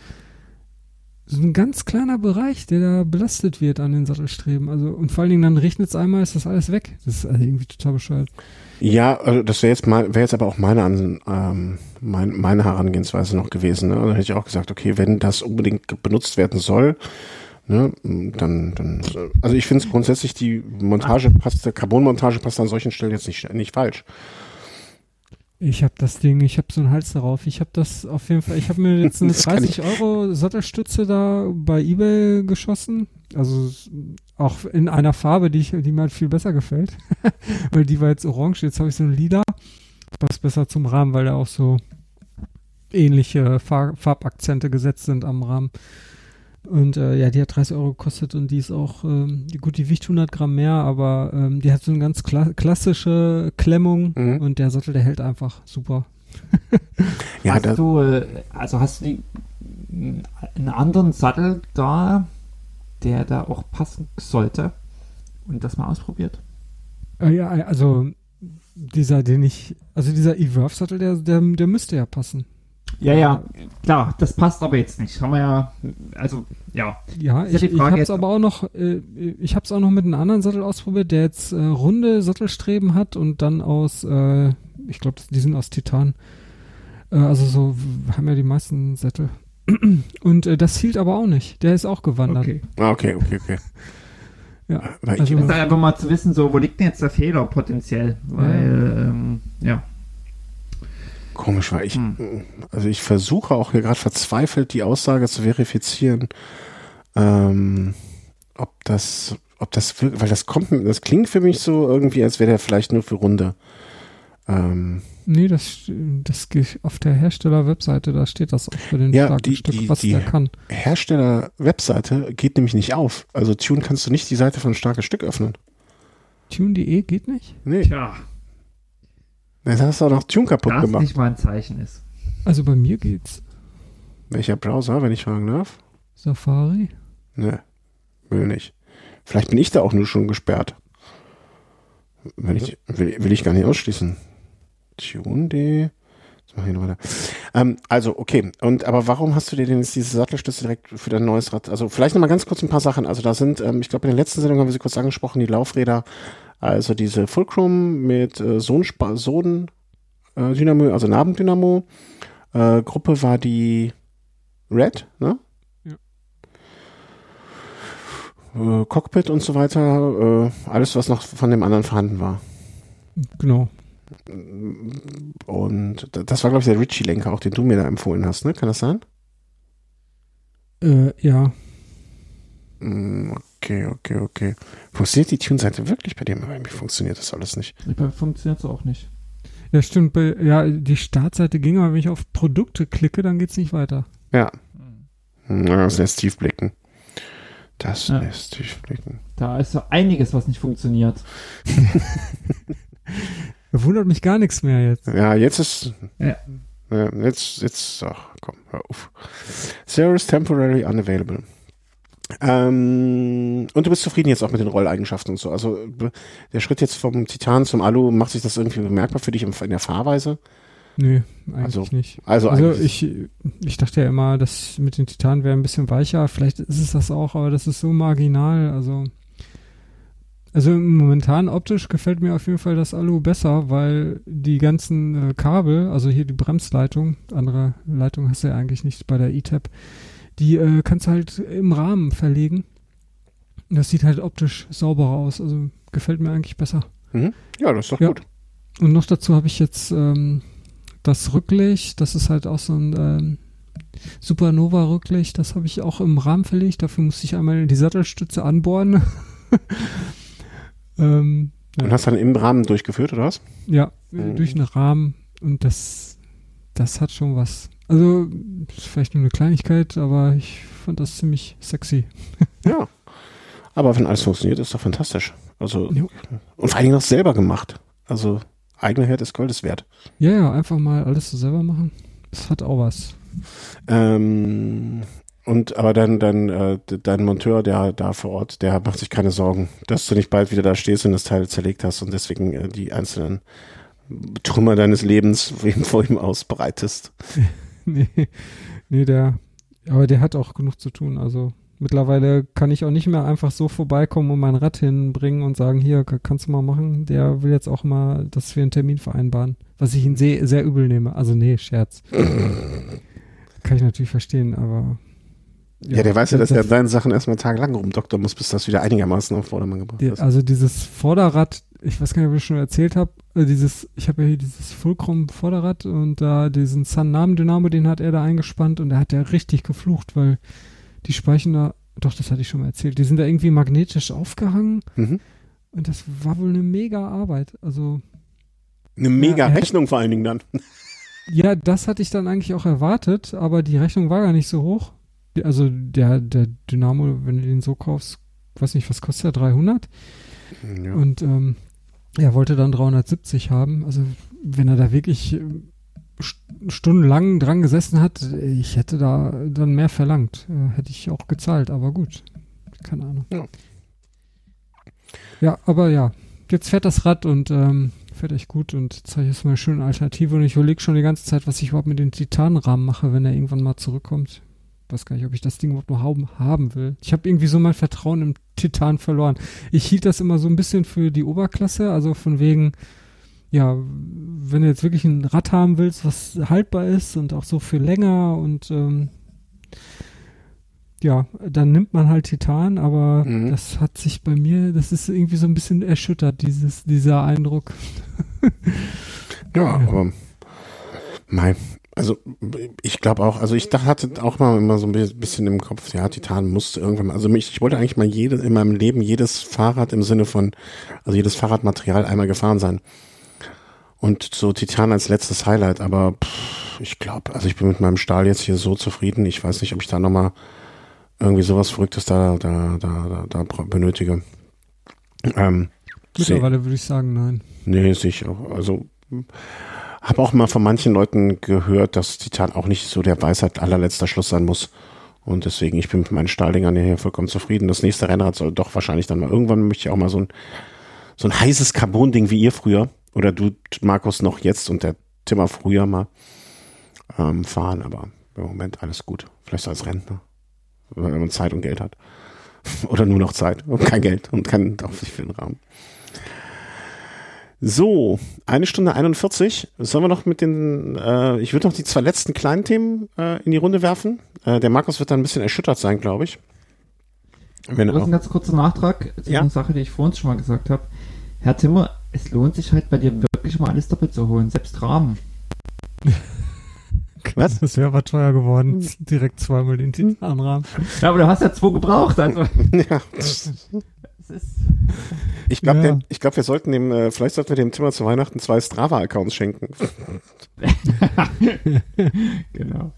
so ein ganz kleiner Bereich, der da belastet wird an den Sattelstreben. Also, und vor allen Dingen dann regnet es einmal, ist das alles weg. Das ist also irgendwie total bescheuert. Ja, also das wäre jetzt mal, wäre jetzt aber auch meine, ähm, mein, meine Herangehensweise noch gewesen. Ne? Da hätte ich auch gesagt, okay, wenn das unbedingt benutzt werden soll, ne, dann, dann, also ich finde es grundsätzlich die Montage passt, der Carbonmontage passt an solchen Stellen jetzt nicht, nicht falsch. Ich habe das Ding, ich habe so einen Hals darauf. Ich habe das auf jeden Fall, ich habe mir jetzt eine 30 Euro Sattelstütze da bei eBay geschossen. Also auch in einer Farbe, die, ich, die mir halt viel besser gefällt. weil die war jetzt orange, jetzt habe ich so ein Lila. Passt besser zum Rahmen, weil da auch so ähnliche Far Farbakzente gesetzt sind am Rahmen. Und äh, ja, die hat 30 Euro gekostet und die ist auch, ähm, gut, die wiegt 100 Gramm mehr, aber ähm, die hat so eine ganz kla klassische Klemmung mhm. und der Sattel, der hält einfach super. ja, hast du, äh, also hast du die, einen anderen Sattel da, der da auch passen sollte und das mal ausprobiert? Äh, ja, also dieser, den ich, also dieser E-Verve-Sattel, der, der, der müsste ja passen. Ja, ja, klar, das passt aber jetzt nicht. Haben wir ja, also, ja. Ja, ich, ich habe es aber auch noch, äh, ich habe es auch noch mit einem anderen Sattel ausprobiert, der jetzt äh, runde Sattelstreben hat und dann aus, äh, ich glaube, die sind aus Titan. Äh, also so haben ja die meisten Sättel. Und äh, das hielt aber auch nicht. Der ist auch gewandert. Okay, ah, okay, okay, okay. Ja, also, ich also, einfach mal zu wissen, so, wo liegt denn jetzt der Fehler potenziell? Weil, ja. Ähm, ja. Komisch, weil ich, hm. also ich versuche auch hier gerade verzweifelt die Aussage zu verifizieren, ähm, ob das, ob das wirklich, weil das kommt, das klingt für mich so irgendwie, als wäre der vielleicht nur für Runde. Ähm, nee, das, das auf der Hersteller-Webseite, da steht das auch für den ja, starken die, Stück, die, was die der kann. Hersteller-Webseite geht nämlich nicht auf. Also Tune kannst du nicht die Seite von starkes Stück öffnen. Tune.de geht nicht? Nee. Tja. Jetzt hast du auch noch Tune kaputt das gemacht. nicht mal ein Zeichen ist. Also bei mir geht's. Welcher Browser, wenn ich fragen darf? Safari? Ne, will nicht. Vielleicht bin ich da auch nur schon gesperrt. Will ich, will, will ich gar nicht ausschließen. Tune.de. Ähm, also, okay. Und aber warum hast du dir denn jetzt diese Sattelstütze direkt für dein neues Rad? Also vielleicht nochmal ganz kurz ein paar Sachen. Also da sind, ähm, ich glaube, in der letzten Sendung haben wir sie kurz angesprochen, die Laufräder also diese Fulcrum mit äh, Sohn, äh, Dynamo, also Nabendynamo. Äh, Gruppe war die Red, ne? Ja. Äh, Cockpit und so weiter, äh, alles, was noch von dem anderen vorhanden war. Genau. Und das war, glaube ich, der Ritchie-Lenker, auch den du mir da empfohlen hast, ne? Kann das sein? Äh, ja. Okay, okay, okay. Funktioniert die Tune-Seite wirklich bei dir? Bei mir funktioniert das alles nicht. Bei mir funktioniert es auch nicht. Ja, stimmt. Bei, ja, die Startseite ging, aber wenn ich auf Produkte klicke, dann geht es nicht weiter. Ja. Hm, das lässt tief blicken. Das ja. lässt tief blicken. Da ist so einiges, was nicht funktioniert. wundert mich gar nichts mehr jetzt. Ja, jetzt ist. Ja. Jetzt, jetzt, ach komm, hör auf. Service temporarily unavailable. Ähm, und du bist zufrieden jetzt auch mit den Rolleigenschaften und so. Also der Schritt jetzt vom Titan zum Alu, macht sich das irgendwie bemerkbar für dich in der Fahrweise? Nö, eigentlich also, nicht. Also, also ich, ich dachte ja immer, dass mit den Titan wäre ein bisschen weicher. Vielleicht ist es das auch, aber das ist so marginal. Also, also momentan optisch gefällt mir auf jeden Fall das Alu besser, weil die ganzen äh, Kabel, also hier die Bremsleitung, andere Leitung hast du ja eigentlich nicht bei der E-Tab, die äh, kannst du halt im Rahmen verlegen. Das sieht halt optisch sauberer aus. Also gefällt mir eigentlich besser. Mhm. Ja, das ist doch ja. gut. Und noch dazu habe ich jetzt ähm, das Rücklicht. Das ist halt auch so ein ähm, Supernova-Rücklicht. Das habe ich auch im Rahmen verlegt. Dafür musste ich einmal die Sattelstütze anbohren. ähm, ja. Und hast dann im Rahmen durchgeführt, oder was? Ja, mhm. durch einen Rahmen. Und das, das hat schon was. Also, vielleicht nur eine Kleinigkeit, aber ich fand das ziemlich sexy. ja. Aber wenn alles funktioniert, ist doch fantastisch. Also, jo. und vor allen Dingen auch selber gemacht. Also, eigener Herd ist Goldes wert. Ja, ja, einfach mal alles so selber machen. Das hat auch was. Ähm, und aber dann, dann äh, dein Monteur, der da vor Ort, der macht sich keine Sorgen, dass du nicht bald wieder da stehst und das Teil zerlegt hast und deswegen äh, die einzelnen Trümmer deines Lebens vor ihm ausbreitest. nee, nee, der, Aber der hat auch genug zu tun. Also mittlerweile kann ich auch nicht mehr einfach so vorbeikommen und mein Rad hinbringen und sagen, hier, kannst du mal machen. Der will jetzt auch mal, dass wir einen Termin vereinbaren. Was ich ihn sehr, sehr übel nehme. Also nee, Scherz. kann ich natürlich verstehen, aber ja, ja, der weiß ja, dass er seine Sachen erstmal tagelang rumdoktern muss, bis das wieder einigermaßen auf Vordermann gebracht die, ist. Also dieses Vorderrad, ich weiß gar nicht, ob ich schon erzählt habe, äh, dieses, ich habe ja hier dieses Fulcrum Vorderrad und da diesen Sun Namen Dynamo, den hat er da eingespannt und da hat er richtig geflucht, weil die Speichen da, doch, das hatte ich schon mal erzählt, die sind da irgendwie magnetisch aufgehangen mhm. und das war wohl eine mega Arbeit, also. Eine mega ja, Rechnung vor allen Dingen dann. Ja, das hatte ich dann eigentlich auch erwartet, aber die Rechnung war gar nicht so hoch also der, der Dynamo, wenn du den so kaufst, weiß nicht, was kostet der? 300? Ja. Und ähm, er wollte dann 370 haben. Also wenn er da wirklich äh, stundenlang dran gesessen hat, ich hätte da dann mehr verlangt. Äh, hätte ich auch gezahlt, aber gut. Keine Ahnung. Ja. ja, aber ja. Jetzt fährt das Rad und ähm, fährt echt gut und zeige jetzt mal eine schöne Alternative und ich überlege schon die ganze Zeit, was ich überhaupt mit den Titanrahmen mache, wenn er irgendwann mal zurückkommt weiß gar nicht, ob ich das Ding überhaupt noch haben, haben will. Ich habe irgendwie so mein Vertrauen im Titan verloren. Ich hielt das immer so ein bisschen für die Oberklasse, also von wegen, ja, wenn du jetzt wirklich ein Rad haben willst, was haltbar ist und auch so für länger und ähm, ja, dann nimmt man halt Titan, aber mhm. das hat sich bei mir, das ist irgendwie so ein bisschen erschüttert, dieses, dieser Eindruck. ja, ja. aber mein, also ich glaube auch, also ich dachte, hatte auch mal immer so ein bisschen im Kopf, ja, Titan musste irgendwann mal, also ich, ich wollte eigentlich mal jede, in meinem Leben jedes Fahrrad im Sinne von, also jedes Fahrradmaterial einmal gefahren sein. Und so Titan als letztes Highlight, aber pff, ich glaube, also ich bin mit meinem Stahl jetzt hier so zufrieden, ich weiß nicht, ob ich da nochmal irgendwie sowas Verrücktes da, da, da, da, da benötige. Ähm, Mittlerweile würde ich sagen, nein. Nee, sicher. Also habe auch mal von manchen Leuten gehört, dass Titan auch nicht so der Weisheit allerletzter Schluss sein muss. Und deswegen, ich bin mit meinen Stahldingern hier vollkommen zufrieden. Das nächste Rennrad soll doch wahrscheinlich dann mal, irgendwann möchte ich auch mal so ein, so ein heißes Carbon-Ding wie ihr früher. Oder du, Markus, noch jetzt und der Timmer früher mal ähm, fahren. Aber im Moment alles gut. Vielleicht als Rentner. Wenn man Zeit und Geld hat. Oder nur noch Zeit und kein Geld und kein auch nicht für den Rahmen. So, eine Stunde 41. Sollen wir noch mit den, äh, ich würde noch die zwei letzten kleinen Themen äh, in die Runde werfen. Äh, der Markus wird dann ein bisschen erschüttert sein, glaube ich. Wenn das ist ein ganz kurzer Nachtrag zu ja? einer Sache, die ich vorhin schon mal gesagt habe. Herr Timmer, es lohnt sich halt bei dir wirklich mal alles doppelt zu holen, selbst Rahmen. Was? Das wäre aber teuer geworden. Direkt zweimal den Titanrahmen. Ja, aber du hast ja zwei gebraucht, also. ja ist. Ich glaube, ja. ich glaube, wir sollten dem, äh, vielleicht sollten wir dem Zimmer zu Weihnachten zwei Strava-Accounts schenken. genau.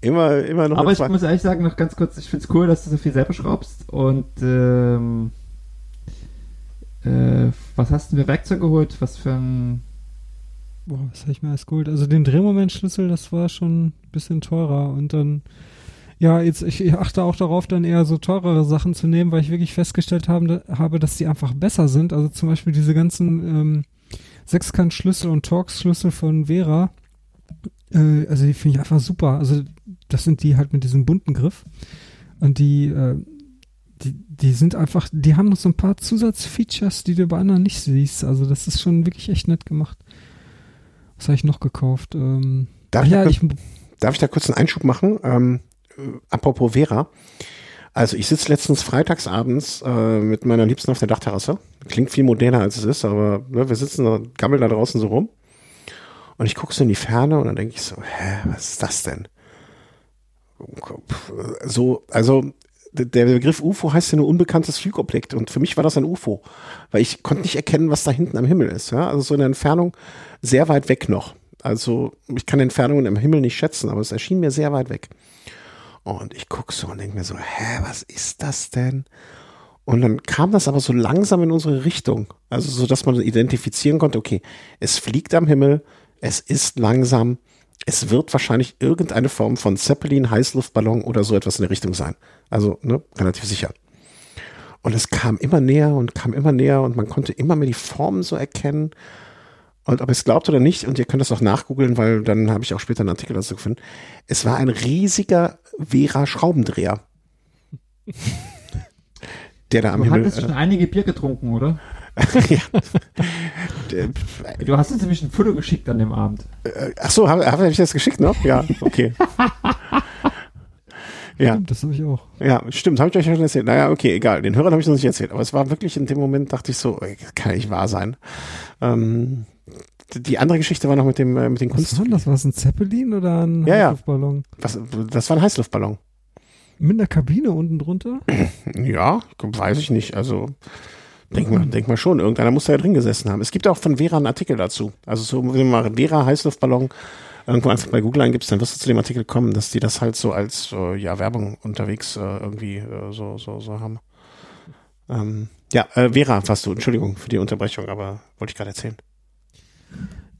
Immer, immer noch. Aber ich muss ehrlich sagen, noch ganz kurz, ich finde es cool, dass du so viel selber schraubst und ähm, äh, was hast du mir Werkzeug geholt? Was für ein Boah, was habe ich mir alles geholt? Also den Drehmomentschlüssel, das war schon ein bisschen teurer und dann ja, jetzt ich achte auch darauf, dann eher so teurere Sachen zu nehmen, weil ich wirklich festgestellt habe, habe dass die einfach besser sind. Also zum Beispiel diese ganzen ähm, Sechskantschlüssel und Torx-Schlüssel von Vera. Äh, also die finde ich einfach super. Also das sind die halt mit diesem bunten Griff. Und die, äh, die, die sind einfach, die haben noch so ein paar Zusatzfeatures, die du bei anderen nicht siehst. Also das ist schon wirklich echt nett gemacht. Was habe ich noch gekauft? Ähm, darf, ja, ich, ich, darf ich da kurz einen Einschub machen? Ähm, apropos Vera. Also ich sitze letztens freitagsabends äh, mit meiner Liebsten auf der Dachterrasse. Klingt viel moderner als es ist, aber ne, wir sitzen da, gammeln da draußen so rum. Und ich gucke so in die Ferne und dann denke ich so, hä, was ist das denn? So, also der Begriff UFO heißt ja nur unbekanntes Flugobjekt und für mich war das ein UFO, weil ich konnte nicht erkennen, was da hinten am Himmel ist. Ja? Also so in der Entfernung sehr weit weg noch. Also ich kann Entfernungen im Himmel nicht schätzen, aber es erschien mir sehr weit weg. Und ich gucke so und denke mir so, hä, was ist das denn? Und dann kam das aber so langsam in unsere Richtung. Also so, dass man identifizieren konnte, okay, es fliegt am Himmel, es ist langsam, es wird wahrscheinlich irgendeine Form von Zeppelin, Heißluftballon oder so etwas in der Richtung sein. Also, ne, relativ sicher. Und es kam immer näher und kam immer näher und man konnte immer mehr die Formen so erkennen. Und ob ihr es glaubt oder nicht, und ihr könnt das auch nachgoogeln, weil dann habe ich auch später einen Artikel dazu gefunden. Es war ein riesiger Vera-Schraubendreher. der da am Du Himmel. hattest schon einige Bier getrunken, oder? ja. Du hast uns nämlich ein Foto geschickt an dem Abend. äh, ach so, habe hab ich das geschickt noch? Ja, okay. ja, Stimmt, das habe ich auch. ja, stimmt, habe ich euch ja schon erzählt. Naja, okay, egal. Den Hörern habe ich noch nicht erzählt. Aber es war wirklich in dem Moment, dachte ich so, ey, kann nicht wahr sein. Ähm, die andere Geschichte war noch mit dem äh, mit den Was Kunst. war denn das? War das ein Zeppelin oder ein Ja, ja. Heißluftballon? Was, das war ein Heißluftballon. Mit einer Kabine unten drunter? Ja, weiß ich nicht. Also denk mal, denk mal schon. Irgendeiner muss da ja drin gesessen haben. Es gibt auch von Vera einen Artikel dazu. Also so, wenn du mal Vera Heißluftballon irgendwo einfach bei Google eingibst, dann wirst du zu dem Artikel kommen, dass die das halt so als äh, ja Werbung unterwegs äh, irgendwie äh, so so so haben. Ähm, ja, äh, Vera, warst du. Entschuldigung für die Unterbrechung, aber wollte ich gerade erzählen.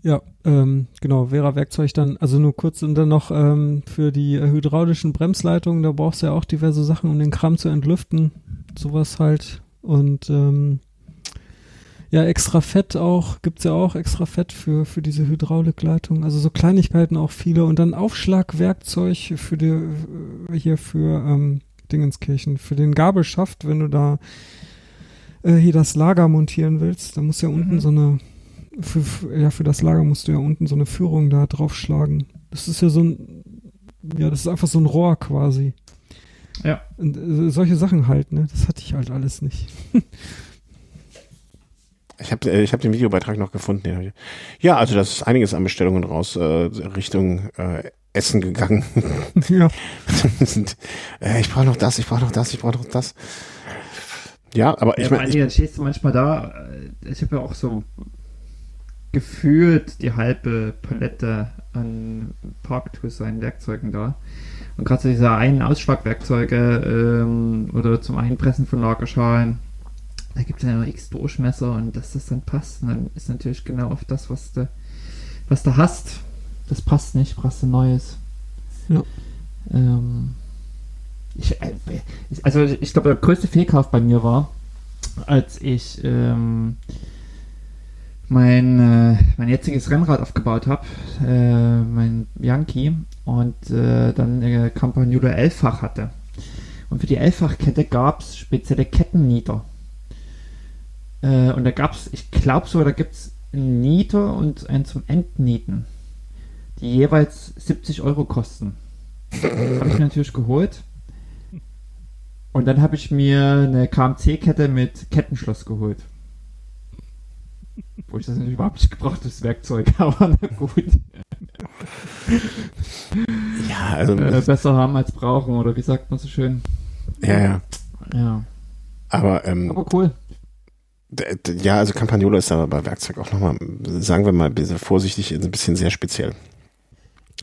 Ja, ähm, genau, Vera Werkzeug dann, also nur kurz und dann noch ähm, für die äh, hydraulischen Bremsleitungen, da brauchst du ja auch diverse Sachen, um den Kram zu entlüften, sowas halt. Und ähm, ja, extra Fett auch, gibt's ja auch extra Fett für, für diese Hydraulikleitung, also so Kleinigkeiten auch viele. Und dann Aufschlagwerkzeug für die, äh, hier für ähm, Dingenskirchen, für den Gabelschaft, wenn du da äh, hier das Lager montieren willst, da muss ja unten Mhm. so eine für, für, ja, für das Lager musst du ja unten so eine Führung da draufschlagen. Das ist ja so ein, ja, das ist einfach so ein Rohr quasi. Ja. Und äh, solche Sachen halt, ne? Das hatte ich halt alles nicht. Ich habe äh, ich hab den Videobeitrag noch gefunden. ich- Ja, also das ist einiges an Bestellungen raus äh, Richtung äh, Essen gegangen. ja. sind, äh, ich brauche noch das, ich brauche noch das, ich brauche noch das. Ja, aber ich ja, meine, Dingen, dann stehst du manchmal da, äh, ich habe ja auch so gefühlt die halbe Palette an Parktools, seinen Werkzeugen da. Und gerade so diese einen Ausschlagwerkzeuge ähm, oder zum Einpressen von Lagerschalen, da gibt es ja noch x Durchmesser und dass das dann passt, und dann ist natürlich genau auf das, was du, was du hast. Das passt nicht, brauchst du Neues. Ja. Ähm, ich, äh, ich- also ich glaube, der größte Fehlkauf bei mir war, als ich ähm, mein, äh, mein jetziges Rennrad aufgebaut habe, äh, mein Yankee, und äh, dann eine Campagnolo 11-fach hatte. Und für die 11-fach-Kette gab es spezielle Kettennieter. Äh, und da gab es, ich glaube so, da gibt es einen Nieter und einen zum Entnieten, die jeweils 70 Euro kosten. habe ich mir natürlich geholt. Und dann habe ich mir eine KMC-Kette mit Kettenschloss geholt. Wo ich das natürlich überhaupt nicht gebraucht das Werkzeug, aber na gut. ja, also, Äh, besser haben als brauchen, oder wie sagt man so schön? ja, ja. Ja. Aber, ähm, Aber cool. ja, also Campagnolo ist aber bei Werkzeug auch nochmal, sagen wir mal, vorsichtig, ein bisschen sehr speziell.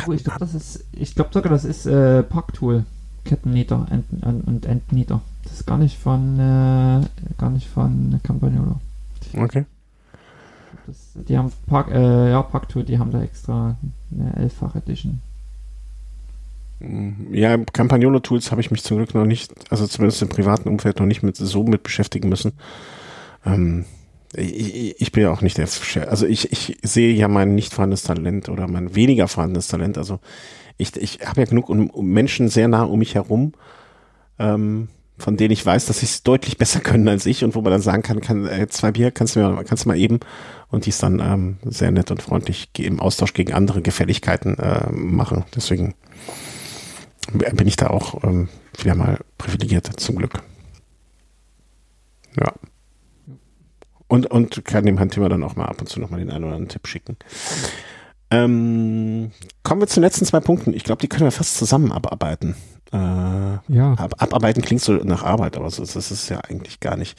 Oh, ich glaube, das ist, ich glaube sogar, das ist äh, Packtool. Kettennieter Ent, Ent, und Endnieter. Das ist gar nicht von, äh, gar nicht von Campagnolo. Okay. Das, die haben Park, äh, ja, Packtool, die haben da extra eine elffach Edition. Mm, Ja, Campagnolo-Tools habe ich mich zum Glück noch nicht, also zumindest im privaten Umfeld noch nicht mit so mit beschäftigen müssen. Ähm, ich, ich bin ja auch nicht der, also ich, ich sehe ja mein nicht vorhandenes Talent oder mein weniger vorhandenes Talent. Also ich, ich habe ja genug Menschen sehr nah um mich herum, ähm, von denen ich weiß, dass sie es deutlich besser können als ich und wo man dann sagen kann, kann äh, zwei Bier kannst du mir, kannst du mal eben und die es dann ähm, sehr nett und freundlich im Austausch gegen andere Gefälligkeiten äh, machen. Deswegen bin ich da auch ähm, wieder mal privilegiert, zum Glück. Ja. Und, und kann dem Handthema dann auch mal ab und zu nochmal den einen oder anderen Tipp schicken. Ähm, kommen wir zu den letzten zwei Punkten. Ich glaube, die können wir fast zusammen abarbeiten. Äh, Ja. Ab, abarbeiten klingt so nach Arbeit, aber so, das ist ja eigentlich gar nicht.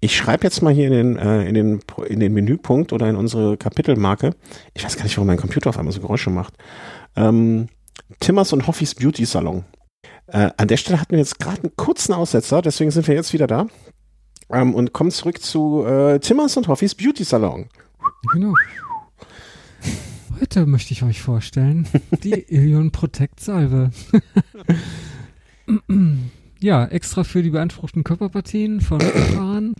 Ich schreibe jetzt mal hier in den, äh, in, den, in den Menüpunkt oder in unsere Kapitelmarke. Ich weiß gar nicht, warum mein Computer auf einmal so Geräusche macht. Ähm, Timmers und Hoffys Beauty Salon. Äh, an der Stelle hatten wir jetzt gerade einen kurzen Aussetzer, deswegen sind wir jetzt wieder da. Ähm, und kommen zurück zu äh, Timmers und Hoffys Beauty Salon. Genau. Heute möchte ich euch vorstellen die Ilion Protect Salbe. ja, extra für die beanspruchten Körperpartien von Fahrern.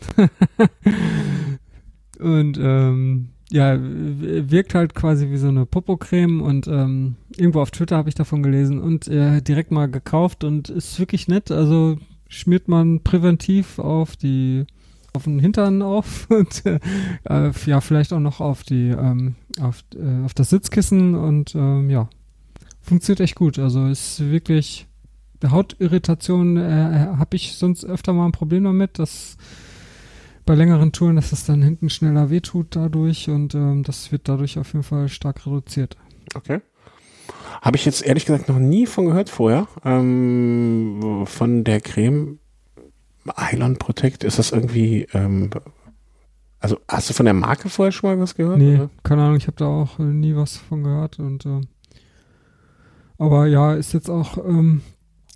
Und ähm, ja, wirkt halt quasi wie so eine Popocreme und ähm, irgendwo auf Twitter habe ich davon gelesen und äh, direkt mal gekauft und ist wirklich nett. Also schmiert man präventiv auf die auf den Hintern auf und äh, ja vielleicht auch noch auf die ähm, auf, äh, auf das Sitzkissen und ähm, ja funktioniert echt gut. Also ist wirklich Hautirritation äh, habe ich sonst öfter mal ein Problem damit, dass bei längeren Touren, dass es dann hinten schneller wehtut dadurch und ähm, das wird dadurch auf jeden Fall stark reduziert. Okay. Habe ich jetzt ehrlich gesagt noch nie von gehört vorher. Ähm, von der Creme Island Protect. Ist das irgendwie, ähm, also hast du von der Marke vorher schon mal was gehört? Nee, oder? keine Ahnung, ich habe da auch äh, nie was von gehört und ähm, aber ja, ist jetzt auch ähm,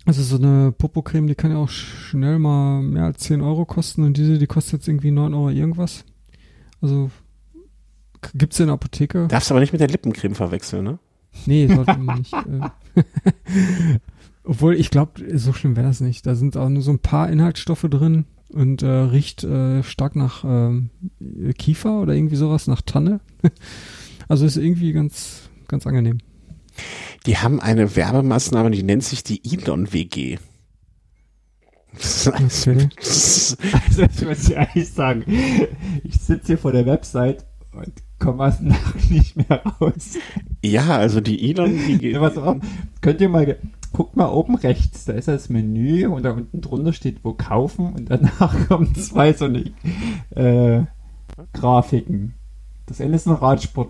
also so eine Popocreme, die kann ja auch schnell mal mehr als 10 Euro kosten und diese, die kostet jetzt irgendwie 9 Euro irgendwas. Also k- gibt's in der Apotheke? Darfst aber nicht mit der Lippencreme verwechseln, ne? Nee, sollte man nicht. Äh. Obwohl, ich glaube, so schlimm wäre das nicht. Da sind auch nur so ein paar Inhaltsstoffe drin und äh, riecht äh, stark nach ähm, Kiefer oder irgendwie sowas, nach Tanne. also ist irgendwie ganz, ganz angenehm. Die haben eine Werbemaßnahme, die nennt sich die Elon WG. Das ist, Okay. das Also, ich muss dir ehrlich sagen, ich sitze hier vor der Website und komme aus dem Lachen nicht mehr raus. ja, also die Elon WG. Ja, pass auf, könnt ihr mal, guckt mal oben rechts, da ist das Menü und da unten drunter steht, wo kaufen und danach kommen zwei so eine äh, Grafiken. Das Ende ist ein Radsport.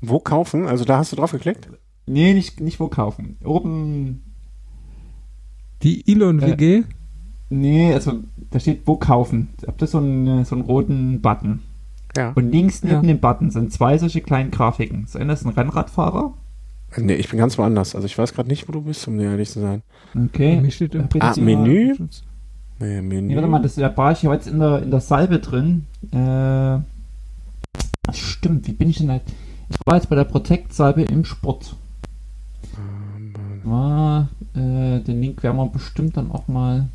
Wo kaufen? Also da hast du drauf geklickt? Nee, nicht, nicht wo kaufen. Oben, Die Elon Äh, WG? nee, also da steht wo kaufen. Habt ihr so einen, so einen roten Button. Ja. Und links neben Ja. dem Button sind zwei solche kleinen Grafiken. Das eine ist ein Rennradfahrer. Nee, ich bin ganz woanders. Also ich weiß gerade nicht, wo du bist, um dir ehrlich zu sein. Okay. Mir steht im Hab ich Ah, Menü? Nee, Menü. Nee, warte mal, das, da war ich ja jetzt in der, in der Salbe drin. Äh, stimmt, wie bin ich denn halt? Ich war jetzt bei der Protect-Salbe im Sport. War, äh, den Link werden wir bestimmt dann auch mal.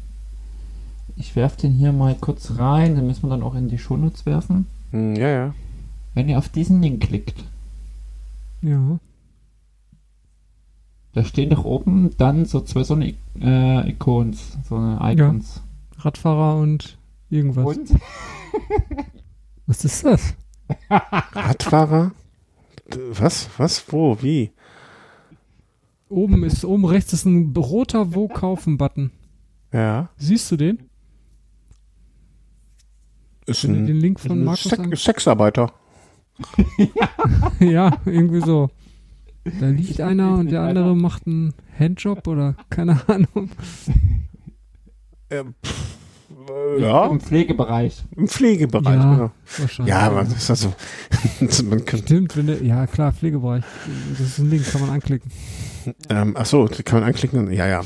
Ich werfe den hier mal kurz rein, den müssen wir dann auch in die Shownotes werfen. Hm, ja, ja. Wenn ihr auf diesen Link klickt, Ja. Da stehen doch oben dann so zwei so eine äh, Icons, so eine Icons. Radfahrer und irgendwas. Und? Was ist das? Radfahrer? Was? Was? Wo? Wie? Oben ist, oben rechts ist ein roter Wo kaufen Button. Ja. Siehst du den? Ist Wenn ein, den Link von ein Markus Sex Sexarbeiter. Ja, irgendwie so. Da liegt Ich einer und der weiter. andere macht einen Handjob oder keine Ahnung. Ähm, pff, äh, ja, Im Pflegebereich. im Pflegebereich. Ja. genau. Wahrscheinlich. Ja, aber das ist also. man könnte, Stimmt, wenn der, ja klar, Pflegebereich. Das ist ein Link, kann man anklicken. ähm, ach so, kann man anklicken. Ja, ja.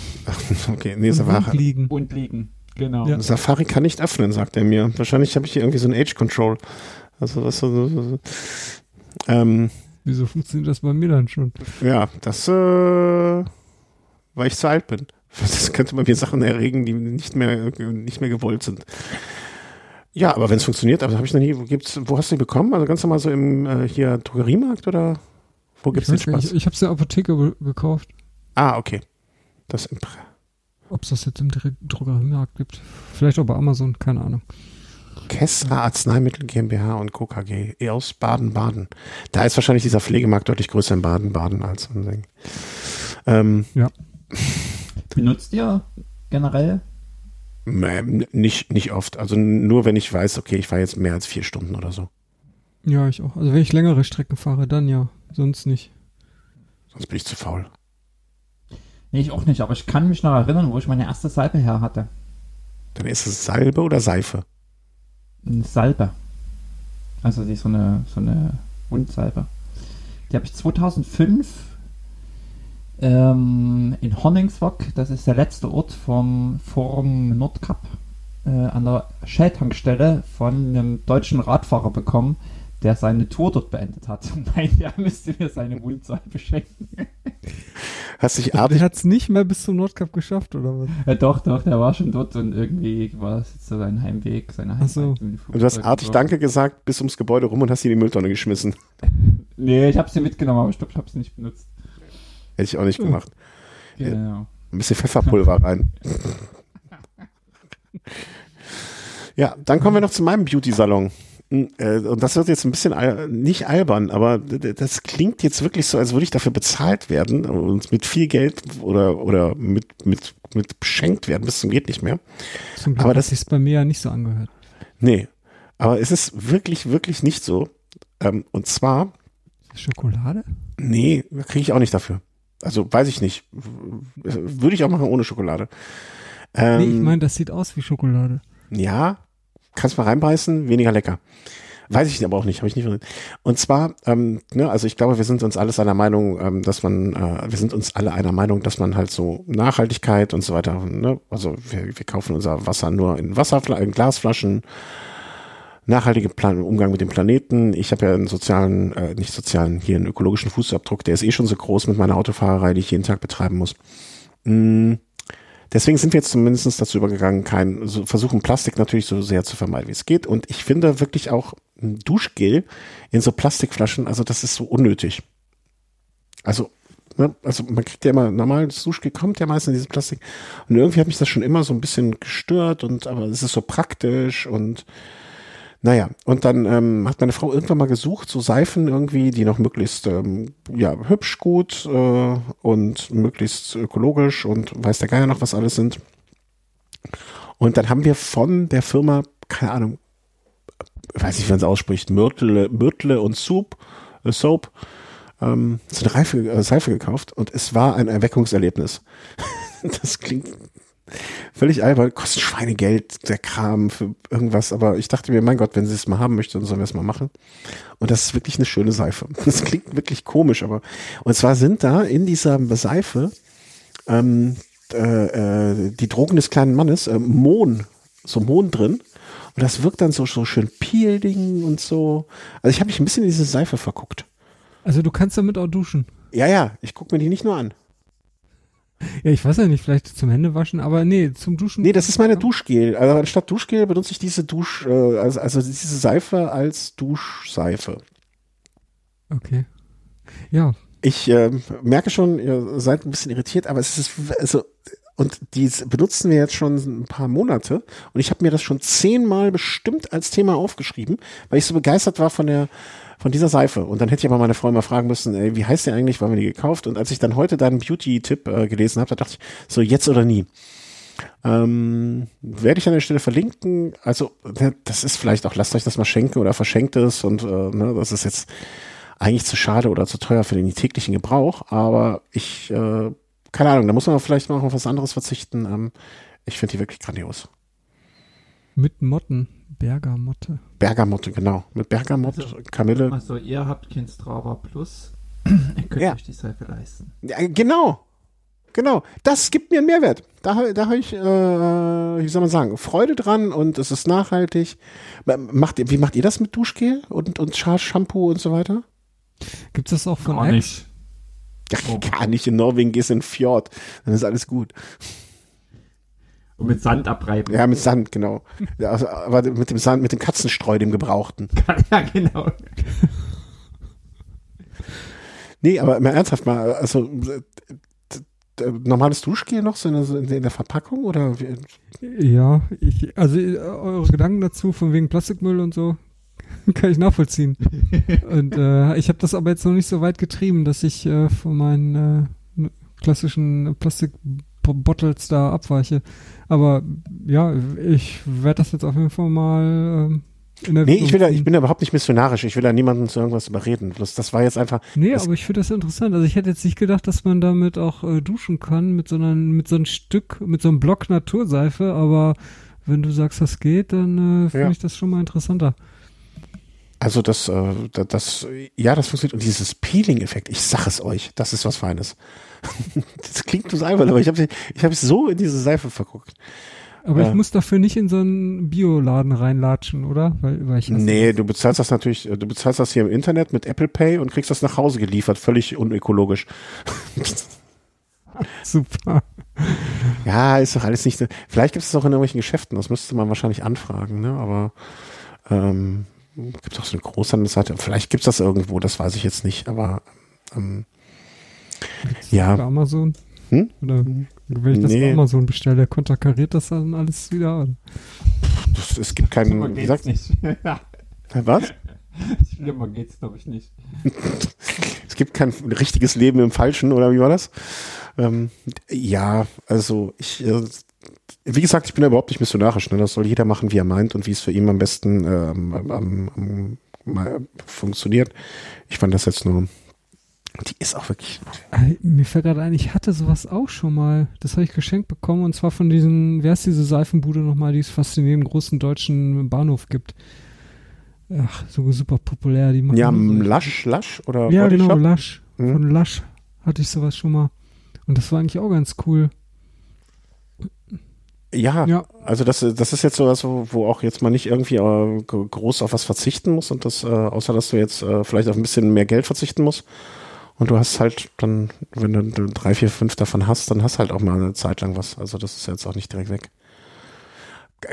Okay, nee, Und Safari. liegen. Und liegen. Genau. Ja. Safari kann nicht öffnen, sagt er mir. Wahrscheinlich habe ich hier irgendwie so ein Age Control. Also was so, so, so. Ähm, Wieso funktioniert das bei mir dann schon? ja, das, äh, weil ich zu alt bin. Das könnte bei mir Sachen erregen, die nicht mehr, nicht mehr gewollt sind. Ja, aber wenn es funktioniert, aber habe ich noch nie, wo gibt's, wo hast du die bekommen? Also ganz normal so im äh, hier Drogeriemarkt oder wo gibt's den ich weiß gar nicht, Spaß? ich, ich habe es in der Apotheke be- gekauft. Ah, okay. Das Ob es das jetzt im Drogeriemarkt gibt. Vielleicht auch bei Amazon, keine Ahnung. Kessler Arzneimittel GmbH und Co. KG aus Baden-Baden. Da ist wahrscheinlich dieser Pflegemarkt deutlich größer in Baden-Baden als in Ding. Ähm, Benutzt ihr generell? nicht, nicht oft. Also nur wenn ich weiß, okay, ich fahre jetzt mehr als vier Stunden oder so. Ja, ich auch. Also wenn ich längere Strecken fahre, dann ja. Sonst nicht. Sonst bin ich zu faul. Nee, ich auch nicht, aber ich kann mich noch erinnern, wo ich meine erste Salbe her hatte. Dann ist es Salbe oder Seife. Eine Salbe. Also die so eine, so eine Wundsalbe. Die habe ich 2005 ähm, in Honningsvåg, das ist der letzte Ort vom Forum Nordkap, äh, an der Shell-Tankstelle von einem deutschen Radfahrer bekommen, der seine Tour dort beendet hat und meinte, er müsste mir seine Wundseife schenken. Hast dich Der artig, hat es nicht mehr bis zum Nordkap geschafft, oder was? Ja, doch, doch, der war schon dort und irgendwie war es jetzt so sein Heimweg, seine Ach so. Heimweg. dem und du hast artig so. Danke gesagt, bis ums Gebäude rum und hast sie in die Mülltonne geschmissen. Nee, ich habe sie mitgenommen, aber ich glaube, ich habe sie nicht benutzt. Hätte ich auch nicht Hm. gemacht. Genau. Ein bisschen Pfefferpulver rein. Ja, dann kommen wir noch zu meinem Beauty-Salon. Äh, Und das wird jetzt ein bisschen nicht albern, aber das klingt jetzt wirklich so, als würde ich dafür bezahlt werden und mit viel Geld oder, oder mit, mit, mit beschenkt werden, bis zum geht nicht mehr. Zum Glück Aber das- sich's bei mir ja nicht so angehört. Nee, aber es ist wirklich, wirklich nicht so. Ähm, Und zwar, Schokolade? nee, kriege ich auch nicht dafür. Also weiß ich nicht. Würde ich auch machen ohne Schokolade. Ähm, nee, ich meine, das sieht aus wie Schokolade. Ja, kannst mal reinbeißen, weniger lecker. Weiß ich aber auch nicht, habe ich nicht. verstanden. Und zwar, ähm, ne, also ich glaube, wir sind uns alles einer Meinung, ähm, dass man, äh, wir sind uns alle einer Meinung, dass man halt so Nachhaltigkeit und so weiter, ne, also wir, wir kaufen unser Wasser nur in Wasserfla in Glasflaschen, nachhaltige Plan Umgang mit dem Planeten. Ich habe ja einen sozialen, äh, nicht sozialen, hier einen ökologischen Fußabdruck, der ist eh schon so groß mit meiner Autofahrerei, die ich jeden Tag betreiben muss. Mm. Deswegen sind wir jetzt zumindest dazu übergegangen, kein, so versuchen Plastik natürlich so sehr zu vermeiden, wie es geht. Und ich finde wirklich auch ein Duschgel in so Plastikflaschen, also das ist so unnötig. Also, ne, also man kriegt ja immer, normales Duschgel kommt ja meistens in dieses Plastik. Und irgendwie hat mich das schon immer so ein bisschen gestört und aber es ist so praktisch und naja, und dann ähm, hat meine Frau irgendwann mal gesucht, so Seifen irgendwie, die noch möglichst ähm, ja, hübsch gut äh, und möglichst ökologisch und weiß der Geier noch, was alles sind. Und dann haben wir von der Firma, keine Ahnung, weiß nicht, wie man es ausspricht, Myrtle, Myrtle und Soup, äh, Soap, ähm, so eine Reife, äh, Seife gekauft und es war ein Erweckungserlebnis. das klingt völlig albern, kostet Schweinegeld, der Kram für irgendwas, aber ich dachte mir, mein Gott, wenn sie es mal haben möchte, dann sollen wir es mal machen. Und das ist wirklich eine schöne Seife. Das klingt wirklich komisch, aber und zwar sind da in dieser Seife ähm, äh, äh, die Drogen des kleinen Mannes, äh, Mohn, so Mohn drin. Und das wirkt dann so, so schön peeling und so. Also ich habe mich ein bisschen in diese Seife verguckt. Also du kannst damit auch duschen. Ja, ja, ich gucke mir die nicht nur an. Ja, ich weiß ja nicht, vielleicht zum Händewaschen, aber nee, zum Duschen. Nee, das ist meine Duschgel. Also anstatt Duschgel benutze ich diese Dusch, äh, also, also diese Seife als Duschseife. Okay. Ja, Ich äh, merke schon, ihr seid ein bisschen irritiert, aber es ist also und die benutzen wir jetzt schon ein paar Monate und ich habe mir das schon zehnmal bestimmt als Thema aufgeschrieben, weil ich so begeistert war von der von dieser Seife. Und dann hätte ich aber meine Frau mal fragen müssen, ey, wie heißt der eigentlich, wann wir die gekauft? Und als ich dann heute deinen Beauty-Tipp äh, gelesen habe, da dachte ich, so jetzt oder nie. Ähm, werde ich an der Stelle verlinken. Also, ne, das ist vielleicht auch, lasst euch das mal schenken oder verschenkt es und äh, ne, das ist jetzt eigentlich zu schade oder zu teuer für den täglichen Gebrauch, aber ich, äh, keine Ahnung, da muss man vielleicht mal auf was anderes verzichten. Ähm, ich finde die wirklich grandios. mit Motten. Bergamotte. Bergamotte, genau. Mit Bergamott, Also- Kamille. Also ihr habt kein Strava Plus. ihr könnt Ja. euch die Seife leisten. Ja, genau. Genau. Das gibt mir einen Mehrwert. Da, da habe ich, äh, wie soll man sagen, Freude dran und es ist nachhaltig. Macht ihr, wie macht ihr das mit Duschgel und, und Shampoo und so weiter? Gibt's das auch von Gar Axe? nicht. Ja, Oh. gar nicht. In Norwegen gehst du in den Fjord. Dann ist alles gut. Und mit Sand abreiben. Ja, mit Sand, genau. Ja, also, aber mit dem Sand, mit dem Katzenstreu, dem Gebrauchten. ja genau. Nee, aber mal ernsthaft mal, also äh, normales Duschgel noch so in der, in der Verpackung oder wie? Ja, ich, also äh, eure Gedanken dazu von wegen Plastikmüll und so kann ich nachvollziehen. und äh, ich habe das aber jetzt noch nicht so weit getrieben, dass ich äh, von meinen äh, klassischen Plastikbottles da abweiche. Aber ja, ich werde das jetzt auf jeden Fall mal ähm, in der Nee, ich will da, ich bin da überhaupt nicht missionarisch. Ich will da niemanden zu irgendwas überreden. Bloß das war jetzt einfach, Nee, aber ich finde das interessant. Also ich hätte jetzt nicht gedacht, dass man damit auch äh, duschen kann mit so einem mit so einem Stück, mit so einem Block Naturseife, aber wenn du sagst, das geht, dann äh, finde Ja. ich das schon mal interessanter. Also das, äh, da- das, ja, das funktioniert. Und dieses Peeling-Effekt, ich sag es euch, das ist was Feines. das klingt so albern, aber ich habe ich hab so in diese Seife verguckt. Aber Ja. ich muss dafür nicht in so einen Bioladen reinlatschen, oder? Weil, weil ich Nee, du bezahlst das natürlich, du bezahlst das hier im Internet mit Apple Pay und kriegst das nach Hause geliefert, völlig unökologisch. Super. Ja, ist doch alles nicht. so- Vielleicht gibt es das auch in irgendwelchen Geschäften, das müsste man wahrscheinlich anfragen, ne? Aber ähm, gibt es auch so eine Großhandelsseite. Vielleicht gibt es das irgendwo, das weiß ich jetzt nicht, aber ähm, Ja. Bei Amazon? Hm? Oder wenn ich das Nee. bei Amazon bestelle, konterkariert das dann alles wieder? Das, es gibt keinen. Wie sagt, nicht. was? Schlimmer geht's, glaube ich, nicht. Es gibt kein richtiges Leben im Falschen, oder wie war das? Ähm, ja, also ich, äh, wie gesagt, ich bin da überhaupt nicht missionarisch. Ne? Das soll jeder machen, wie er meint und wie es für ihn am besten ähm, am, am, am, funktioniert. Ich fand das jetzt nur, die ist auch wirklich, Ey, Mir fällt gerade ein, ich hatte sowas auch schon mal. Das habe ich geschenkt bekommen und zwar von diesen, wer ist diese Seifenbude nochmal, die es fast in jedem großen deutschen Bahnhof gibt. Ach, so super populär. Die machen ja, Lasch, Lasch oder Ja, Body genau, Shop? Lush. Mhm. Von Lush hatte ich sowas schon mal. Und das war eigentlich auch ganz cool. Ja, Ja. also das, das ist jetzt so was, wo, auch jetzt mal nicht irgendwie äh, groß auf was verzichten muss und das, äh, außer dass du jetzt äh, vielleicht auf ein bisschen mehr Geld verzichten musst. Und du hast halt dann, wenn du drei, vier, fünf davon hast, dann hast halt auch mal eine Zeit lang was. Also das ist jetzt auch nicht direkt weg.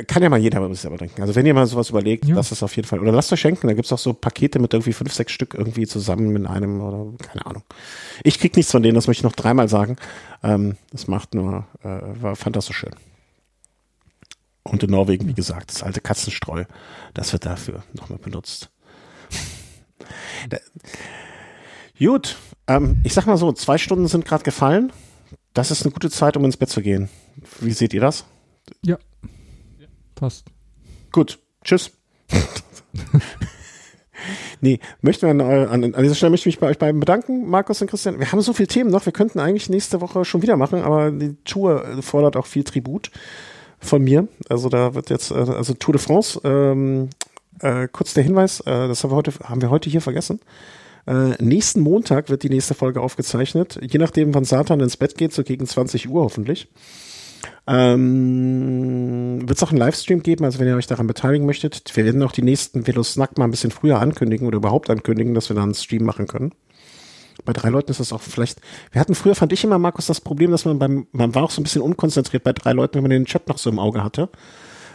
Kann ja mal jeder mal selber denken. Also wenn ihr mal sowas überlegt, Ja. das ist auf jeden Fall. Oder lasst euch schenken, da gibt's auch so Pakete mit irgendwie fünf, sechs Stück irgendwie zusammen in einem oder keine Ahnung. Ich krieg nichts von denen, das möchte ich noch dreimal sagen. Ähm, das macht nur, äh, war, fand das so schön. Und in Norwegen, wie gesagt, das alte Katzenstreu, das wird dafür nochmal benutzt. Da, gut, ähm, ich sag mal so, zwei Stunden sind gerade gefallen. Das ist eine gute Zeit, um ins Bett zu gehen. Wie seht ihr das? Passt. Gut, tschüss. nee, möchten wir an, an, an dieser Stelle möchte ich mich bei euch beiden bedanken, Markus und Christian. Wir haben so viele Themen noch, wir könnten eigentlich nächste Woche schon wieder machen, aber die Tour äh, fordert auch viel Tribut von mir. Also da wird jetzt, äh, also Tour de France, ähm, äh, kurz der Hinweis, äh, das haben wir heute, haben wir heute hier vergessen. Äh, nächsten Montag wird die nächste Folge aufgezeichnet, je nachdem, wann Satan ins Bett geht, so gegen 20 Uhr hoffentlich. Ähm, wird es auch einen Livestream geben, also wenn ihr euch daran beteiligen möchtet. Wir werden auch die nächsten Velo Snack mal ein bisschen früher ankündigen oder überhaupt ankündigen, dass wir dann einen Stream machen können. Bei drei Leuten ist das auch vielleicht. Wir hatten früher, fand ich immer, Markus, das Problem, dass man beim, man war auch so ein bisschen unkonzentriert bei drei Leuten, wenn man den Chat noch so im Auge hatte.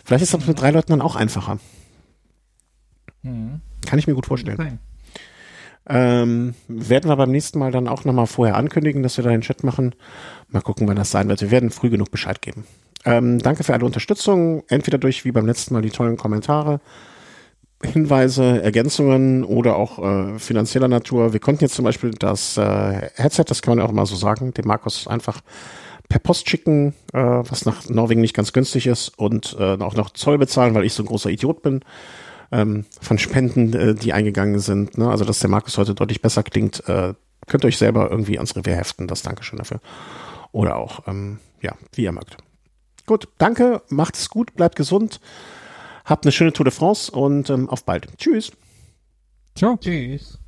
Vielleicht ist das mit drei Leuten dann auch einfacher. Mhm. Kann ich mir gut vorstellen. Sein. Ähm, werden wir beim nächsten Mal dann auch nochmal vorher ankündigen, dass wir da den Chat machen. Mal gucken, wann das sein wird. Wir werden früh genug Bescheid geben. Ähm, danke für alle Unterstützung. Entweder durch, wie beim letzten Mal, die tollen Kommentare, Hinweise, Ergänzungen oder auch äh, finanzieller Natur. Wir konnten jetzt zum Beispiel das äh, Headset, das kann man ja auch mal so sagen, dem Markus einfach per Post schicken, äh, was nach Norwegen nicht ganz günstig ist und äh, auch noch Zoll bezahlen, weil ich so ein großer Idiot bin ähm, von Spenden, äh, die eingegangen sind. Ne? Also, dass der Markus heute deutlich besser klingt, äh, könnt ihr euch selber irgendwie ans Revier heften. Das Dankeschön dafür. Oder auch, ähm, ja, wie ihr mögt. Gut, danke, macht es gut, bleibt gesund, habt eine schöne Tour de France und ähm, auf bald. Tschüss. Ciao. Tschüss.